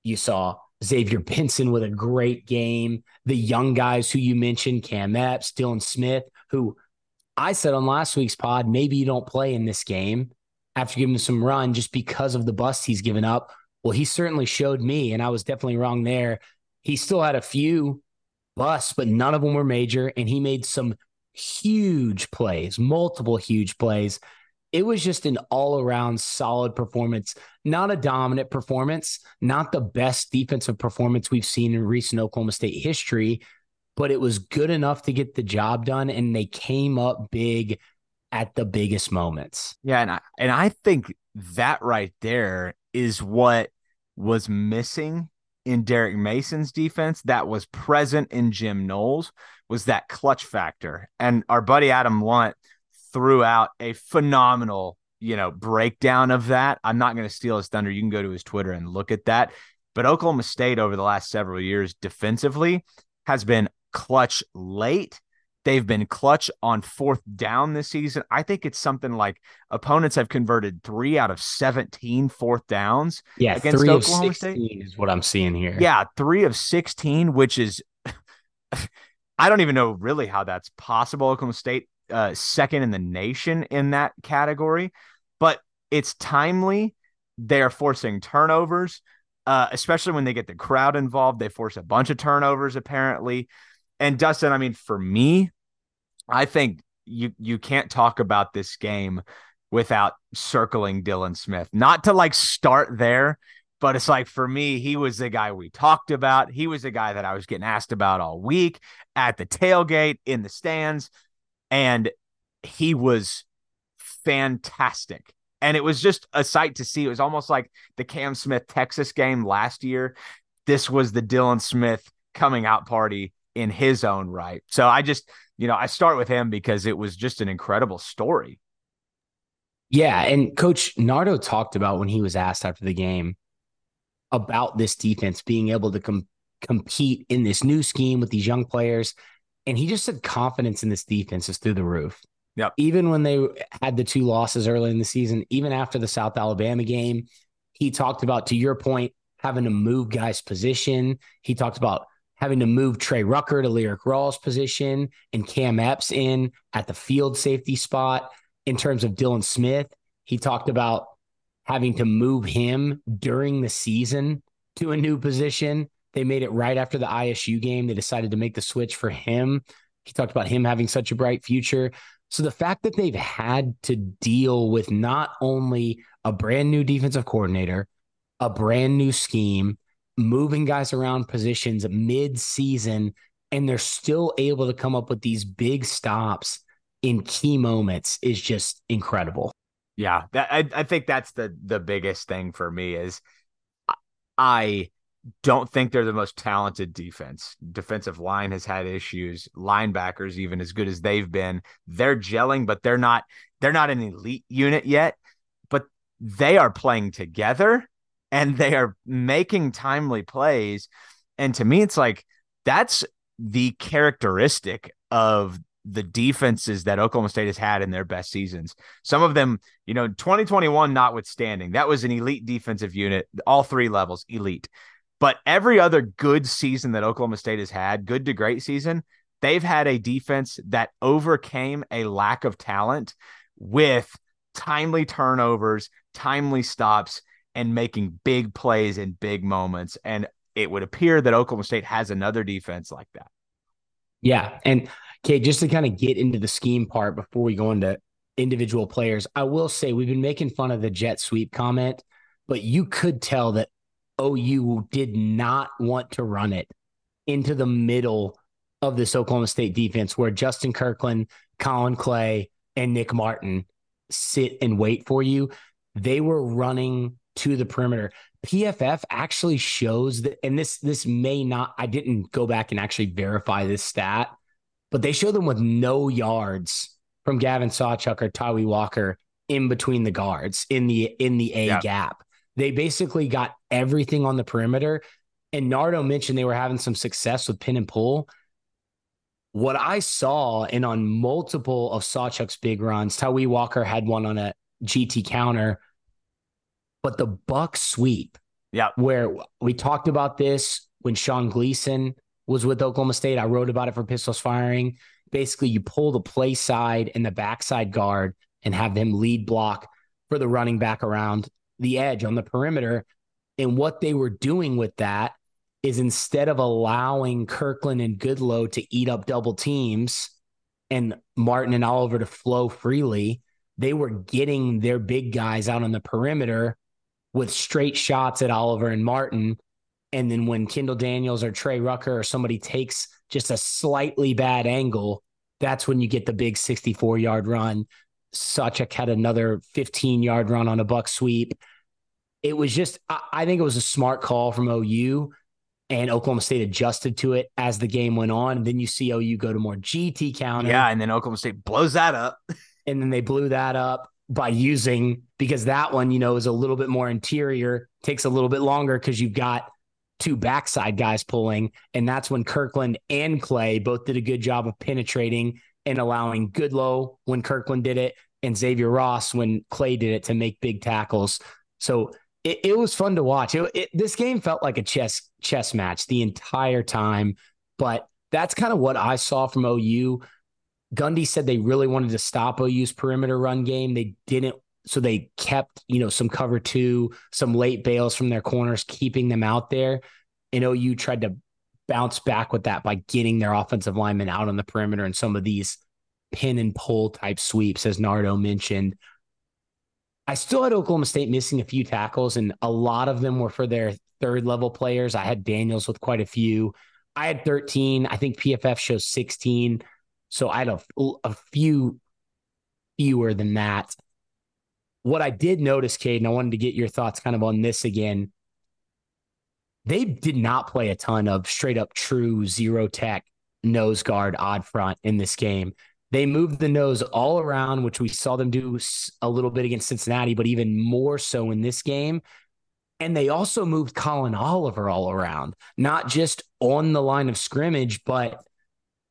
You saw Xavier *laughs* Benson with a great game. The young guys who you mentioned, Cam Epps, Dylan Smith, who I said on last week's pod, maybe you don't play in this game after giving him some run just because of the bust he's given up. Well, he certainly showed me, and I was definitely wrong there. He still had a few busts, but none of them were major, and he made some huge plays, multiple huge plays. It was just an all around solid performance, not a dominant performance, not the best defensive performance we've seen in recent Oklahoma State history, but it was good enough to get the job done. And they came up big at the biggest moments. Yeah. And I, and I think that right there is what was missing in Derek Mason's defense that was present in Jim Knowles was that clutch factor. And our buddy Adam Lunt threw out a phenomenal, you know, breakdown of that. I'm not going to steal his thunder. You can go to his Twitter and look at that. But Oklahoma State over the last several years defensively has been clutch late They've been clutch on fourth down this season. I think it's something like opponents have converted three out of 17 fourth downs. Yeah, against three Oklahoma of 16 State. is what I'm seeing here. Yeah, three of 16, which is, *laughs* I don't even know really how that's possible. Oklahoma State, uh, second in the nation in that category, but it's timely. They're forcing turnovers, uh, especially when they get the crowd involved. They force a bunch of turnovers, apparently. And Dustin, I mean, for me, I think you you can't talk about this game without circling Dylan Smith. Not to like start there, but it's like for me, he was the guy we talked about. He was the guy that I was getting asked about all week at the tailgate in the stands. And he was fantastic. And it was just a sight to see. It was almost like the Cam Smith Texas game last year. This was the Dylan Smith coming out party in his own right. So I just, you know, I start with him because it was just an incredible story. Yeah. And Coach Nardo talked about when he was asked after the game about this defense being able to com- compete in this new scheme with these young players. And he just said confidence in this defense is through the roof. Yeah. Even when they had the two losses early in the season, even after the South Alabama game, he talked about, to your point, having to move guys' position. He talked about having to move Trey Rucker to Lyrik Rawls' position and Cam Epps in at the field safety spot. In terms of Dylan Smith, he talked about having to move him during the season to a new position. They made it right after the ISU game. They decided to make the switch for him. He talked about him having such a bright future. So the fact that they've had to deal with not only a brand new defensive coordinator, a brand new scheme, moving guys around positions mid season, and they're still able to come up with these big stops in key moments is just incredible. Yeah, that, I, I think that's the the biggest thing for me is I don't think they're the most talented defense. Defensive line has had issues. Linebackers, even as good as they've been, they're gelling, but they're not they're not an elite unit yet. But they are playing together and they are making timely plays. And to me, it's like that's the characteristic of the defenses that Oklahoma State has had in their best seasons. Some of them, you know, 2021 notwithstanding, that was an elite defensive unit, all three levels, elite. But every other good season that Oklahoma State has had, good to great season, they've had a defense that overcame a lack of talent with timely turnovers, timely stops, and making big plays in big moments. And it would appear that Oklahoma State has another defense like that. Yeah. And okay, just to kind of get into the scheme part before we go into individual players, I will say we've been making fun of the jet sweep comment, but you could tell that OU did not want to run it into the middle of this Oklahoma State defense where Justin Kirkland, Collin Clay, and Nick Martin sit and wait for you. They were running to the perimeter. PFF actually shows that, and this this may not. I didn't go back and actually verify this stat, but they show them with no yards from Gavin Sawchuk or Tawee Walker in between the guards in the in the A gap. They basically got everything on the perimeter. And Nardo mentioned they were having some success with pin and pull. What I saw, and on multiple of Sawchuk's big runs, Tawee Walker had one on a GT counter but the buck sweep, yeah, where we talked about this when Sean Gleeson was with Oklahoma State. I wrote about it for Pistols Firing. Basically, you pull the play side and the backside guard and have them lead block for the running back around the edge on the perimeter. And what they were doing with that is instead of allowing Kirkland and Goodlow to eat up double teams and Martin and Oliver to flow freely, they were getting their big guys out on the perimeter with straight shots at Oliver and Martin. And then when Kendal Daniels or Trey Rucker or somebody takes just a slightly bad angle, that's when you get the big 64 yard run. Sawchuk had another 15 yard run on a buck sweep. It was just, I think it was a smart call from OU and Oklahoma State adjusted to it as the game went on. And then you see OU go to more GT counter. Yeah. And then Oklahoma State blows that up. and then they blew that up by using because that one, you know, is a little bit more interior, takes a little bit longer because you've got two backside guys pulling. And that's when Kirkland and Clay both did a good job of penetrating and allowing Goodlow when Kirkland did it and Xavier Ross when Clay did it to make big tackles. So it, it was fun to watch. It, it, this game felt like a chess chess match the entire time, but that's kind of what I saw from OU. Gundy said they really wanted to stop OU's perimeter run game. They didn't, so they kept, you know, some cover two, some late bails from their corners, keeping them out there. And OU tried to bounce back with that by getting their offensive linemen out on the perimeter and some of these pin and pull type sweeps, as Nardo mentioned. I still had Oklahoma State missing a few tackles, and a lot of them were for their third level players. I had Daniels with quite a few. I had 13. I think PFF shows 16. So I had a, a few fewer than that. What I did notice, Cade, and I wanted to get your thoughts kind of on this again. They did not play a ton of straight up true zero tech nose guard odd front in this game. They moved the nose all around, which we saw them do a little bit against Cincinnati, but even more so in this game. And they also moved Collin Oliver all around, not just on the line of scrimmage, but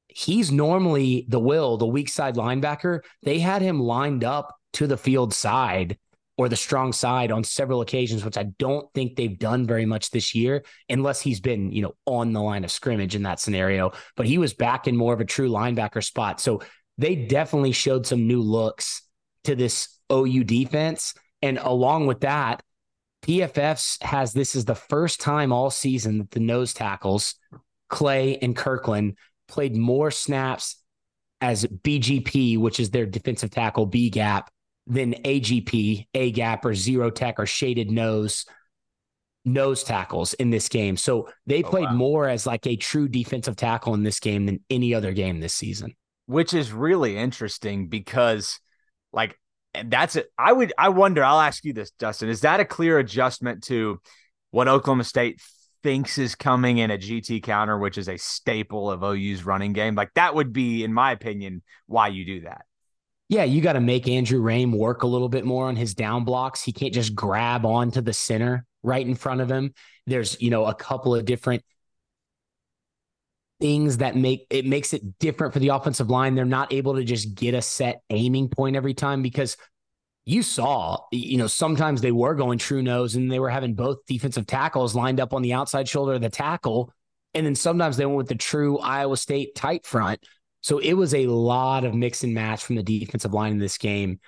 he's normally the will, the weak side linebacker. They had him lined up to the field side or the strong side on several occasions, which I don't think they've done very much this year, unless he's been, you know, on the line of scrimmage in that scenario. But he was back in more of a true linebacker spot. So they definitely showed some new looks to this OU defense. And along with that, PFFs has this is the first time all season that the nose tackles, Clay and Kirkland, played more snaps as BGP, which is their defensive tackle B gap, than AGP, A gap, or zero tech or shaded nose nose tackles in this game. So they oh, played wow. more as like a true defensive tackle in this game than any other game this season. Which is really interesting because like that's it. I would I wonder, I'll ask you this, Dustin. Is that a clear adjustment to what Oklahoma State thinks is coming in a GT counter, which is a staple of OU's running game. Like that would be, in my opinion, why you do that. Yeah, you got to make Andrew Raym work a little bit more on his down blocks. He can't just grab onto the center right in front of him. There's, you know, a couple of different things that make it makes it different for the offensive line. They're not able to just get a set aiming point every time because you saw, you know, sometimes they were going true nose and they were having both defensive tackles lined up on the outside shoulder of the tackle. And then sometimes they went with the true Iowa State tight front. So it was a lot of mix and match from the defensive line in this game.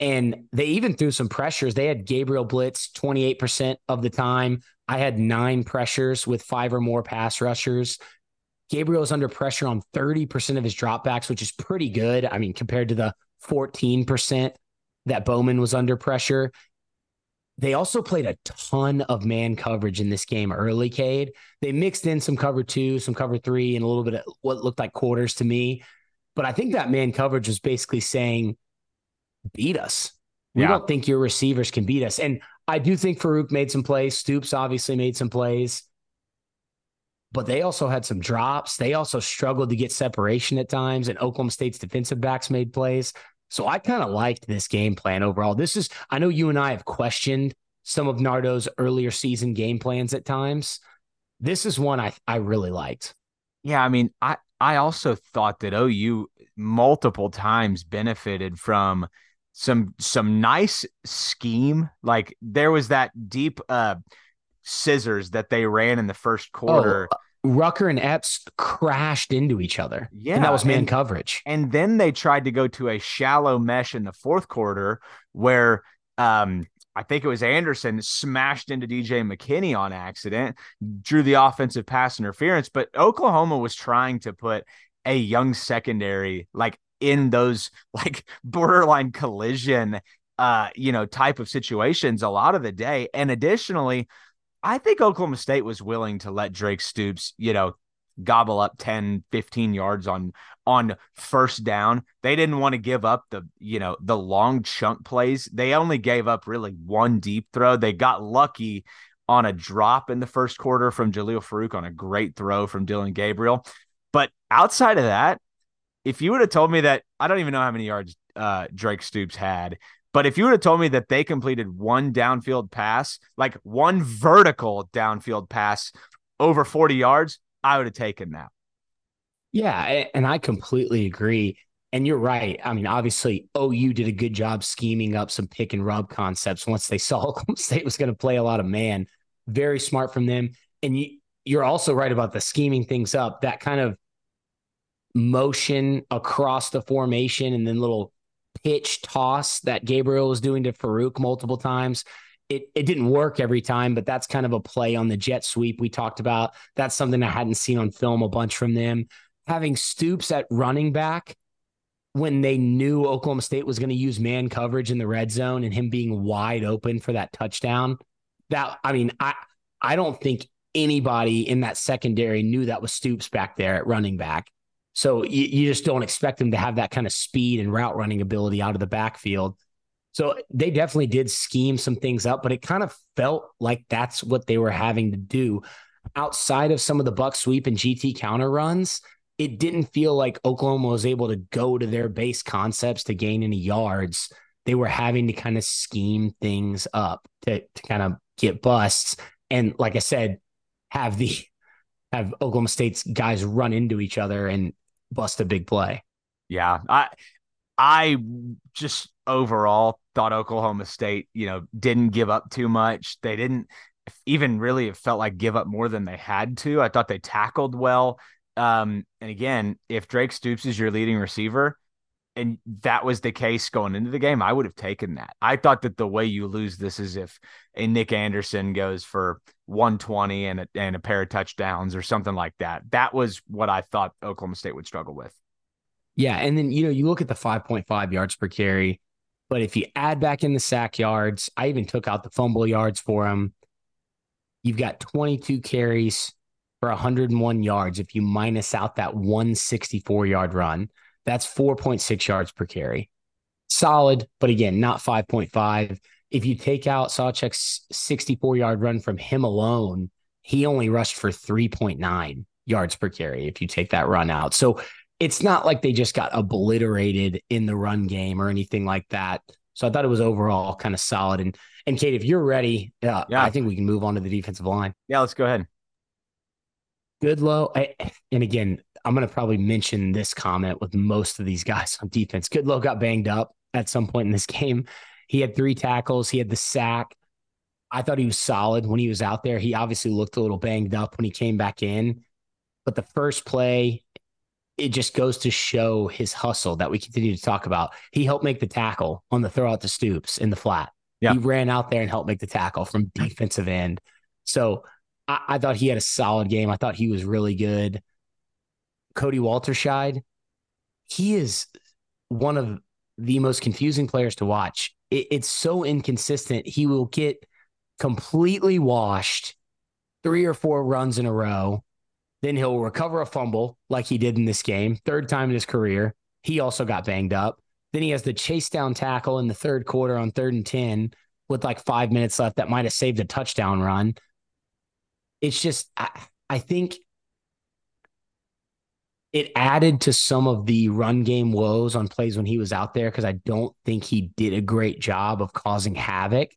And they even threw some pressures. They had Gabriel Blitz 28% of the time. I had nine pressures with five or more pass rushers. Gabriel is under pressure on 30% of his dropbacks, which is pretty good. I mean, compared to the 14% that Bowman was under pressure. They also played a ton of man coverage in this game early, Cade. They mixed in some cover two, some cover three, and a little bit of what looked like quarters to me. But I think that man coverage was basically saying, beat us. We yeah. don't think your receivers can beat us. And I do think Farooq made some plays. Stoops obviously made some plays, but they also had some drops. They also struggled to get separation at times, and Oklahoma State's defensive backs made plays. So I kind of liked this game plan overall. This is, I know you and I have questioned some of Nardo's earlier season game plans at times. This is one I, I really liked. Yeah. I mean, I, I also thought that OU multiple times benefited from some some nice scheme. Like there was that deep uh scissors that they ran in the first quarter. Oh, Rucker and Epps crashed into each other. Yeah. And that was man and, coverage. And then they tried to go to a shallow mesh in the fourth quarter where um I think it was Anderson smashed into DJ McKinney on accident, drew the offensive pass interference. But Oklahoma was trying to put a young secondary like in those *laughs* like borderline collision uh you know type of situations a lot of the day and additionally I think Oklahoma State was willing to let Drake Stoops, you know, gobble up 10, 15 yards on on first down. They didn't want to give up the, you know, the long chunk plays. They only gave up really one deep throw. They got lucky on a drop in the first quarter from Jalil Farooq on a great throw from Dillon Gabriel. But outside of that, if you would have told me that I don't even know how many yards uh, Drake Stoops had, but if you would have told me that they completed one downfield pass, like one vertical downfield pass over 40 yards, I would have taken that. Yeah. And I completely agree. And you're right. I mean, obviously, OU did a good job scheming up some pick and rub concepts once they *laughs* saw Oklahoma State was going to play a lot of man. Very smart from them. And you, you're also right about the scheming things up, that kind of motion across the formation and then little pitch toss that Gabriel was doing to Farooq multiple times. It, it didn't work every time, but that's kind of a play on the jet sweep we talked about. That's something I hadn't seen on film a bunch from them. Having Stoops at running back when they knew Oklahoma State was going to use man coverage in the red zone and him being wide open for that touchdown. That I mean, I I don't think anybody in that secondary knew that was Stoops back there at running back. So you, you just don't expect them to have that kind of speed and route running ability out of the backfield. So they definitely did scheme some things up, but it kind of felt like that's what they were having to do. Outside of some of the buck sweep and GT counter runs, it didn't feel like Oklahoma was able to go to their base concepts to gain any yards. They were having to kind of scheme things up to, to kind of get busts. And like I said, have the have Oklahoma State's guys run into each other and bust a big play. Yeah, I I just overall thought Oklahoma State, you know, didn't give up too much. They didn't even really it felt like give up more than they had to. I thought they tackled well. Um, and again, if Drake Stoops is your leading receiver, and that was the case going into the game, I would have taken that. I thought that the way you lose this is if a Nic Anderson goes for 120 and a, and a pair of touchdowns or something like that. That was what I thought Oklahoma State would struggle with. Yeah, and then you know you look at the 5.5 yards per carry, but if you add back in the sack yards, I even took out the fumble yards for him. You've got 22 carries for 101 yards if you minus out that 164 yard run. That's 4.6 yards per carry. Solid, but again, not 5.5. If you take out Sawchuk's 64 yard run from him alone, he only rushed for 3.9 yards per carry if you take that run out. So it's not like they just got obliterated in the run game or anything like that. So I thought it was overall kind of solid. And and Cade, if you're ready, uh, yeah, I think we can move on to the defensive line. Yeah, let's go ahead. Goodlow, I, and again, I'm going to probably mention this comment with most of these guys on defense. Goodlow got banged up at some point in this game. He had three tackles, he had the sack. I thought he was solid when he was out there. He obviously looked a little banged up when he came back in. But the first play, it just goes to show his hustle that we continue to talk about. He helped make the tackle on the throw out to Stoops in the flat. Yeah. He ran out there and helped make the tackle from defensive end. So I, I thought he had a solid game. I thought he was really good. Kody Walterscheid, he is one of the most confusing players to watch. It, it's so inconsistent. He will get completely washed three or four runs in a row. Then he'll recover a fumble like he did in this game, third time in his career. He also got banged up. Then he has the chase down tackle in the third quarter on third and 10 with like five minutes left that might have saved a touchdown run. It's just, I, I think it added to some of the run game woes on plays when he was out there because I don't think he did a great job of causing havoc.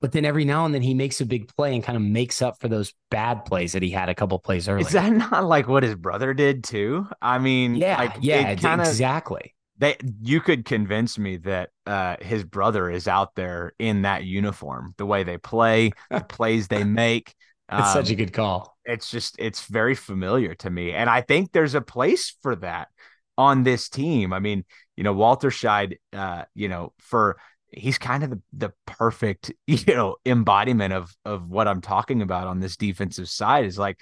But then every now and then he makes a big play and kind of makes up for those bad plays that he had a couple plays earlier. Is that not like what his brother did too? I mean, yeah, like, yeah, it kinda, exactly. They, you could convince me that uh, his brother is out there in that uniform, the way they play, the *laughs* plays they make. It's such a Um, good call. it's just it's very familiar to me and i think there's a place for that on this team. I mean you know Walterscheid uh you know for he's kind of the, the perfect *laughs* you know embodiment of of what i'm talking about on this defensive side is like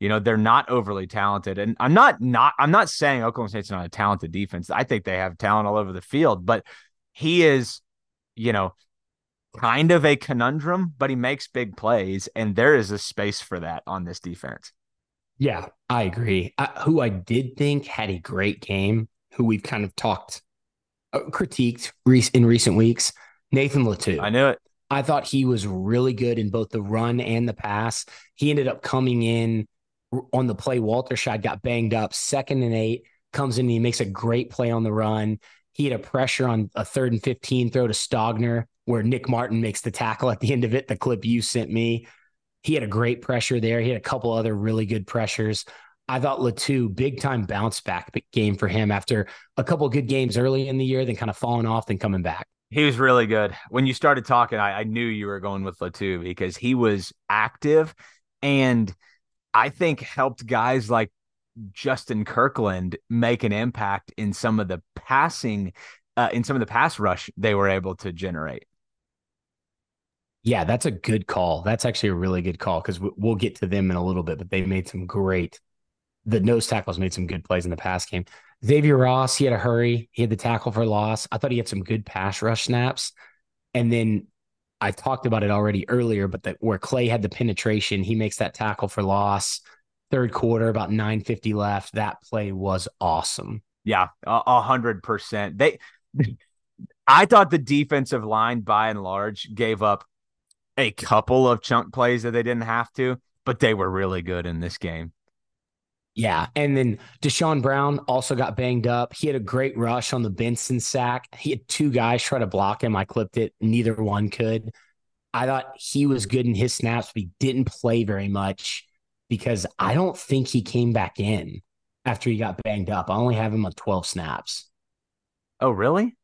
you know they're not overly talented. And i'm not not i'm not saying oklahoma state's not a talented defense. I think they have talent all over the field but he is you know kind of a conundrum, but he makes big plays, and there is a space for that on this defense. Yeah, I agree. I, who I did think had a great game, who we've kind of talked, uh, critiqued re- in recent weeks, Nathan Latu. I knew it. I thought he was really good in both the run and the pass. He ended up coming in on the play. Walterscheid got banged up, second and eight, comes in and he makes a great play on the run. He had a pressure on a third and 15 throw to Stogner, where Nick Martin makes the tackle at the end of it, the clip you sent me. He had a great pressure there. He had a couple other really good pressures. I thought Latu, big time bounce back game for him after a couple good games early in the year, then kind of falling off, then coming back. He was really good. When you started talking, I, I knew you were going with Latu because he was active and I think helped guys like Justin Kirkland make an impact in some of the passing, uh, in some of the pass rush they were able to generate. Yeah, that's a good call. That's actually a really good call because we'll get to them in a little bit, but they made some great. The nose tackles made some good plays in the pass game. Xavier Ross, he had a hurry. He had the tackle for loss. I thought he had some good pass rush snaps. And then I talked about it already earlier, but that where Clay had the penetration, he makes that tackle for loss. Third quarter, about 950 left. That play was awesome. Yeah, a hundred percent. They, *laughs* I thought the defensive line by and large gave up a couple of chunk plays that they didn't have to, but they were really good in this game. Yeah. And then Deshaun Brown also got banged up. He had a great rush on the Benson sack. He had two guys try to block him. I clipped it. Neither one could. I thought he was good in his snaps, but he didn't play very much because I don't think he came back in after he got banged up. I only have him on 12 snaps. Oh, really?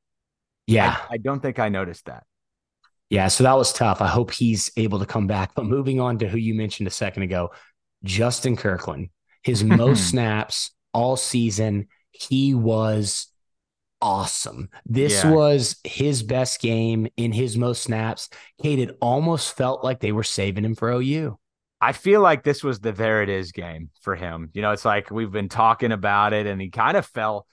Yeah. I, I don't think I noticed that. Yeah. So that was tough. I hope he's able to come back. But moving on to who you mentioned a second ago, Justin Kirkland, his mm-hmm. most snaps all season. He was awesome. This Yeah. was his best game in his most snaps. Cade, it almost felt like they were saving him for OU. I feel like this was the there it is game for him. You know, it's like we've been talking about it and he kind of fell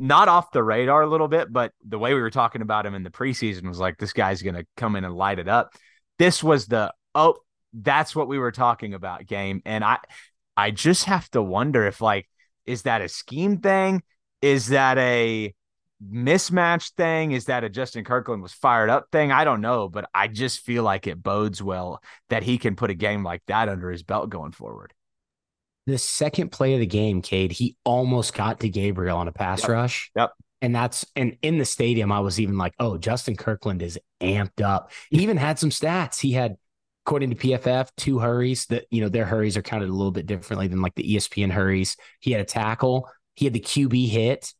not off the radar a little bit, but the way we were talking about him in the preseason was like this guy's going to come in and light it up. This was the oh, that's what we were talking about game and I I just have to wonder if like is that a scheme thing? Is that a mismatch thing? Is that a Justin Kirkland was fired up thing? I don't know, but I just feel like it bodes well that he can put a game like that under his belt going forward. The second play of the game, Cade, he almost got to Gabriel on a pass Yep. rush. Yep. And that's and in the stadium, I was even like, oh, Justin Kirkland is amped up. He even had some stats. He had, according to PFF, two hurries that, you know, their hurries are counted a little bit differently than like the ESPN hurries. He had a tackle, he had the QB hit.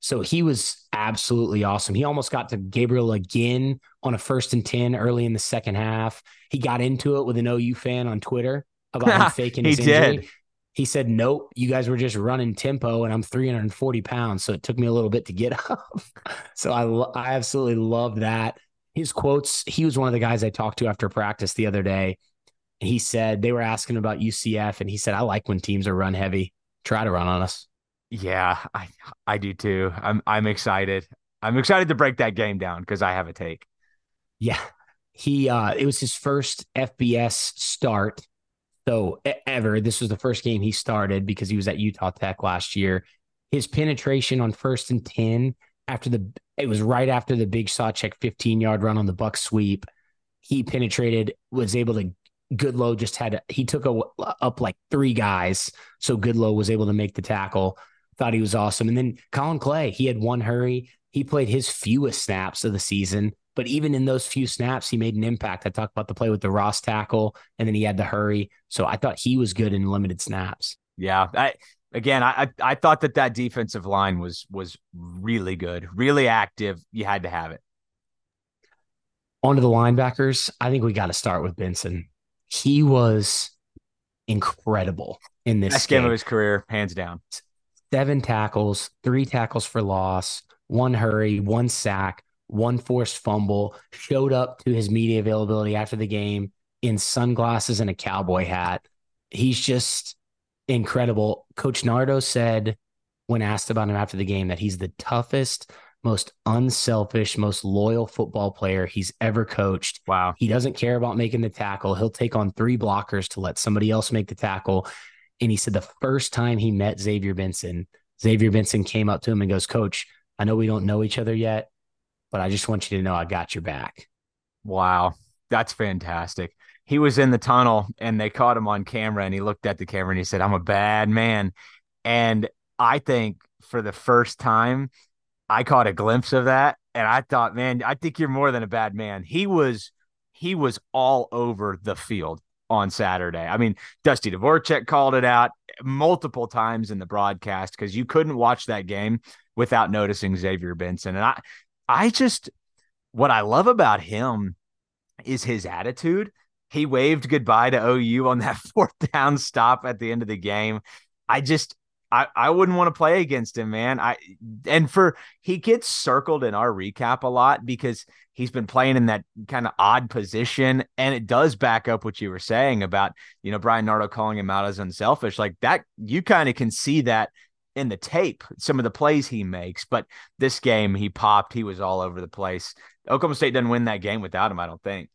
So he was absolutely awesome. He almost got to Gabriel again on a first and 10 early in the second half. He got into it with an OU fan on Twitter about him *laughs* faking He his injury. did. He said, Nope, you guys were just running tempo, and I'm 340 pounds. So it took me a little bit to get *laughs* up. so I, I absolutely love that. His quotes, he was one of the guys I talked to after practice the other day. And he said they were asking about UCF, and he said, I like when teams are run heavy. Try to run on us. Yeah, I I do too. I'm I'm excited. I'm excited to break that game down because I have a take. Yeah. He uh it was his first FBS start. So ever. This was the first game he started because he was at Utah Tech last year. His penetration on first and 10 after the it was right after the big Sawchuk 15 yard run on the buck sweep. He penetrated, was able to Goodlow just had he took a, up like three guys, so Goodlow was able to make the tackle. Thought he was awesome, and then Collin Clay, he had one hurry. He played his fewest snaps of the season, but even in those few snaps, he made an impact. I talked about the play with the Ross tackle, and then he had the hurry. So I thought he was good in limited snaps. Yeah, I again, I I thought that that defensive line was was really good, really active. You had to have it. On to the linebackers. I think we got to start with Benson he was incredible in this best game. game of his career, hands down. Seven tackles, three tackles for loss, one hurry, one sack, one forced fumble. Showed up to his media availability after the game in sunglasses and a cowboy hat. He's just incredible. Coach Nardo said when asked about him after the game that he's the toughest most unselfish, most loyal football player he's ever coached. Wow. He doesn't care about making the tackle. He'll take on three blockers to let somebody else make the tackle. And he said the first time he met Xavier Benson, Xavier Benson came up to him and goes, Coach, I know we don't know each other yet, but I just want you to know I got your back. Wow. That's fantastic. He was in the tunnel and they caught him on camera and he looked at the camera and he said, I'm a bad man. And I think for the first time, I caught a glimpse of that and I thought, man, I think you're more than a bad man. He was he was all over the field on Saturday. I mean, Dusty Dvorak called it out multiple times in the broadcast because you couldn't watch that game without noticing Xavier Benson. And I I just what I love about him is his attitude. He waved goodbye to OU on that *laughs* fourth down stop at the end of the game. I just I, I wouldn't want to play against him, man. I and for he gets circled in our recap a lot because he's been playing in that kind of odd position, and it does back up what you were saying about you know Bryan Nardo calling him out as unselfish. Like that, you kind of can see that in the tape, some of the plays he makes. But this game, he popped. He was all over the place. Oklahoma State doesn't win that game without him. I don't think.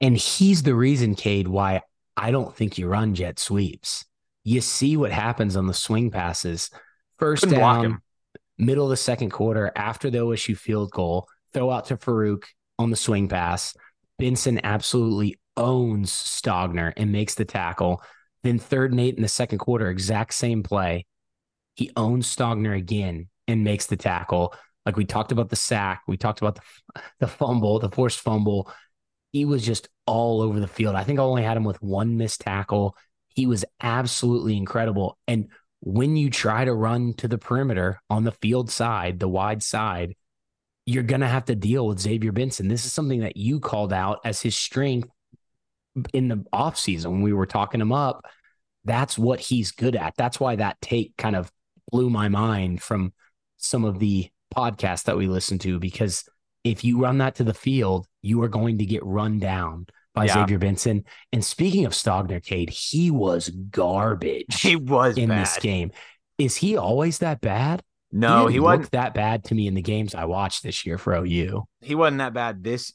And he's the reason, Cade, why I don't think you run jet sweeps you see what happens on the swing passes. 1st down, middle of the second quarter, after the OSU field goal, throw out to Farooq on the swing pass. Benson absolutely owns Stogner and makes the tackle. Then third and eight in the second quarter, exact same play. He owns Stogner again and makes the tackle. Like we talked about the sack, we talked about the, the fumble, the forced fumble. He was just all over the field. I think I only had him with one missed tackle he was absolutely incredible. And when you try to run to the perimeter on the field side, the wide side, you're going to have to deal with Xavier Benson. This is something that you called out as his strength in the offseason when we were talking him up. That's what he's good at. That's why that take kind of blew my mind from some of the podcasts that we listened to because if you run that to the field, you are going to get run down by yeah. Xavier Benson. And speaking of Stogner, Cade, he was garbage. He was in bad. this game. Is he always that bad? No, he, he wasn't that bad to me in the games I watched this year for OU. He wasn't that bad this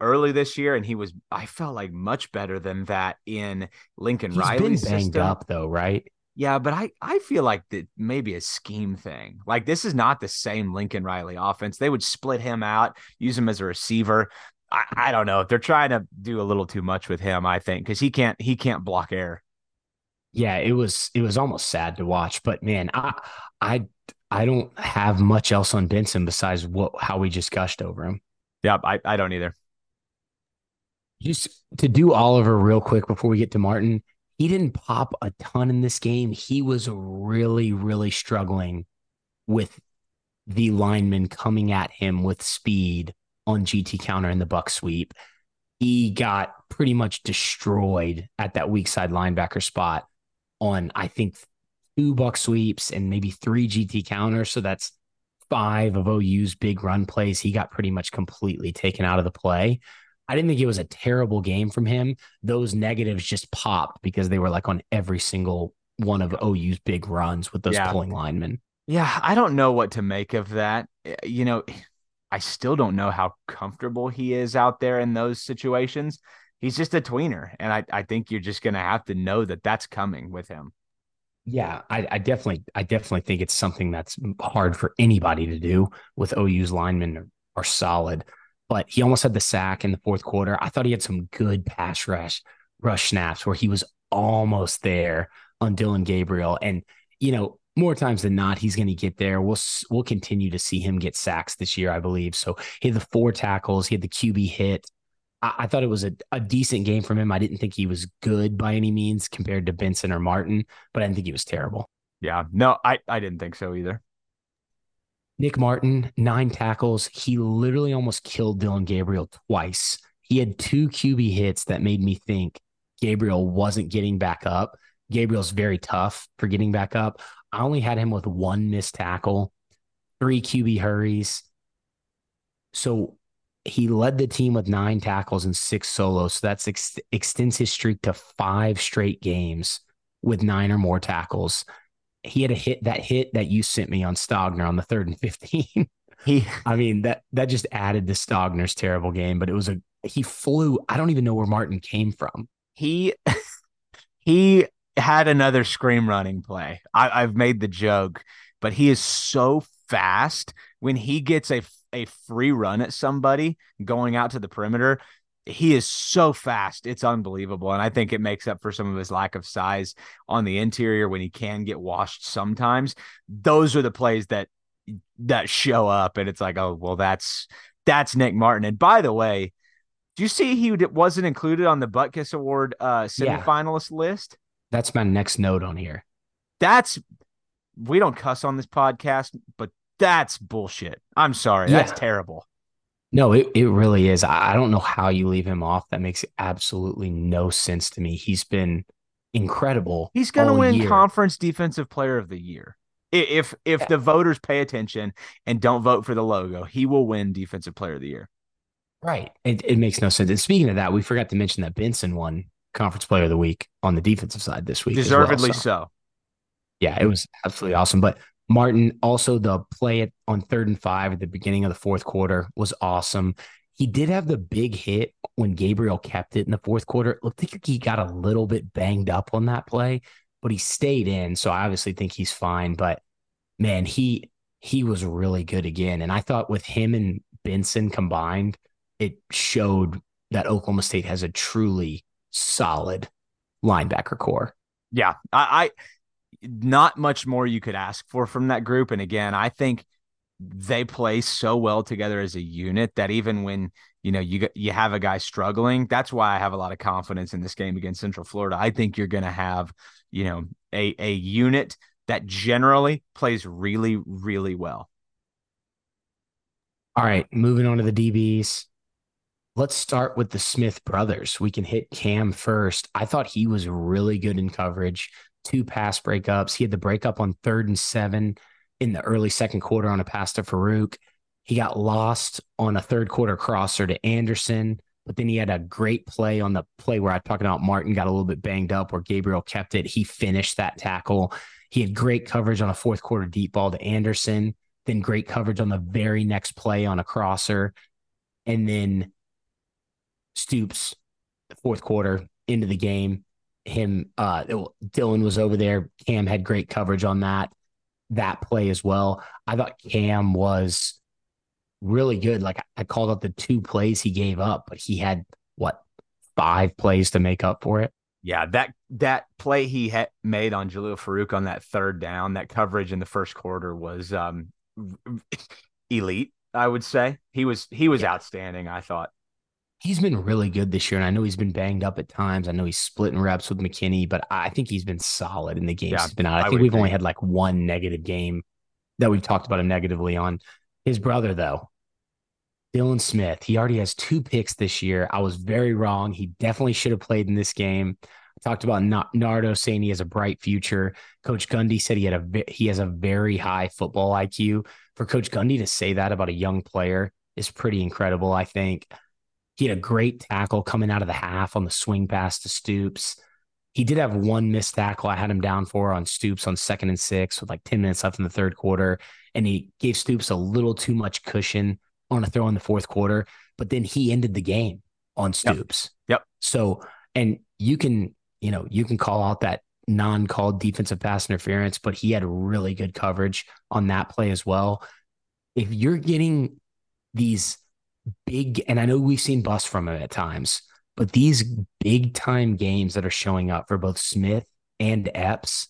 early this year, and he was. I felt like much better than that in Lincoln He's Riley's been banged system. up though, right? Yeah, but I I feel like that maybe a scheme thing. Like this is not the same Lincoln Riley offense. They would split him out, use him as a receiver. I, I don't know. They're trying to do a little too much with him, I think, because he can't he can't block air. Yeah, it was it was almost sad to watch, but man, I I I don't have much else on Benson besides what how we just gushed over him. Yeah, I, I don't either. Just to do Oliver real quick before we get to Martin, he didn't pop a ton in this game. He was really, really struggling with the lineman coming at him with speed on GT counter in the buck sweep. He got pretty much destroyed at that weak side linebacker spot. on, I think, two buck sweeps and maybe three GT counters. So that's five of OU's big run plays. He got pretty much completely taken out of the play. I didn't think it was a terrible game from him. Those negatives just popped because they were like on every single one of OU's big runs with those Yeah. pulling linemen. Yeah, I don't know what to make of that. Eh, You know, I still don't know how comfortable he is out there in those situations. He's just a tweener, and I, I think you're just going to have to know that that's coming with him. Yeah, I, I definitely, I definitely think it's something that's hard for anybody to do. With OU's linemen are, are solid, but he almost had the sack in the fourth quarter. I thought he had some good pass rush rush snaps where he was almost there on Dillon Gabriel, and you know more times than not he's going to get there. We'll we'll continue to see him get sacks this year, I believe. So he had the four tackles, he had the QB hit. I, I thought it was a, a decent game from him. I didn't think he was good by any means compared to Benson or Martin, but I didn't think he was terrible. Yeah, no, I, I didn't think so either. Nick Martin, nine tackles. He literally almost killed Dillon Gabriel twice. He had two QB hits that made me think Gabriel wasn't getting back up. Gabriel's very tough for getting back up. I only had him with one missed tackle, three QB hurries. So he led the team with nine tackles and six solos. So that's ex- extends his streak to five straight games with nine or more tackles. He had a hit that hit that you sent me on Stogner on the third and *laughs* 15. He I mean, that that just added to Stogner's terrible game, but it was a he flew. I don't even know where Martin came from. he *laughs* he had another scream running play. I, I've made the joke, but he is so fast when he gets a a free run at somebody going out to the perimeter. He is so fast. It's unbelievable. And I think it makes up for some of his lack of size on the interior when he can get washed sometimes. Those are the plays that that show up and it's like, oh, well, that's that's Nick Martin. And by the way, do you see he wasn't included on the Butkus Award uh Yeah. semifinalist list? That's my next note on here. That's we don't cuss on this podcast, but that's bullshit. I'm sorry. That's terrible. No, it, it really is. I, don't know how you leave him off. That makes absolutely no sense to me. He's been incredible. He's going to win year. conference defensive player of the year. If if Yeah. the voters pay attention and don't vote for the logo, he will win defensive player of the year. Right. It, it makes no sense. And speaking of that, we forgot to mention that Benson won conference player of the week on the defensive side this week. as well, Deservedly so. so. Yeah, it was absolutely awesome. But Martin, also the play on third and five at the beginning of the fourth quarter was awesome. He did have the big hit when Gabriel kept it in the fourth quarter. It looked like he got a little bit banged up on that play, but he stayed in. So I obviously think he's fine. But man, he he was really good again. And I thought with him and Benson combined, it showed that Oklahoma State has a truly solid linebacker corps. Yeah, I, I not much more you could ask for from that group. And again, I think they play so well together as a unit that even when you know you you have a guy struggling, that's why I have a lot of confidence in this game against Central Florida. I think you're going to have you know a a unit that generally plays really really well. All right, moving on to the DBs. Let's start with the Smith brothers. We can hit Cam first. I thought he was really good in coverage. Two pass breakups. He had the breakup on third and seven in the early second quarter on a pass to Farooq. He got lost on a third quarter crosser to Anderson, but then he had a great play on the play where I talked about Martin got a little bit banged up where Gabriel kept it. He finished that tackle. He had great coverage on a fourth quarter deep ball to Anderson then great coverage on the very next play on a crosser, and then Stoops, the fourth quarter into the game. Him, uh, Dylan was over there. Cam had great coverage on that that play as well. I thought Cam was really good. Like I called out the two plays he gave up, but he had what five plays to make up for it. Yeah, that that play he had made on Jalil Farooq on that third down, that coverage in the first quarter was um *laughs* elite. I would say he was he was Yeah. outstanding. I thought. He's been really good this year, and I know he's been banged up at times. I know he's splitting reps with McKinney, but I think he's been solid in the games Yeah, he's been out. I, I think we've only had like one negative game that we've talked about him negatively on. His brother, though, Dylan Smith, he already has two picks this year. I was very wrong. He definitely should have played in this game. I Talked about Nardo saying he has a bright future. Coach Gundy said he had a he has a very high football IQ. For Coach Gundy to say that about a young player is pretty incredible. I think he had a great tackle coming out of the half on the swing pass to Stoops. He did have one missed tackle I had him down for on Stoops on second and six with like 10 minutes left in the third quarter. And he gave Stoops a little too much cushion on a throw in the fourth quarter, but then he ended the game on Stoops. Yep. yep. So, and you can you know, you can call out that non-called defensive pass interference, but he had really good coverage on that play as well. If you're getting these big, and I know we've seen bust from him at times, but these big time games that are showing up for both Smith and Epps,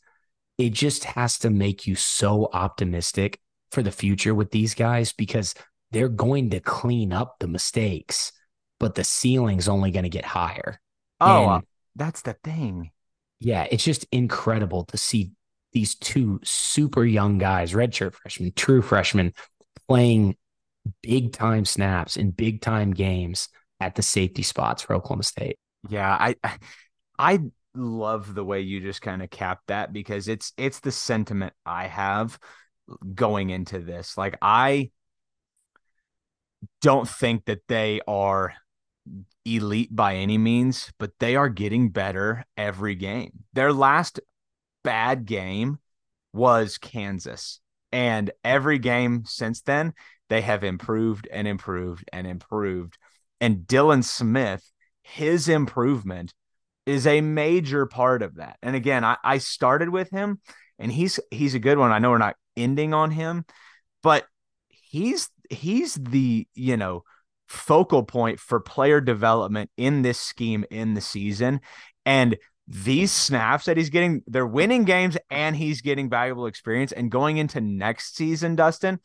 it just has to make you so optimistic for the future with these guys because they're going to clean up the mistakes, but the ceiling's only going to get higher. Oh, and that's the thing. Yeah, it's just incredible to see these two super young guys, redshirt freshmen, true freshmen, playing big time snaps in big time games at the safety spots for Oklahoma State. Yeah, I I love the way you just kind of capped that because it's it's the sentiment I have going into this. Like I don't think that they are elite by any means, but they are getting better every game. Their last bad game was Kansas. And every game since then, they have improved and improved and improved. And Dylan Smith, his improvement is a major part of that. And again, I, I started with him and he's he's a good one. I know we're not ending on him, but he's he's the, you know, focal point for player development in this scheme in the season. And these snaps that he's getting, they're winning games and he's getting valuable experience. And going into next season, Dustin,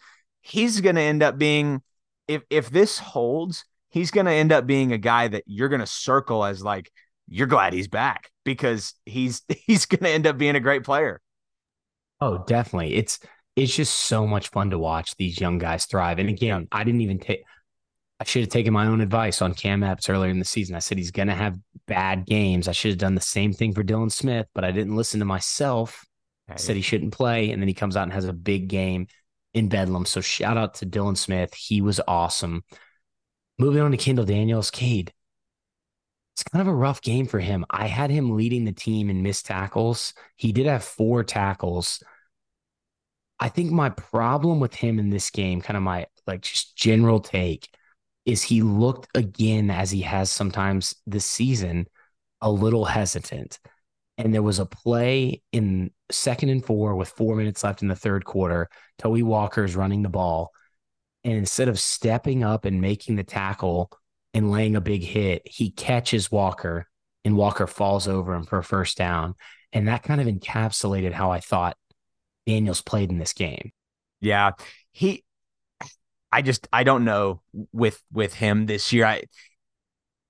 he's going to end up being, if if this holds, he's going to end up being a guy that you're going to circle as like you're glad he's back because he's *laughs* he's going to end up being a great player. Oh, definitely. It's it's just so much fun to watch these young guys thrive. And again, I didn't even take I should have taken my own advice on Cam Epps earlier in the season. I said he's going to have bad games. I should have done the same thing for Dylan Smith, but I didn't listen to myself. I said he shouldn't play, and then he comes out and has a big game in Bedlam. So shout out to Dylan Smith. He was awesome. Moving on to Kendal Daniels, Cade. It's kind of a rough game for him. I had him leading the team in missed tackles. He did have four tackles. I think my problem with him in this game, kind of my like just general take, is he looked again as he has sometimes this season a little hesitant. And there was a play in second and four with four minutes left in the third quarter. Tawee Walker is running the ball. And instead of stepping up and making the tackle and laying a big hit, he catches Walker and Walker falls over him for a first down. And that kind of encapsulated how I thought Daniels played in this game. Yeah. He I just I don't know with with him this year. I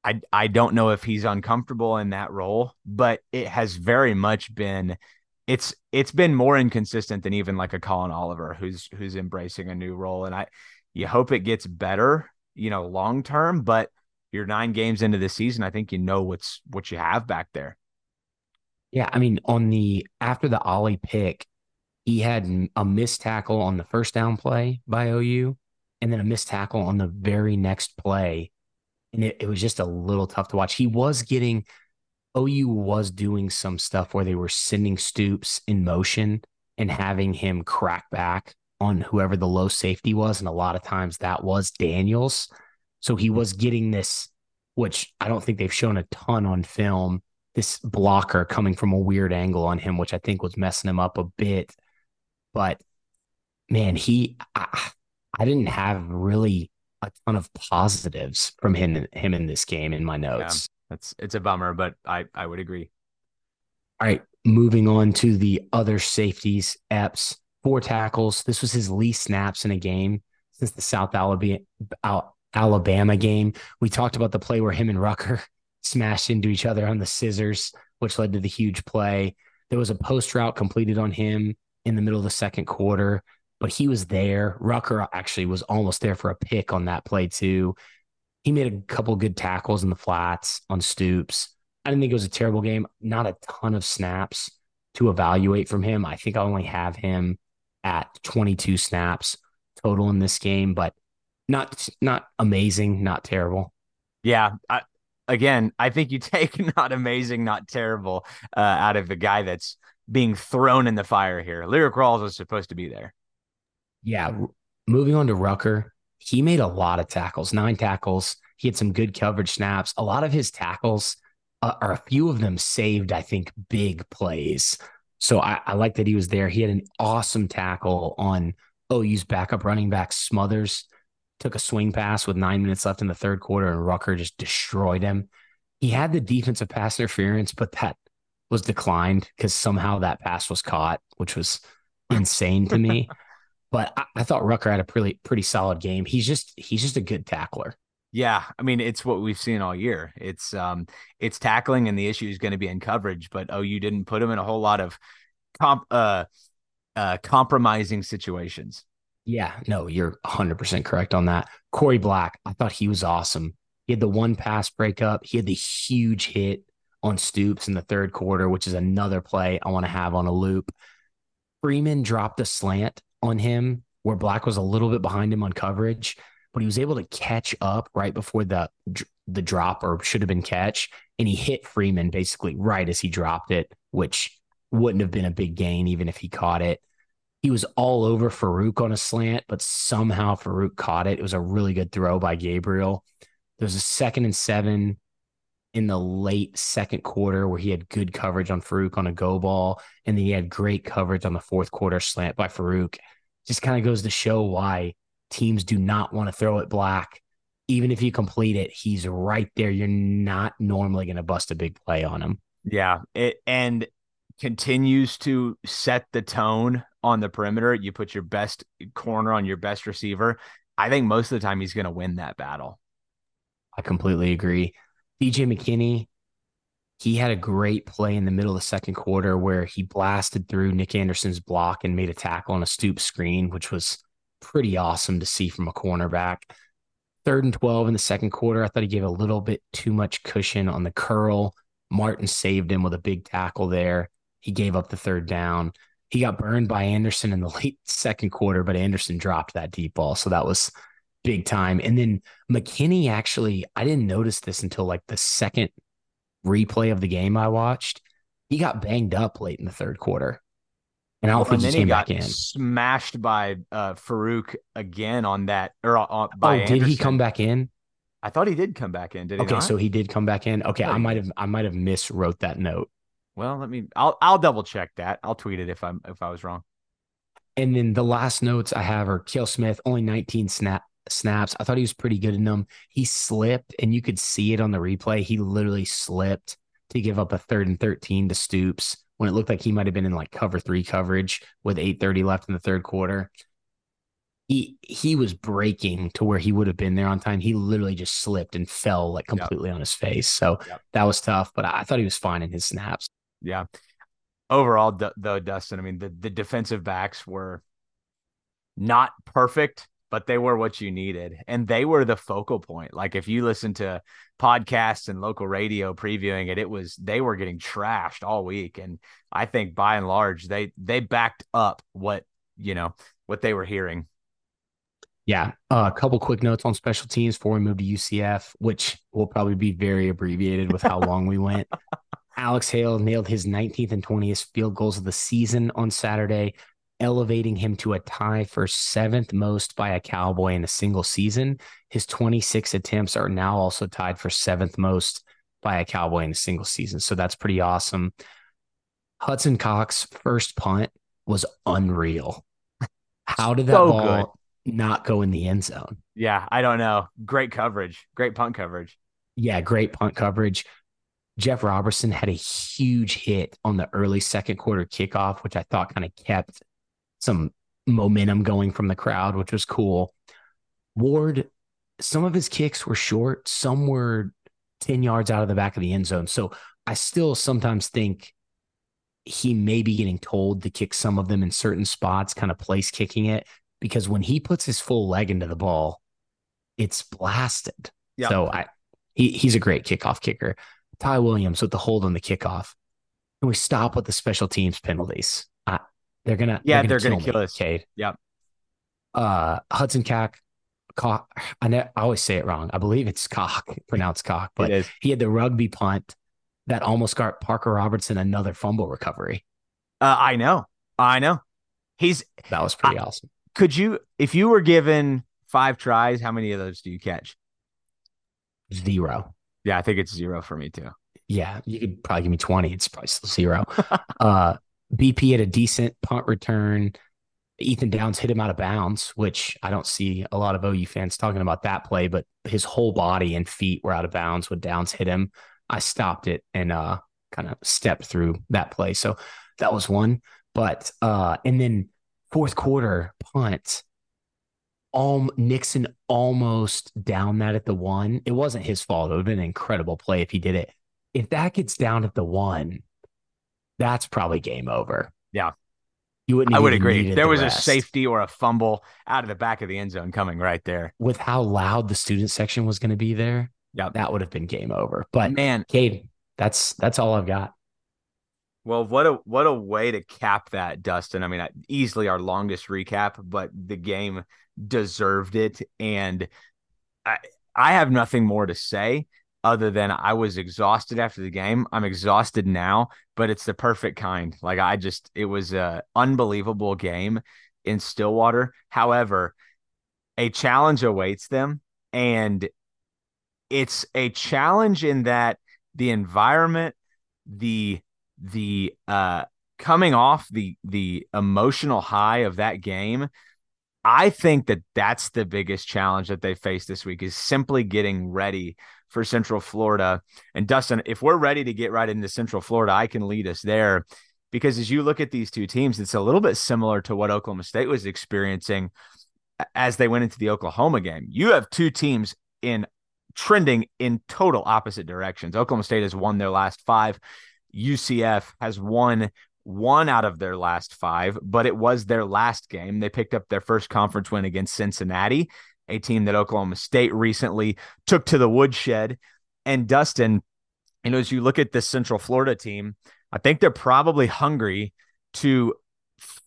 I I don't know if he's uncomfortable in that role, but it has very much been it's it's been more inconsistent than even like a Collin Oliver who's who's embracing a new role. And I you hope it gets better, you know, long term, but you're nine games into the season. I think you know what's what you have back there. Yeah, I mean, on the after the Ollie pick, he had a missed tackle on the first down play by OU and then a missed tackle on the very next play. And it, it was just a little tough to watch. He was getting, OU was doing some stuff where they were sending Stoops in motion and having him crack back on whoever the low safety was. And a lot of times that was Daniels. So he was getting this, which I don't think they've shown a ton on film, this blocker coming from a weird angle on him, which I think was messing him up a bit. But man, he, I, I didn't have really a ton of positives from him him in this game in my notes. Yeah, that's it's a bummer, but I I would agree. All right, moving on to the other safeties. Epps four tackles. This was his least snaps in a game since the South Alabama Alabama game. We talked about the play where him and Rucker *laughs* smashed into each other on the scissors, which led to the huge play. There was a post route completed on him in the middle of the second quarter but he was there. Rucker actually was almost there for a pick on that play too. He made a couple good tackles in the flats on Stoops, I didn't think it was a terrible game. Not a ton of snaps to evaluate from him. I think I only have him at 22 snaps total in this game, but not not amazing, not terrible. Yeah, I, again, I think you *laughs* take not amazing, not terrible uh, out of the guy that's being thrown in the fire here. Lyrik Rawls was supposed to be there. Yeah. Moving on to Rucker, he made a lot of tackles, nine tackles. He had some good coverage snaps. A lot of his tackles uh, are a few of them saved, I think, big plays. So I, I like that he was there. He had an awesome tackle on OU's backup running back Smothers. Took a swing pass with nine minutes left in the third quarter, and Rucker just destroyed him. He had the defensive pass interference, but that was declined because somehow that pass was caught, which was insane to me. *laughs* But I, I, thought Rucker had a pretty pretty solid game. He's just he's just a good tackler. Yeah, I mean it's what we've seen all year. It's um it's tackling and the issue is going to be in coverage, but oh you didn't put him in a whole lot of comp uh uh compromising situations. Yeah, no, you're 100% correct on that. Korie Black, I thought he was awesome. He had the one pass breakup. He had the huge hit on Stoops in the third quarter, which is another play I want to have on a loop. Freeman dropped a slant on him where Black was a little bit behind him on coverage, but he was able to catch up right before the the drop or should have been catch, and he hit Freeman basically right as he dropped it, which wouldn't have been a big gain even if he caught it. He was all over Farooq on a slant, but somehow Farooq caught it. It was a really good throw by Gabriel. There was a second and seven in the late second quarter where he had good coverage on Farooq on a go ball, and then he had great coverage on the fourth quarter slant by Farooq. Just kind of goes to show why teams do not want to throw it black. Even if you complete it, he's right there. You're not normally going to bust a big play on him. Yeah, it and continues to set the tone on the perimeter. You put your best corner on your best receiver. I think most of the time he's going to win that battle. I completely agree. DJ McKinney, he had a great play in the middle of the second quarter where he blasted through Nic Anderson's block and made a tackle on a stoop screen, which was pretty awesome to see from a cornerback. Third and 12 in the second quarter, I thought he gave a little bit too much cushion on the curl. Martin saved him with a big tackle there. He gave up the third down. He got burned by Anderson in the *laughs* late second quarter, but Anderson dropped that deep ball. So that was big time. And then McKinney actually, I didn't notice this until like the second replay of the game I watched. He got banged up late in the third quarter. And I don't think he came back in. Smashed by uh, Farooq again on that. Or uh, by oh, did he come back in? I thought he did come back in. Did he? Okay, not? so he did come back in. Okay, I might have I might have miswrote that note. Well, let me. I'll I'll double check that. I'll tweet it if I'm if I was wrong. And then the last notes I have are Kill Smith only 19 snap snaps. I thought he was pretty good in them. He slipped, and you could see it on the replay. He literally slipped to give up a third and 13 to Stoops when it looked like he might have been in like cover three coverage with 8:30 left in the third quarter. He he was breaking to where he would have been there on time. He literally just slipped and fell like completely yep. on his face. So yep. that was tough, but I thought he was fine in his snaps. Yeah. Overall, though, Dustin, I mean, the, the defensive backs were not perfect, but they were what you needed. And they were the focal point. Like if you listen to podcasts and local radio previewing it, it was they were getting trashed all week. And I think by and large, they they backed up what, you know, what they were hearing. Yeah. Uh, a couple quick notes on special teams before we move to UCF, which will probably be very abbreviated with how long we went. *laughs* Alex Hale nailed his 19th and 20th field goals of the season on Saturday elevating him to a tie for seventh most by a Cowboy in a single season. His 26 attempts are now also tied for seventh most by a Cowboy in a single season. So that's pretty awesome. Hudson Kaak's first punt was unreal. How did that so ball good. not go in the end zone? Yeah, I don't know. Great coverage. Great punt coverage. Yeah, great punt coverage. Jeff Robertson had a huge hit on the early second quarter kickoff, which I thought kind of kept some momentum going from the crowd, which was cool. Ward, some of his kicks were short, some were 10 yards out of the back of the end zone. So I still sometimes think he may be getting told to kick some of them in certain spots, kind of place kicking it, because when he puts his full leg into the ball, it's blasted. So I he he's a great kickoff kicker. Ty Williams with the hold on the kickoff. Can we stop with the special teams penalties? They're gonna Yeah, they're they're gonna, gonna kill us. Cade. Yep. Uh, Hudson Kaak, cock. I know I always say it wrong. I believe it's cock, pronounced cock, but he had the rugby punt that almost got Parker Robertson another fumble recovery. Uh, I know. I know. He's That was pretty awesome. could you if you were given five tries, how many of those do you catch? Zero. Yeah, I think it's zero for me too. Yeah, you could probably give me 20. It's probably still zero. *laughs* uh, BP had a decent punt return. Ethan Downs hit him out of bounds, which I don't see a lot of OU fans talking about that play, but his whole body and feet were out of bounds when Downs hit him. I stopped it and uh, kind of stepped through that play. So that was one. But uh, and then fourth quarter punt, All, Nixon almost down that at the one. It wasn't his fault. It would have been an incredible play if he did it. If that gets down at the one, that's probably game over. Yeah. You wouldn't. I would agree. There the was rest. a safety or a fumble out of the back of the end zone coming right there. with how loud the student section was going to be there. Yep. that would have been game over. But Man, Cade, that's that's all I've got. well, what a what a way to cap that, Dustin. I mean, easily our longest recap, but the game deserved it, and I I have nothing more to say other than I was exhausted after the game. I'm exhausted now, but it's the perfect kind. Like I just, it was a unbelievable game in Stillwater. However, a challenge awaits them, and it's a challenge in that the environment, the the uh coming off the the emotional high of that game I think that that's the biggest challenge that they face this week is simply getting ready for Central Florida. And Dustin, if we're ready to get right into Central Florida, I can lead us there because as you look at these two teams, it's a little bit similar to what Oklahoma State was experiencing as they went into the Oklahoma game. You have two teams in trending in total opposite directions. Oklahoma State has won their last five. UCF has won one out of their last five, but it was their last game. They picked up their first conference win against Cincinnati, a team that Oklahoma State recently took to the woodshed. And Dustin, you know, as you look at this Central Florida team, I think they're probably hungry to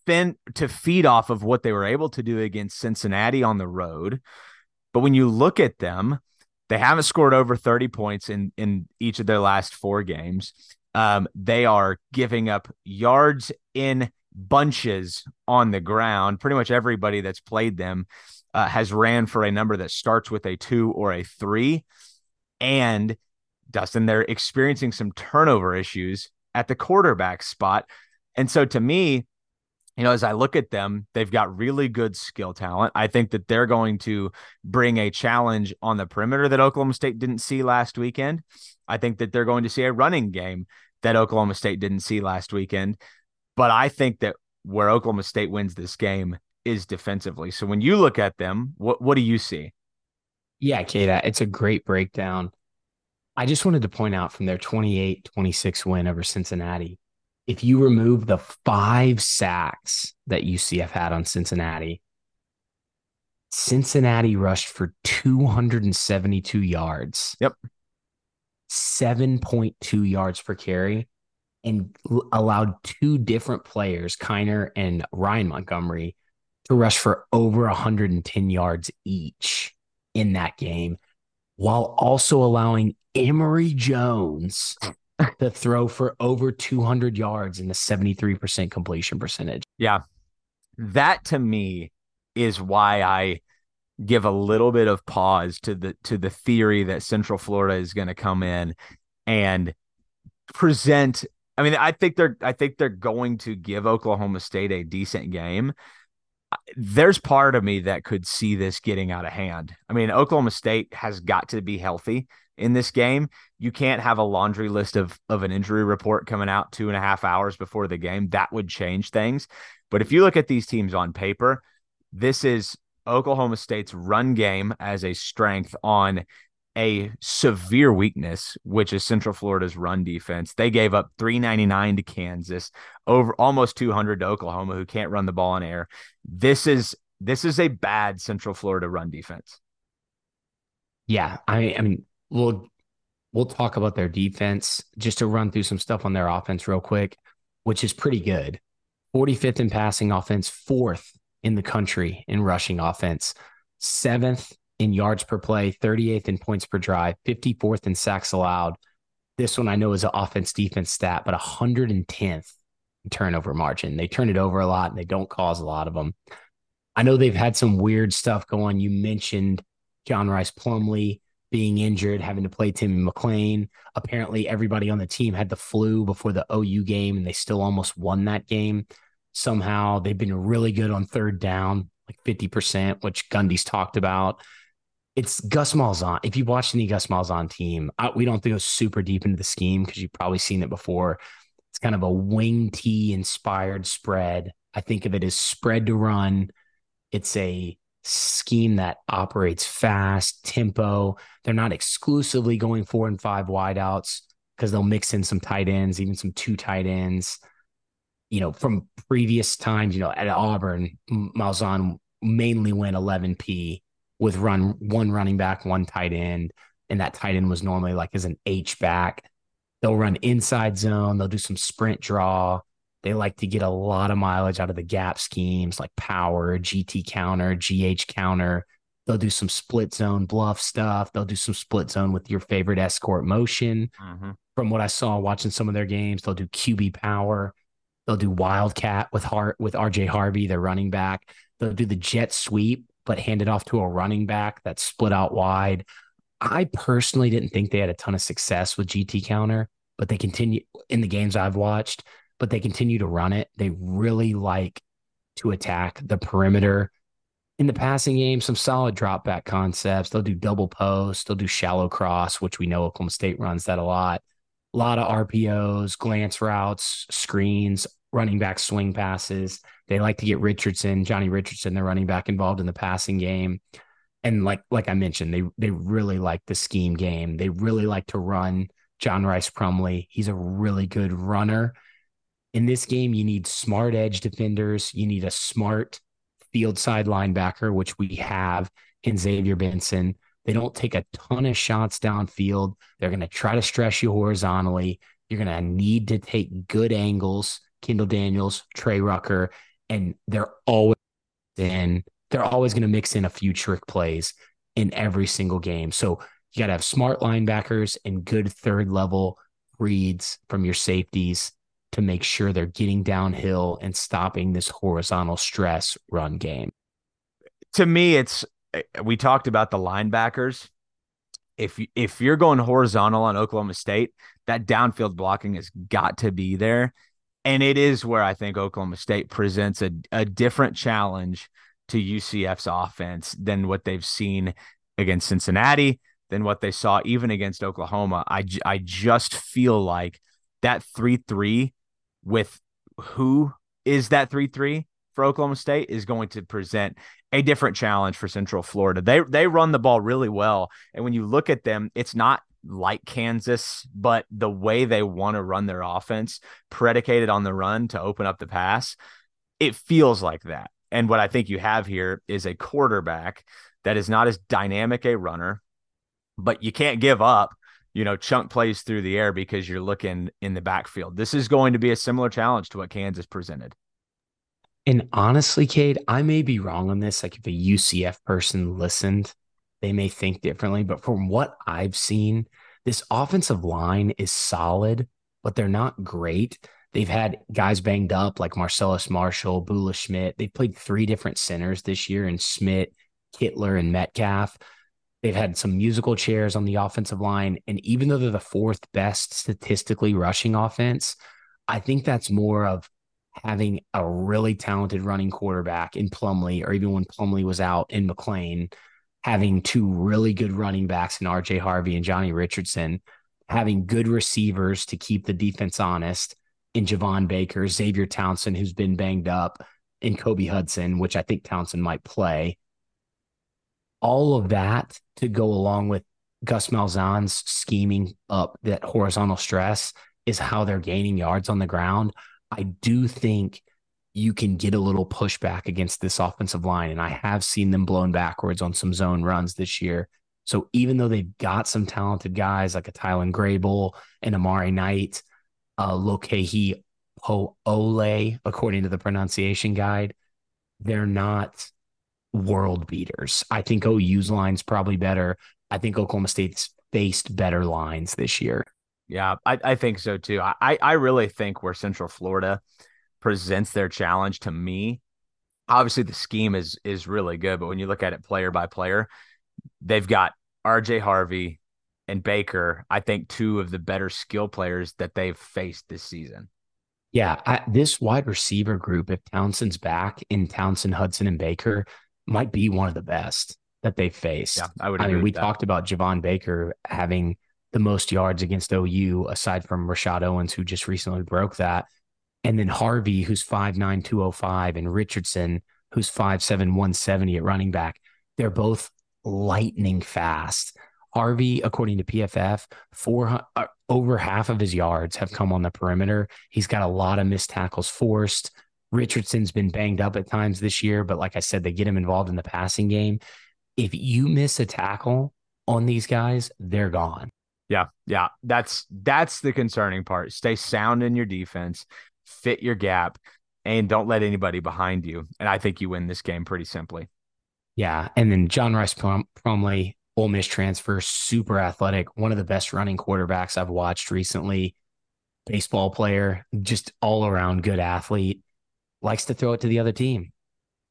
fin to feed off of what they were able to do against Cincinnati on the road. But when you look at them, they haven't scored over 30 points in in each of their last four games. Um, they are giving up yards in bunches on the ground. Pretty much everybody that's played them uh, has ran for a number that starts with a two or a three. And Dustin, they're experiencing some turnover issues at the quarterback spot. And so to me, you know, as I look at them, they've got really good skill talent. I think that they're going to bring a challenge on the perimeter that Oklahoma State didn't see last weekend. I think that they're going to see a running game that Oklahoma State didn't see last weekend. But I think that where Oklahoma State wins this game is defensively. So when you look at them, what what do you see? Yeah, Cade, it's a great breakdown. I just wanted to point out from their 28 26 win over Cincinnati, if you remove the five sacks that UCF had on Cincinnati, Cincinnati rushed for 272 yards. Yep. 7.2 yards per carry and allowed two different players, Kiner and Ryan Montgomery, to rush for over 110 yards each in that game, while also allowing Emory Jones to throw for over 200 yards and a 73% completion percentage. Yeah. That to me is why I give a little bit of pause to the to the theory that Central Florida is going to come in and present I mean I think they're I think they're going to give Oklahoma State a decent game. There's part of me that could see this getting out of hand. I mean, Oklahoma State has got to be healthy in this game. You can't have a laundry list of of an injury report coming out two and a half hours before the game. That would change things. But if you look at these teams on paper, this is Oklahoma State's run game as a strength on a severe weakness, which is Central Florida's run defense. They gave up 399 to Kansas, over almost 200 to Oklahoma, who can't run the ball in air. This is this is a bad Central Florida run defense. Yeah, I I mean, we'll we'll talk about their defense just to run through some stuff on their offense real quick, which is pretty good. 45th in passing offense, fourth in the country in rushing offense, seventh in yards per play, 38th in points per drive, 54th in sacks allowed. This one I know is an offense defense stat, but 110th turnover margin. They turn it over a lot and they don't cause a lot of them. I know they've had some weird stuff going. You mentioned John Rhys Plumlee being injured, having to play Timmy McClain. Apparently, everybody on the team had the flu before the OU game, and they still almost won that game. Somehow, they've been really good on third down, like 50%, which Gundy's talked about. It's Gus Malzahn. If you've watched any Gus Malzahn team, I, we don't go super deep into the scheme because you've probably seen it before. It's kind of a wing T inspired spread. I think of it as spread to run. It's a scheme that operates fast, tempo. They're not exclusively going four and five wideouts because they'll mix in some tight ends, even some two tight ends. You know, from previous times, you know, at Auburn, Malzahn mainly went 11P with run one running back, one tight end. And that tight end was normally like as an H back. They'll run inside zone, they'll do some sprint draw, they like to get a lot of mileage out of the gap schemes like power, GT counter, GH counter. They'll do some split zone bluff stuff. They'll do some split zone with your favorite escort motion. Mm-hmm. From what I saw watching some of their games, they'll do QB power. They'll do wildcat with Hart with RJ Harvey, their running back. They'll do the jet sweep, but hand it off to a running back that's split out wide. I personally didn't think they had a ton of success with GT counter, but they continue in the games I've watched but they continue to run it. They really like to attack the perimeter. In the passing game, some solid drop back concepts. They'll do double post, they'll do shallow cross, which we know Oklahoma State runs that a lot. A lot of RPOs, glance routes, screens, running back swing passes. They like to get Richardson, Johnny Richardson, the running back, involved in the passing game. And like like I mentioned, they they really like the scheme game. They really like to run John Rhys Plumlee. He's a really good runner in this game, you need smart edge defenders. You need a smart field side linebacker, which we have in Xavier Benson. They don't take a ton of shots downfield. They're going to try to stress you horizontally. You're going to need to take good angles. Kendal Daniels, Trey Rucker, and they're always in. They're always going to mix in a few trick plays in every single game. So you got to have smart linebackers and good third level reads from your safeties to make sure they're getting downhill and stopping this horizontal stress run game. To me, it's eh, we talked about the linebackers. If you, if you're going horizontal on Oklahoma State, that downfield blocking has got to be there. And it is where I think Oklahoma State presents a, a different challenge to UCF's offense than what they've seen against Cincinnati, than what they saw even against Oklahoma. I, I just feel like that 3 3 with who is that 3 3 for Oklahoma State is going to present a different challenge for Central Florida. They they run the ball really well. And when you look at them, it's not like Kansas, but the way they want to run their offense, predicated on the run to open up the pass, it feels like that. And what I think you have here is a quarterback that is not as dynamic a runner, but you can't give up you know, chunk plays through the air because you're looking in the backfield. This is going to be a similar challenge to what Kansas presented. And honestly, Cade, I may be wrong on this. Like if a UCF person listened, they may think differently. But from what I've seen, this offensive line is solid, but they're not great. They've had guys banged up like Marcellus Marshall, Bula Schmidt. They've played three different centers this year in Schmidt, Kittler, and Metcalf. They've had some musical chairs on the offensive line. And even though they're the fourth best statistically rushing offense, I think that's more of having a really talented running quarterback in Plumlee, or even when Plumlee was out in McClain, having two really good running backs in RJ Harvey and Johnny Richardson, having good receivers to keep the defense honest in Javon Baker, Xavier Townsend, who's been banged up, in Kobe Hudson, which I think Townsend might play all of that to go along with Gus Malzahn's scheming up that horizontal stress is how they're gaining yards on the ground. I do think you can get a little pushback against this offensive line. And I have seen them blown backwards on some zone runs this year. So even though they've got some talented guys like a Tylan Grable and Amari Knight, uh, Lokehi Ole, according to the pronunciation guide, they're not world beaters. I think OU's line's probably better. I think Oklahoma State's faced better lines this year. Yeah, I, I think so too. I, I really think where Central Florida presents their challenge to me, obviously the scheme is is really good, but when you look at it player by player, they've got RJ Harvey and Baker, I think two of the better skill players that they've faced this season. Yeah, I, this wide receiver group, if Townsend's back in Townsend, Hudson, and Baker, might be one of the best that they've faced. Yeah, I would. I mean, we that. talked about Javon Baker having the most yards against OU, aside from Rashod Owens, who just recently broke that. And then Harvey, who's 5'9, 205, and Richardson, who's 5'7, 170 at running back. They're both lightning fast. Harvey, according to PFF, four uh, over half of his yards have come on the perimeter. He's got a lot of missed tackles forced. Richardson's been banged up at times this year, but like I said, they get him involved in the passing game. If you miss a tackle on these guys, they're gone. Yeah, yeah, that's that's the concerning part. Stay sound in your defense, fit your gap, and don't let anybody behind you. And I think you win this game pretty simply. Yeah, and then John Rhys Plumlee, Ole Miss transfer, super athletic, one of the best running quarterbacks I've watched recently. Baseball player, just all around good athlete. Likes to throw it to the other team.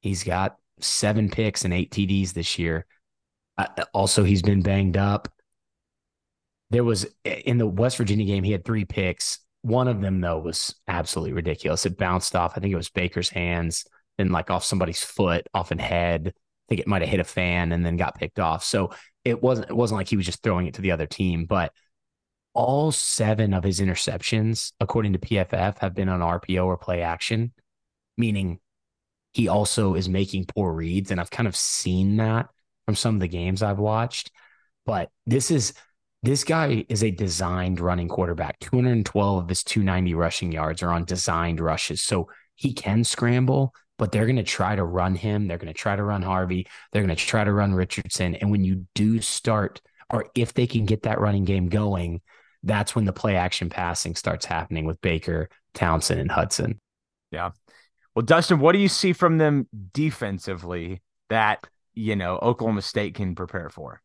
He's got seven picks and eight TDs this year. Uh, also, he's been banged up there was in the West Virginia game, he had three picks. One of them, though, was absolutely ridiculous. It bounced off, I think it was Baker's hands and like off somebody's foot, off an head. I think it might have hit a fan and then got picked off. So it wasn't it wasn't like he was just throwing it to the other team, but all seven of his interceptions, according to PFF, have been on RPO or play action, meaning he also is making poor reads. And I've kind of seen that from some of the games I've watched. But this is this guy is a designed running quarterback. 212 of his 290 rushing yards are on designed rushes. So he can scramble, but they're going to try to run him. They're going to try to run Harvey. They're going to try to run Richardson. And when you do start, or if they can get that running game going, that's when the play action passing starts happening with Baker, Townsend, and Hudson. Yeah. Well, Dustin, what do you see from them defensively that, you know, Oklahoma State can prepare for?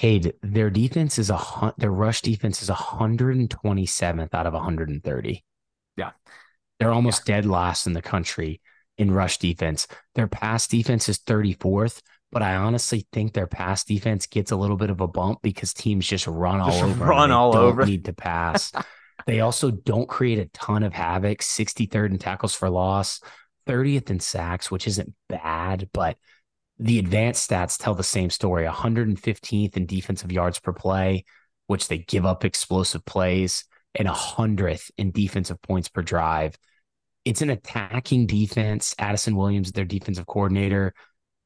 Cade, their defense is a their rush defense is 127th out of 130. Yeah. They're almost yeah. dead last in the country in rush defense. Their pass defense is 34th, but I honestly think their pass defense gets a little bit of a bump because teams just run all just over. Run all over. Need to pass. *laughs* they also don't create a ton of havoc. 63rd in tackles for loss, 30th in sacks, which isn't bad, but the advanced stats tell the same story 115th in defensive yards per play, which they give up explosive plays, and 100th in defensive points per drive. It's an attacking defense. Addison Williams, their defensive coordinator,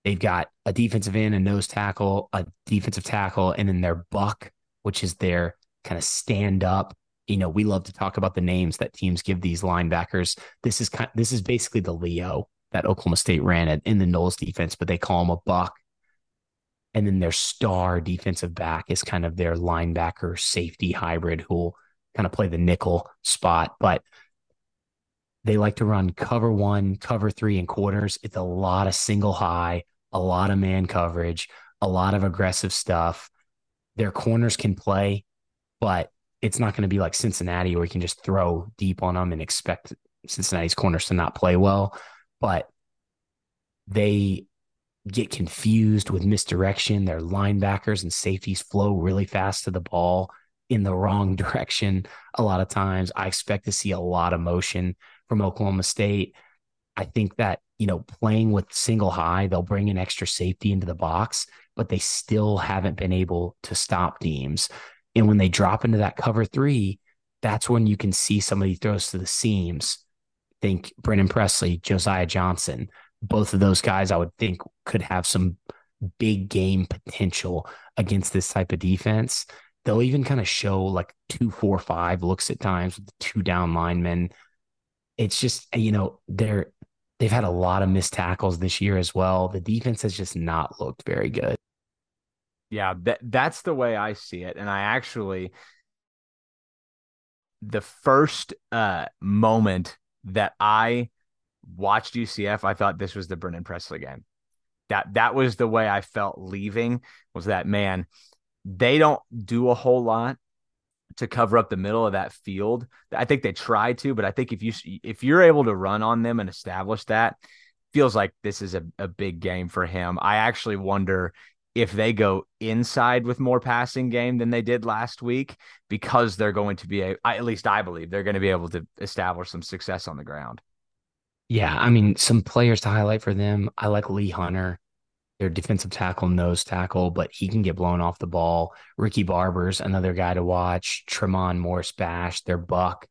they've got a defensive end, a nose tackle, a defensive tackle, and then their buck, which is their kind of stand up. You know, we love to talk about the names that teams give these linebackers. This is kind. This is basically the Leo that Oklahoma State ran it in the Knowles defense, but they call him a buck. And then their star defensive back is kind of their linebacker safety hybrid who will kind of play the nickel spot. But they like to run cover one, cover three and quarters. It's a lot of single high, a lot of man coverage, a lot of aggressive stuff. Their corners can play, but it's not going to be like Cincinnati where you can just throw deep on them and expect Cincinnati's corners to not play well but they get confused with misdirection. Their linebackers and safeties flow really fast to the ball in the wrong *laughs* direction. A lot of times, I expect to see a lot of motion from Oklahoma State. I think that, you know, playing with single high, they'll bring an extra safety into the box, but they still haven't been able to stop teams. And when they drop into that cover three, that's when you can see somebody throws to the seams think Brennan Presley, Josiah Johnson, both of those guys I would think could have some big game potential against this type of defense. They'll even kind of show like two, four, five looks at times with the two down linemen. It's just, you know, they're they've had a lot of missed tackles this year as well. The defense has just not looked very good. Yeah, that that's the way I see it. And I actually the first uh moment that I watched UCF, I thought this was the Brennan Presley game. That that was the way I felt leaving was that man, they don't do a whole lot to cover up the middle of that field. I think they try to, but I think if you if you're able to run on them and establish that, feels like this is a, a big game for him. I actually wonder if they go inside with more passing game than they did last week because they're going to be a at least I believe they're going to be able to establish some success on the ground. Yeah, I mean, some players to highlight for them. I like Lee Hunter, their defensive tackle, nose tackle, but he can get blown off the ball. Ricky Barber's another guy to watch. Tremont Morris Bash, their buck.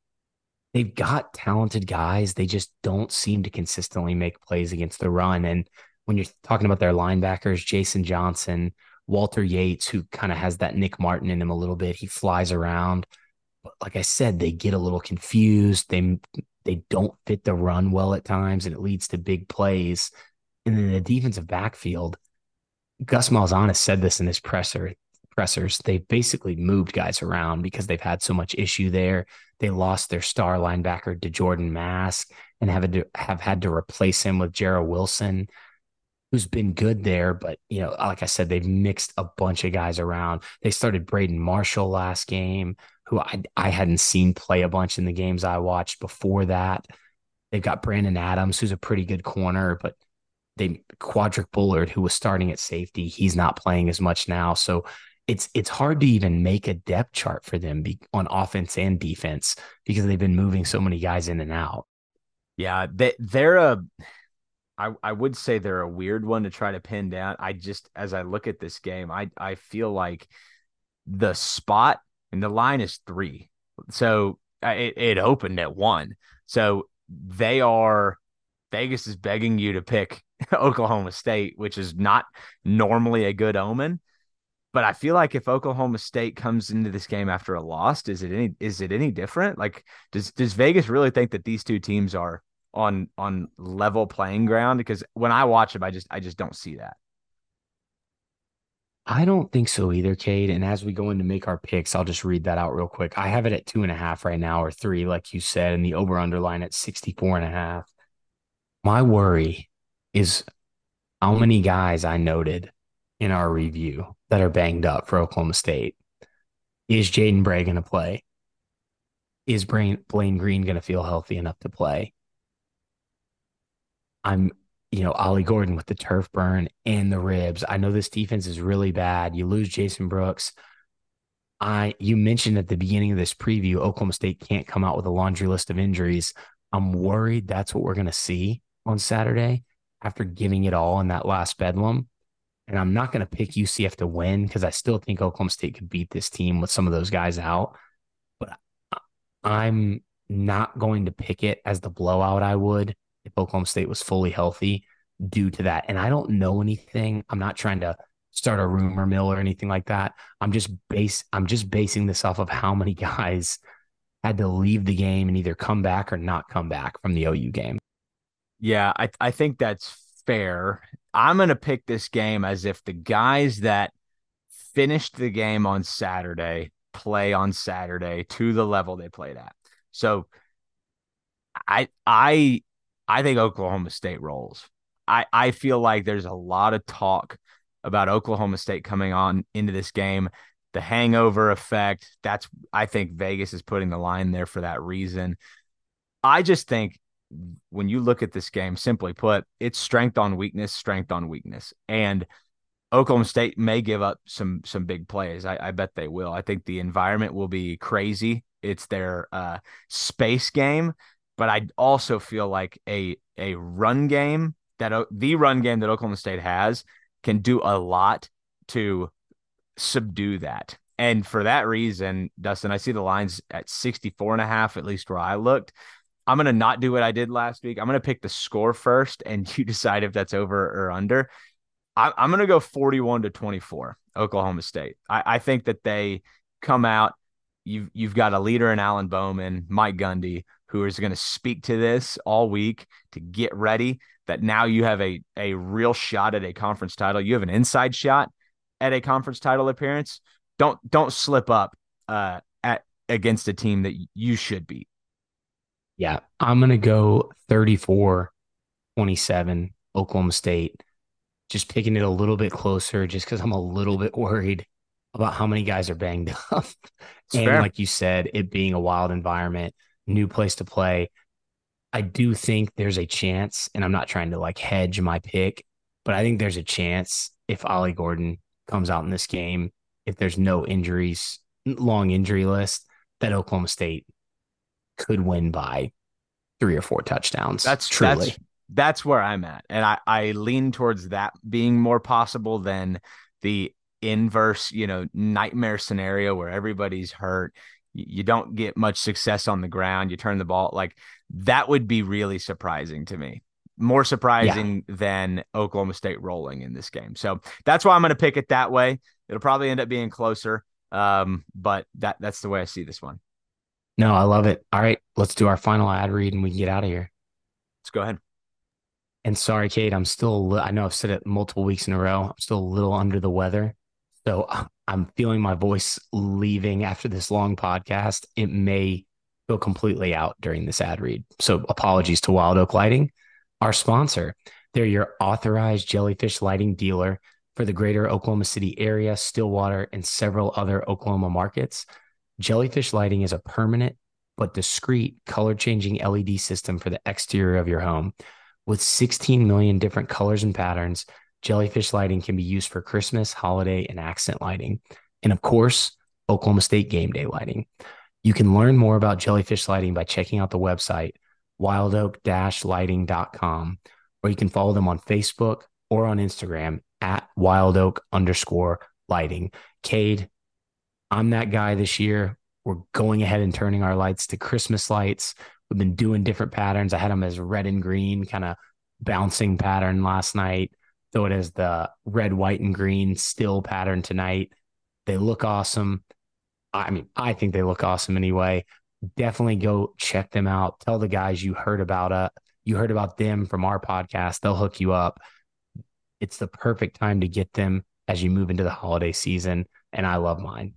They've got talented guys. They just don't seem to consistently make plays against the run. And when you're talking about their linebackers, Jason Johnson, Walter Yates, who kind of has that Nick Martin in him a little bit, he flies around. But like I said, they get a little confused. They they don't fit the run well at times, and it leads to big plays. And then the defensive backfield, Gus Malzahn said this in his presser pressers. They've basically moved guys around because they've had so much issue there. They lost their star linebacker to Jordan Mask and have to have had to replace him with Jarrell Wilson, who's been good there. But you know, like I said, they've mixed a bunch of guys around. They started Braden Marshall last game who I, I hadn't seen play a bunch in the games I watched before that. They've got Brandon Adams, who's a pretty good corner, but they Quadric Bullard, who was starting at safety, he's not playing as much now. So it's it's hard to even make a depth chart for them be, on offense and defense because they've been moving so many guys in and out. Yeah, they they're a I, I would say they're a weird one to try to pin down. I just as I look at this game, I I feel like the spot and the line is three. So uh, it, it opened at one. So they are Vegas is begging you to pick *laughs* Oklahoma State, which is not normally a good omen. But I feel like if Oklahoma State comes into this game after a loss, is it any is it any different? Like does does Vegas really think that these two teams are on on level playing ground? Because when I watch them, I just I just don't see that. I don't think so either, Cade. And as we go in to make our picks, I'll just read that out real quick. I have it at two and a half right now, or three, like you said, and the over underline at 64 and a half. My worry is how many guys I noted in our review that are banged up for Oklahoma State. Is Jaden Bray going to play? Is Blaine Green going to feel healthy enough to play? I'm you know, Ollie Gordon with the turf burn and the ribs. I know this defense is really bad. You lose Jason Brooks. I you mentioned at the beginning of this preview, Oklahoma State can't come out with a laundry list of injuries. I'm worried that's what we're going to see on Saturday after giving it all in that last bedlam. And I'm not going to pick UCF to win because I still think Oklahoma State could beat this team with some of those guys out. But I'm not going to pick it as the blowout I would if Oklahoma State was fully healthy due to that. And I don't know anything. I'm not trying to start a rumor mill or anything like that. I'm just base I'm just basing this off of how many *laughs* guys had to leave the game and either come back or not come back from the OU game. Yeah, I I think that's fair. I'm going to pick this game as if the guys that finished the game on Saturday play on Saturday to the level they played at. So I I I think Oklahoma State rolls. I, I feel like there's a lot of talk about Oklahoma State coming on into this game. The hangover effect. That's I think Vegas is putting the line there for that reason. I just think when you look at this game, simply put, it's strength on weakness, strength on weakness. And Oklahoma State may give up some some big plays. I, I bet they will. I think the environment will be crazy. It's their uh, space game, but I also feel like a a run game that the run game that Oklahoma State has can do a lot to subdue that. And for that reason, Dustin, I see the lines at 64 and a half, at least where I looked. I'm going to not do what I did last week. I'm going to pick the score first and *laughs* you decide if that's over or under. I, am going to go 41 to 24, Oklahoma State. I, I think that they come out. You've, you've got a leader in Alan Bowman, Mike Gundy, who is going to speak to this all week to get ready. That now you have a a real shot at a conference title. You have an inside shot at a conference title appearance, don't don't slip up uh, at against a team that you should beat. Yeah, I'm going to go 34 27 Oklahoma State. Just picking it a little bit closer just cuz I'm a little bit worried about how many guys are banged *laughs* up. and fair. like you said, it being a wild environment, new place to play. I do think there's a chance, and I'm not trying to like hedge my pick, but I think there's a chance if Ollie Gordon comes out in this game, if there's no injuries, long injury list, that Oklahoma State could win by three or four touchdowns. That's truly. That's, that's where I'm at. And I, I lean towards that being more possible than the inverse, you know, nightmare scenario where everybody's hurt. You don't get much success on the ground. You turn the ball like that would be really surprising to me. More surprising yeah. than Oklahoma State rolling in this game. So that's why I'm going to pick it that way. It'll probably end up being closer. Um, but that that's the way I see this one. No, I love it. All right, let's do our final ad read and we can get out of here. Let's go ahead. And sorry, Cade, I'm still, I know I've said it multiple weeks in a row. I'm still a little under the weather. So I'm feeling my voice leaving after this long podcast. It may go completely out during this ad read. So apologies to Wild Oak Lighting, our sponsor. They're your authorized jellyfish lighting dealer for the greater Oklahoma City area, Stillwater, and several other Oklahoma markets. Jellyfish lighting is a permanent but discreet color changing LED system for the exterior of your home. With 16 million different colors and patterns, jellyfish lighting can be used for Christmas, holiday, and accent lighting. And of course, Oklahoma State game day lighting. You can learn more about jellyfish lighting by checking out the website wildoak-lighting.com, or you can follow them on Facebook or on Instagram at wildoak underscore lighting. Cade, I'm that guy this year. We're going ahead and turning our lights to Christmas lights. We've been doing different patterns. I had them as red and green, kind of bouncing pattern last night throw it as the red, white, and green still pattern tonight. They look awesome. I mean, I think they look awesome anyway. Definitely go check them out. Tell the guys you heard about uh you heard about them from our podcast. They'll hook you up. It's the perfect time to get them as you move into the holiday season. And I love mine.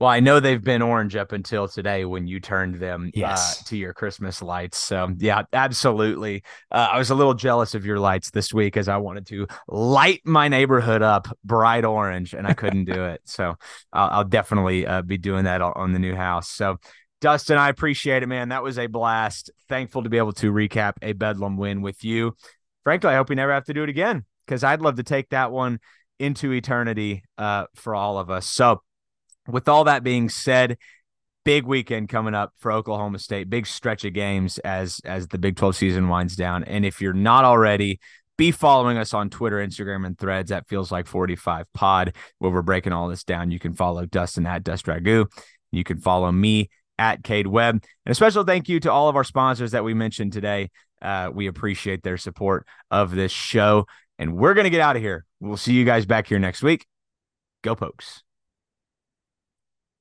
Well, I know they've been orange up until today when you turned them uh, yes. uh, to your Christmas lights. So, yeah, absolutely. Uh, I was a little jealous of your lights this week as I wanted to light my neighborhood up bright orange and I couldn't do it. So, I'll, I'll definitely uh, be doing that on the new house. So, Dustin, I appreciate it, man. That was a blast. Thankful to be able to recap a Bedlam win with you. Frankly, I hope we never have to do it again because I'd love to take that one into eternity uh, for all of us. So, with all that being said, big weekend coming up for Oklahoma State. Big stretch of games as as the Big 12 season winds down. And if you're not already, be following us on Twitter, Instagram, and threads. That feels like 45 pod where we're breaking all this down. You can follow Dustin at Dust Ragu. You can follow me at Cade Webb. And a special thank you to all of our sponsors that we mentioned today. Uh, we appreciate their support of this show. And we're going to get out of here. We'll see you guys back here next week. Go Pokes.